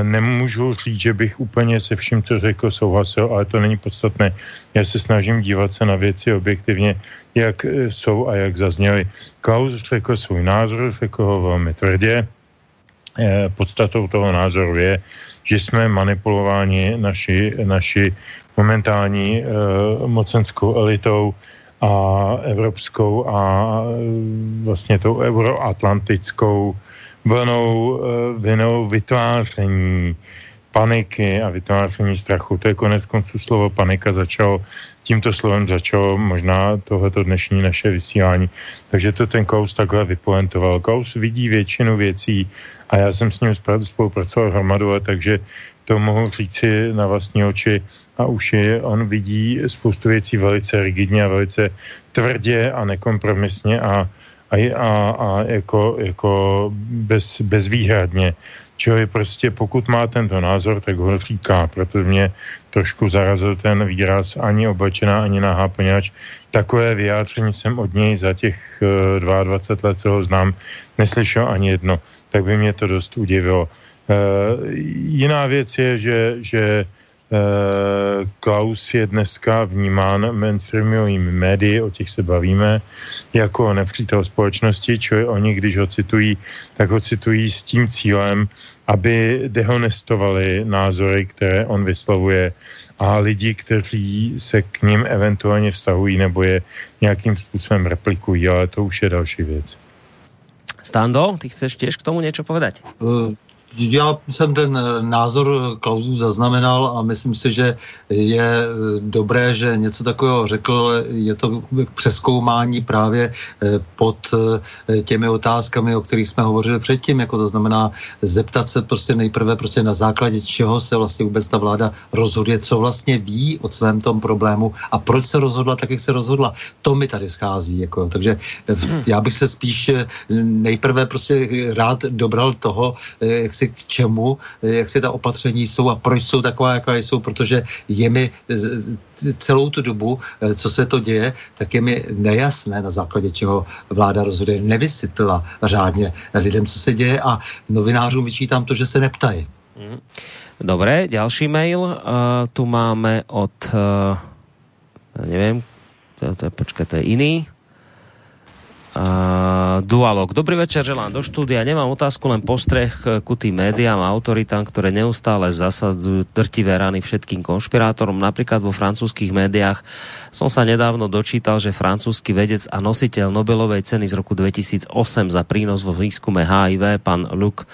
Nemůžu říct, že bych úplně se vším, co řekl, souhlasil, ale to není podstatné. Já se snažím dívat se na věci objektivně, jak jsou a jak zazněly. Klaus řekl svůj názor, řekl ho velmi tvrdě. Podstatou toho názoru je, že jsme manipulováni naši, naši momentální uh, mocenskou elitou a evropskou a vlastně tou euroatlantickou vlnou, uh, vinou vytváření paniky a vytváření strachu. To je konec konců slovo panika začalo, tímto slovem začalo možná tohleto dnešní naše vysílání. Takže to ten Kous takhle vypoentoval. Kous vidí většinu věcí a já jsem s ním spolupracoval hromadu, takže to mohu říci na vlastní oči a uši. On vidí spoustu věcí velice rigidně a velice tvrdě a nekompromisně a, a, a, a jako, jako bez, bezvýhradně. Čili prostě pokud má tento názor, tak ho říká, protože mě trošku zarazil ten výraz ani oblečená, ani nahá, poněvadž takové vyjádření jsem od něj za těch 22 let, co ho znám, neslyšel ani jedno. Tak by mě to dost udivilo. Uh, jiná věc je, že, že uh, Klaus je dneska vnímán mainstreamovými médii, o těch se bavíme, jako nepřítel společnosti, čili oni, když ho citují, tak ho citují s tím cílem, aby dehonestovali názory, které on vyslovuje a lidi, kteří se k ním eventuálně vztahují nebo je nějakým způsobem replikují, ale to už je další věc. Stando, ty chceš těž k tomu něco povedať? Uh, já jsem ten eh, názor Klauzu zaznamenal a myslím si, že je eh, dobré, že něco takového řekl. Je to přeskoumání právě eh, pod těmi otázkami, o kterých jsme hovořili předtím, jako to znamená zeptat se prostě nejprve prostě na základě čeho se vlastně vůbec ta vláda rozhoduje, co vlastně ví o celém tom problému a proč se rozhodla tak, jak se rozhodla. To mi tady schází. Jako, takže hmm. já bych se spíš nejprve prostě rád dobral toho, jak si k čemu, jak si ta opatření jsou a proč jsou taková, jaká jsou, protože je mi celou tu dobu, co se to děje, tak je mi nejasné, na základě čeho vláda rozhoduje, nevysvětlila řádně lidem, co se děje a novinářům vyčítám to, že se neptají. Mhm. Dobré, další mail uh, tu máme od, uh, nevím, to, to, počkej, to je jiný. Uh, Dualog. Dobrý večer, želám do štúdia. Nemám otázku, len postreh ku tým médiám a autoritám, ktoré neustále zasadzujú drtivé rany všetkým konšpirátorom. Napríklad vo francúzských médiách som sa nedávno dočítal, že francúzsky vedec a nositeľ Nobelovej ceny z roku 2008 za prínos vo výskume HIV, pán Luc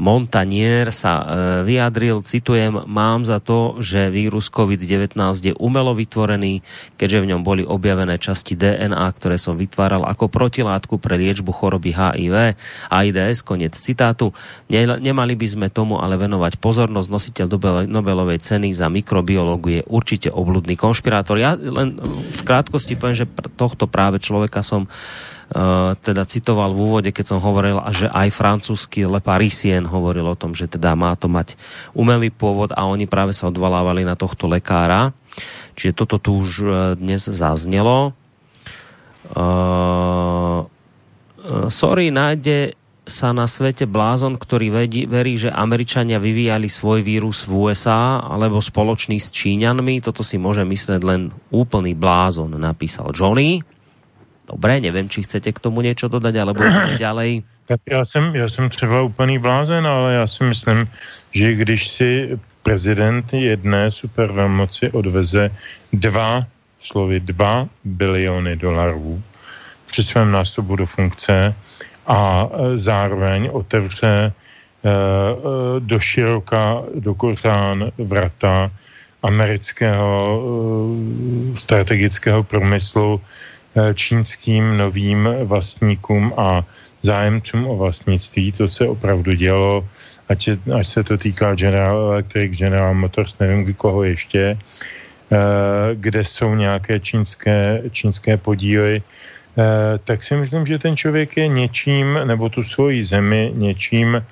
Montanier sa e, vyjadril, citujem, mám za to, že vírus COVID-19 je umelo vytvorený, keďže v ňom boli objavené časti DNA, ktoré som vytváral ako protilátku pre liečbu choroby HIV a AIDS, konec citátu. Nemali by sme tomu ale venovať pozornosť. Nositeľ Nobelovej ceny za mikrobiológu je určite obludný konšpirátor. Ja len v krátkosti poviem, že tohto práve človeka som teda citoval v úvode, keď som hovoril, že aj francúzsky Le Parisien hovoril o tom, že teda má to mať umelý pôvod a oni práve sa odvolávali na tohto lekára. Čiže toto tu už uh, dnes zaznelo. Uh, sorry, nájde sa na svete blázon, ktorý vedí, verí, že Američania vyvíjali svoj vírus v USA alebo spoločný s Číňanmi. Toto si môže mysleť len úplný blázon, napísal Johnny. Dobré, nevím, či chcete k tomu něco dodat, alebo <clears throat> ďalej. Tak já jsem, já jsem třeba úplný blázen, ale já si myslím, že když si prezident jedné supervelmoci odveze dva, slovy dva biliony dolarů při svém nástupu do funkce a e, zároveň otevře e, e, do široka, do kořán vrata amerického strategického průmyslu čínským novým vlastníkům a zájemcům o vlastnictví. To se opravdu dělo, ať, ať se to týká General Electric, General Motors, nevím koho ještě, kde jsou nějaké čínské, čínské podíly, tak si myslím, že ten člověk je něčím, nebo tu svoji zemi něčím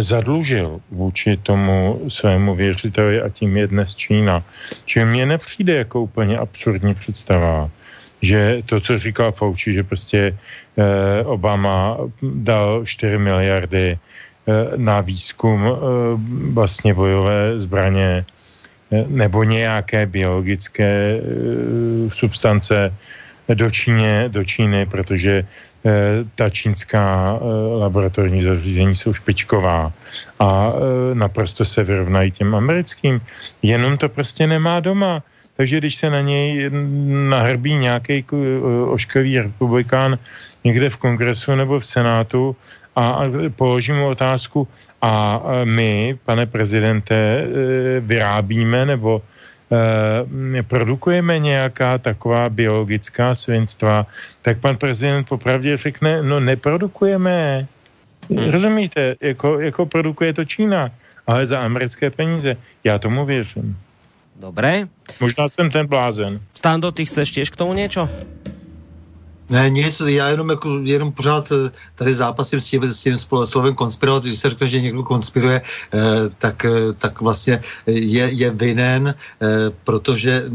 zadlužil vůči tomu svému věřiteli a tím je dnes Čína. Čili mně nepřijde jako úplně absurdní představa, že to, co říkal Fauci, že prostě eh, Obama dal 4 miliardy eh, na výzkum eh, vlastně bojové zbraně eh, nebo nějaké biologické eh, substance do, Číně, do Číny, protože Eh, ta čínská eh, laboratorní zařízení jsou špičková a eh, naprosto se vyrovnají těm americkým. Jenom to prostě nemá doma. Takže když se na něj nahrbí nějaký ošklivý republikán někde v kongresu nebo v senátu a položím mu otázku, a my, pane prezidente, vyrábíme nebo e, produkujeme nějaká taková biologická svinstva, tak pan prezident popravdě řekne, no neprodukujeme. Hmm. Rozumíte, jako, jako produkuje to Čína, ale za americké peníze. Já tomu věřím. Dobré. Možná jsem ten blázen. Stando, ty chceš těž k tomu něco? Ne, nic, já jenom, jako, jenom pořád eh, tady zápasím s tím, s tím slovem konspirovat, když se řekne, že někdo konspiruje, eh, tak, eh, tak vlastně je, je vinen, eh, protože eh,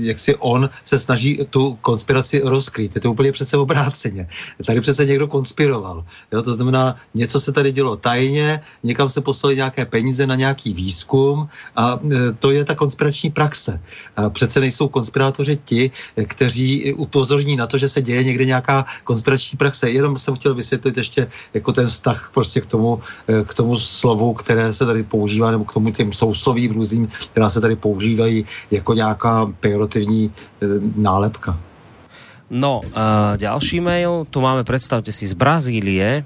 jak si on se snaží tu konspiraci rozkrýt. Je to úplně přece obráceně. Tady přece někdo konspiroval. Jo? To znamená, něco se tady dělo tajně, někam se poslali nějaké peníze na nějaký výzkum a eh, to je ta konspirační praxe. A přece nejsou konspirátoři ti, kteří upozorní na to, že se děje někde nějaká konspirační praxe. Jenom jsem chtěl vysvětlit ještě jako ten vztah prostě k tomu, eh, k tomu slovu, které se tady používá, nebo k tomu těm souslovím různým, která se tady používají jako nějaká pejorativní eh, nálepka. No, uh, ďalší mail, tu máme, predstavte si, z Brazílie,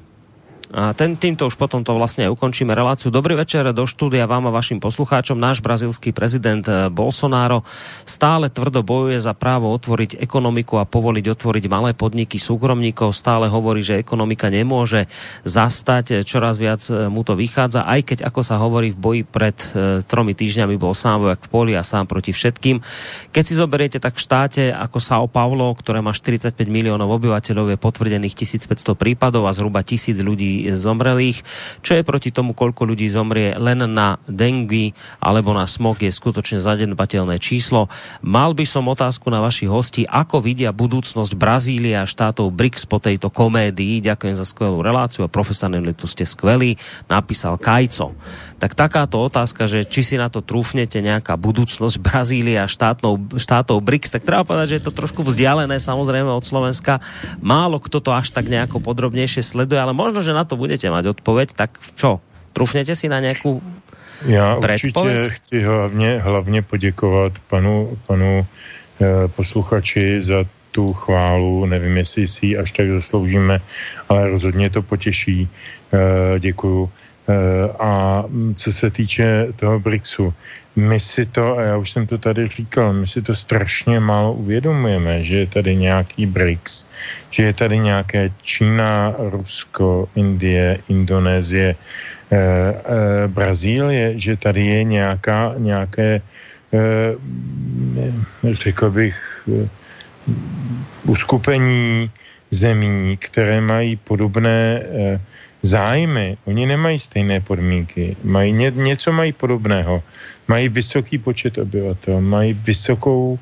a ten, týmto už potom to vlastne ukončíme reláciu. Dobrý večer do štúdia vám a vašim poslucháčom. Náš brazilský prezident eh, Bolsonaro stále tvrdo bojuje za právo otvoriť ekonomiku a povoliť otvoriť malé podniky súkromníkov. Stále hovorí, že ekonomika nemôže zastať. Čoraz viac eh, mu to vychádza, aj keď, ako sa hovorí, v boji pred e, tromi týždňami bol sám vojak v poli a sám proti všetkým. Keď si zoberiete, tak v štáte ako São Paulo, ktoré má 45 miliónov obyvateľov, je potvrdených 1500 prípadov a zhruba 1000 ľudí zomrelých, čo je proti tomu, koľko ľudí zomrie len na dengue alebo na smog je skutočne zanedbateľné číslo. Mal by som otázku na vašich hostí, ako vidia budúcnosť Brazília a štátov BRICS po tejto komédii. Ďakujem za skvelú reláciu a profesionalitu ste skvelí, napísal Kajco. Tak takáto otázka, že či si na to trúfnete nejaká budúcnosť Brazílie a štátov, štátov BRICS, tak treba povedať, že je to trošku vzdialené samozrejme od Slovenska. Málo kto to až tak nejako podrobnejšie sleduje, ale možno, že na to budete mať odpoveď, tak čo, trúfnete si na nejakú Já určitě chci hlavně, hlavně poděkovat panu, panu e, posluchači za tu chválu, nevím, jestli si ji až tak zasloužíme, ale rozhodně to potěší. E, děkuju. Eh, a co se týče toho BRICSu, my si to, a já už jsem to tady říkal, my si to strašně málo uvědomujeme, že je tady nějaký BRICS, že je tady nějaké Čína, Rusko, Indie, Indonésie, eh, eh, Brazílie, že tady je nějaká, nějaké, eh, řekl bych, eh, uskupení zemí, které mají podobné eh, zájmy, oni nemají stejné podmínky, mají ně, něco mají podobného, mají vysoký počet obyvatel, mají vysokou,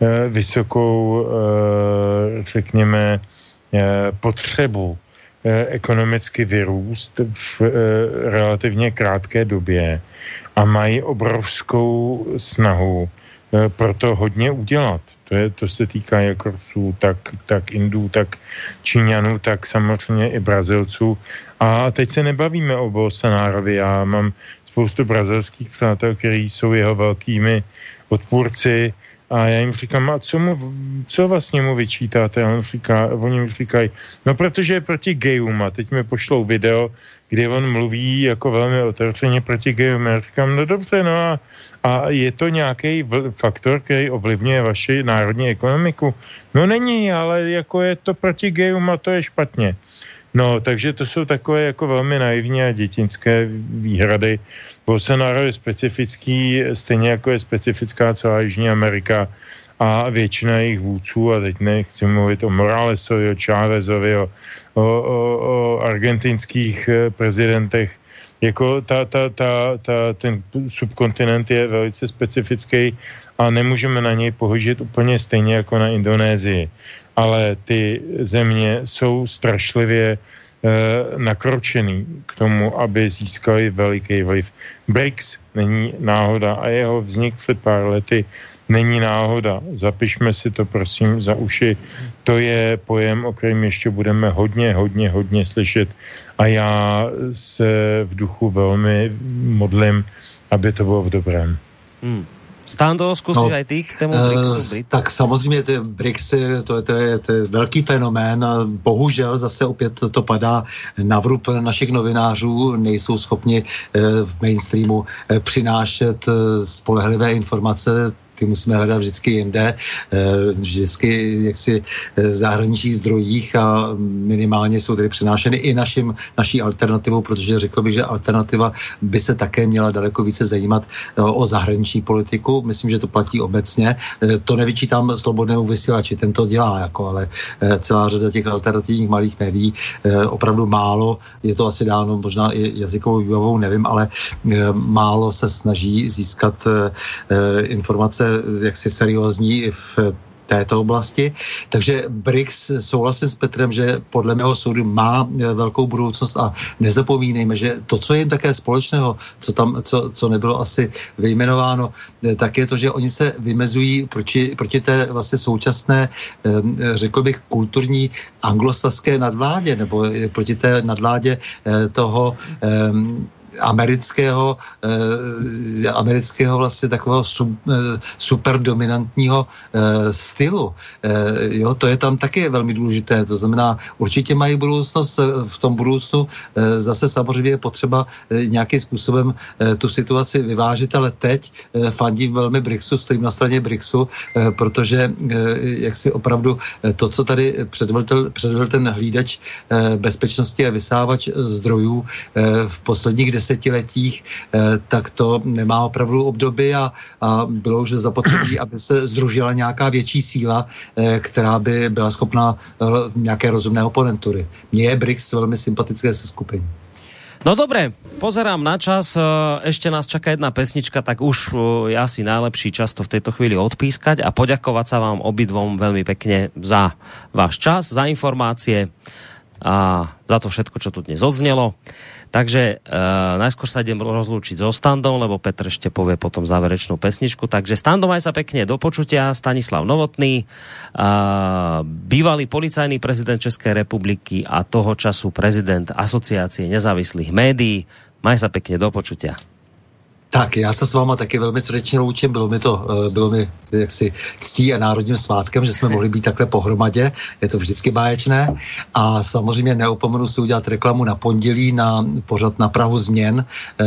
eh, vysokou eh, řekněme, eh, potřebu eh, ekonomicky vyrůst v eh, relativně krátké době a mají obrovskou snahu eh, pro to hodně udělat. To, je, to se týká jak Rusů, tak, tak Indů, tak Číňanů, tak samozřejmě i Brazilců. A teď se nebavíme o Bolsonárovi. Já mám spoustu brazilských přátel, kteří jsou jeho velkými odpůrci A já jim říkám, a co, mu, co vlastně mu vyčítáte? A on říká, oni mi říkají, no protože je proti gayům a teď mi pošlou video, kde on mluví jako velmi otevřeně proti gayům. Já říkám, no dobře, no a, a je to nějaký faktor, který ovlivňuje vaši národní ekonomiku? No není, ale jako je to proti gayům a to je špatně. No, takže to jsou takové jako velmi naivní a dětinské výhrady. Bolsonaro je specifický, stejně jako je specifická celá Jižní Amerika a většina jejich vůdců, a teď nechci mluvit o Moralesovi, o Chávezovi, o, o, o, o argentinských eh, prezidentech, jako ta, ta, ta, ta, ten subkontinent je velice specifický a nemůžeme na něj pohlížet úplně stejně jako na Indonésii. Ale ty země jsou strašlivě eh, nakročený k tomu, aby získali veliký vliv. BRICS není náhoda a jeho vznik před pár lety není náhoda. Zapišme si to prosím za uši. To je pojem, o kterém ještě budeme hodně, hodně, hodně slyšet a já se v duchu velmi modlím, aby to bylo v dobrém. Hmm. Stando, zkusíš no, aj ty k tomu eh, BRICSu? Tak samozřejmě ty BRICSy, to, to, je, to je velký fenomén a bohužel zase opět to padá na vrub našich novinářů, nejsou schopni eh, v mainstreamu eh, přinášet spolehlivé informace, ty musíme hledat vždycky jinde, eh, vždycky jaksi eh, v zahraničních zdrojích a minimálně jsou tedy přenášeny i našim, naší alternativou, protože řekl bych, že alternativa by se také měla daleko více zajímat eh, o zahraniční politiku. Myslím, že to platí obecně. To nevyčítám slobodnému vysílači, ten to dělá, jako, ale celá řada těch alternativních malých médií opravdu málo, je to asi dáno možná i jazykovou výbavou, nevím, ale málo se snaží získat informace jaksi seriózní v této oblasti. Takže BRICS, souhlasím s Petrem, že podle mého soudu má e, velkou budoucnost a nezapomínejme, že to, co je jim také společného, co tam, co, co nebylo asi vyjmenováno, e, tak je to, že oni se vymezují proti, proti té vlastně současné, e, řekl bych, kulturní anglosaské nadvládě, nebo proti té nadvládě toho amerického, eh, amerického vlastně takového sub, eh, super dominantního eh, stylu. Eh, jo, to je tam taky velmi důležité. To znamená, určitě mají budoucnost eh, v tom budoucnu. Eh, zase samozřejmě je potřeba eh, nějakým způsobem eh, tu situaci vyvážit, ale teď eh, fandím velmi Brixu, stojím na straně Brixu, eh, protože eh, jak si opravdu eh, to, co tady předvedl, předvedl ten hlídač eh, bezpečnosti a vysávač zdrojů eh, v posledních desetiletích, eh, tak to nemá opravdu obdoby a, a bylo už zapotřebí, <clears throat> aby se združila nějaká větší síla, eh, která by byla schopná eh, nějaké rozumné oponentury. Mně je BRICS velmi sympatické se skupiny. No dobré, pozerám na čas, ešte nás čaká jedna pesnička, tak už je asi najlepší čas to v tejto chvíli odpískať a poďakovať sa vám obidvom veľmi pekne za váš čas, za informácie a za to všetko, čo tu dnes odznelo. Takže uh, najskôr sa idem rozlúčiť so Standom, lebo Petr ešte povie potom záverečnú pesničku. Takže Standom aj sa pekne do počutia. Stanislav Novotný, uh, bývalý policajný prezident Českej republiky a toho času prezident Asociácie nezávislých médií. Maj sa pekne do počutia. Tak, já se s váma taky velmi srdečně loučím, bylo mi to, eh, bylo mi jaksi ctí a národním svátkem, že jsme mohli být takhle pohromadě, je to vždycky báječné a samozřejmě neopomenu si udělat reklamu na pondělí na pořad na Prahu změn. Eh,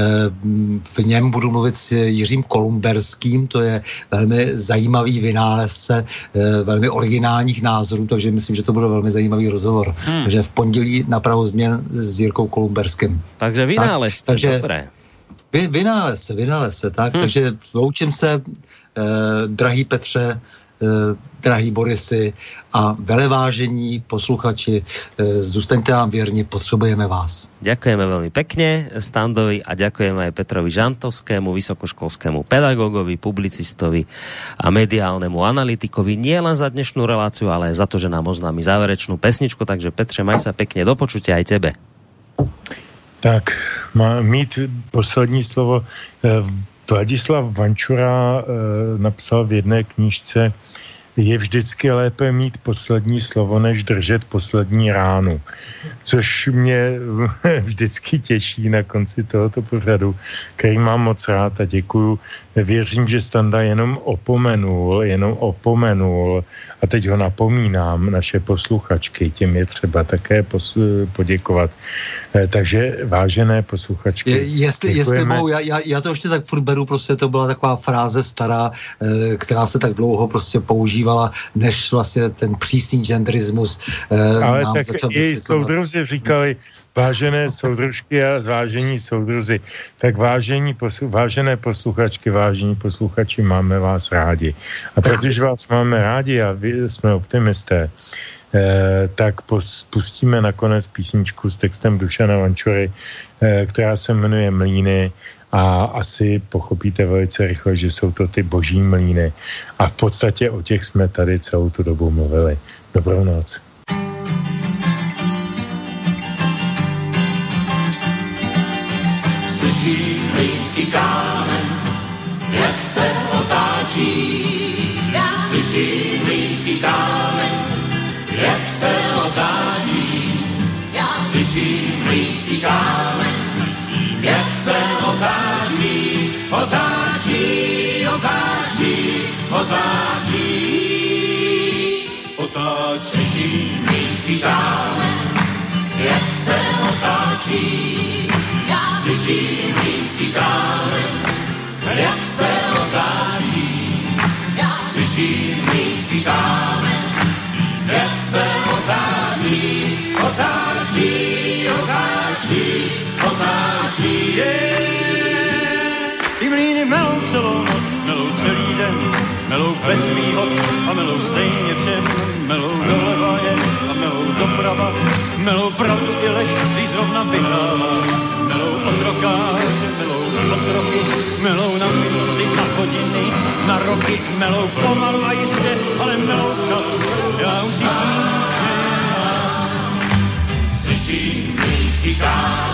v něm budu mluvit s Jiřím Kolumberským, to je velmi zajímavý vynálezce, eh, velmi originálních názorů, takže myslím, že to bude velmi zajímavý rozhovor. Hmm. Takže v pondělí na Prahu změn s Jirkou Kolumberským. Takže vynálezce, tak, takže, dobré. Vy, vynález se, vynález se, tak? Hmm. Takže loučím se, eh, drahý Petře, eh, drahý Borisy a velevážení posluchači, eh, zůstaňte nám věrni, potřebujeme vás. Ďakujeme veľmi pekne Standovi a ďakujeme aj Petrovi Žantovskému, vysokoškolskému pedagogovi, publicistovi a mediálnemu analytikovi nie len za dnešnú reláciu, ale aj za to, že nám oznámi záverečnú pesničku. Takže Petře, maj sa pekne do počutia aj tebe. Tak, má mít poslední slovo. Eh, Vladislav Vančura eh, napsal v jedné knížce je vždycky lépe mít poslední slovo, než držet poslední ránu. Což mě <laughs> vždycky těší na konci tohoto pořadu, který mám moc rád a děkuju. Věřím, že Standa jenom opomenul, jenom opomenul a teď ho napomínám, naše posluchačky, těm je třeba také pos, poděkovat. Eh, takže vážené posluchačky. Je, jestli, jestli mou, já, já, já to ještě tak furt beru, prostě to byla taková fráze stará, eh, která se tak dlouho prostě používala, než vlastně ten přísný genderismus eh, Ale nám tak začal i soudruzi říkali, vážené soudružky a zvážení soudruzi, tak vážení poslu, vážené posluchačky, vážení posluchači, máme vás rádi. A protože vás máme rádi a vy jsme optimisté, eh, tak pustíme nakonec písničku s textem Dušana Vančury, eh, která se jmenuje Mlíny a asi pochopíte velice rychle, že jsou to ty boží mlíny. A v podstatě o těch jsme tady celou tu dobu mluvili. Dobrou noc. Slyším mlínský kámen, jak se otáčí. Slyším mlínský kámen, jak se otáčí. Slyším mlínský kámen, se otáčí, otáčí, otáčí, otáčí. Otáč, slyším mlínský kámen, jak se otáčí. Slyším mlínský kámen, jak se otáčí. Slyším mlínský kámen, jak se otáčí, otáčí, otáčí. Yeah. Ty mlíny melou celou noc, melou celý den, melou bez výhod a melou stejně všem, melou doleva je a melou doprava, melou pravdu i lež, když zrovna vyhrává. Melou otrokáře, melou otroky, melou na minuty, na hodiny, na roky, melou pomalu a jistě, ale melou čas. Já už si Slyším mlínský kámen,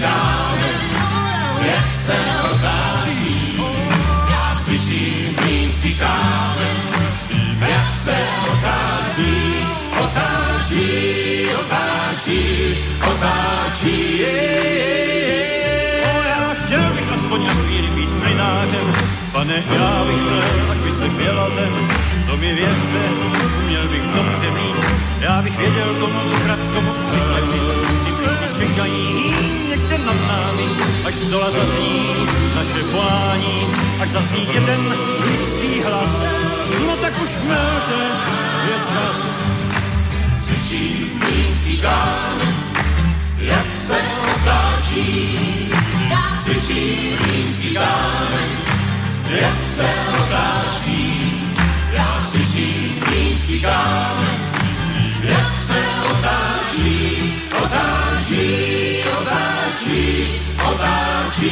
kámen, jak se otáčí. Slyším mlínský kámen, jak se otáčí, otáčí, otáčí, otáčí. Je, je, je. O, já chtěl bych aspoň na chvíli být mlinářem, pane, já bych měl, až by se chvěla zem, to mi věřte, měl bych dobře mít, já bych věděl, komu ukrat, komu přitlačit, ty mlíny čekají někde nad námi, až z dola zazní naše volání, až zazní jeden lidský hlas. No tak už melte, je čas. Slyším jak se otáčí, já slyším límský kámen, jak se otáčí, otáčí, otáčí, otáčí.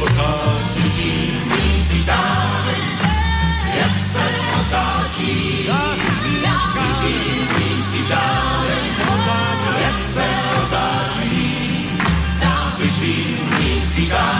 Otáčí, slyším límský kámen, jak se otáčí, já slyším límský kámen, jak se otáčí, já slyším límský kámen.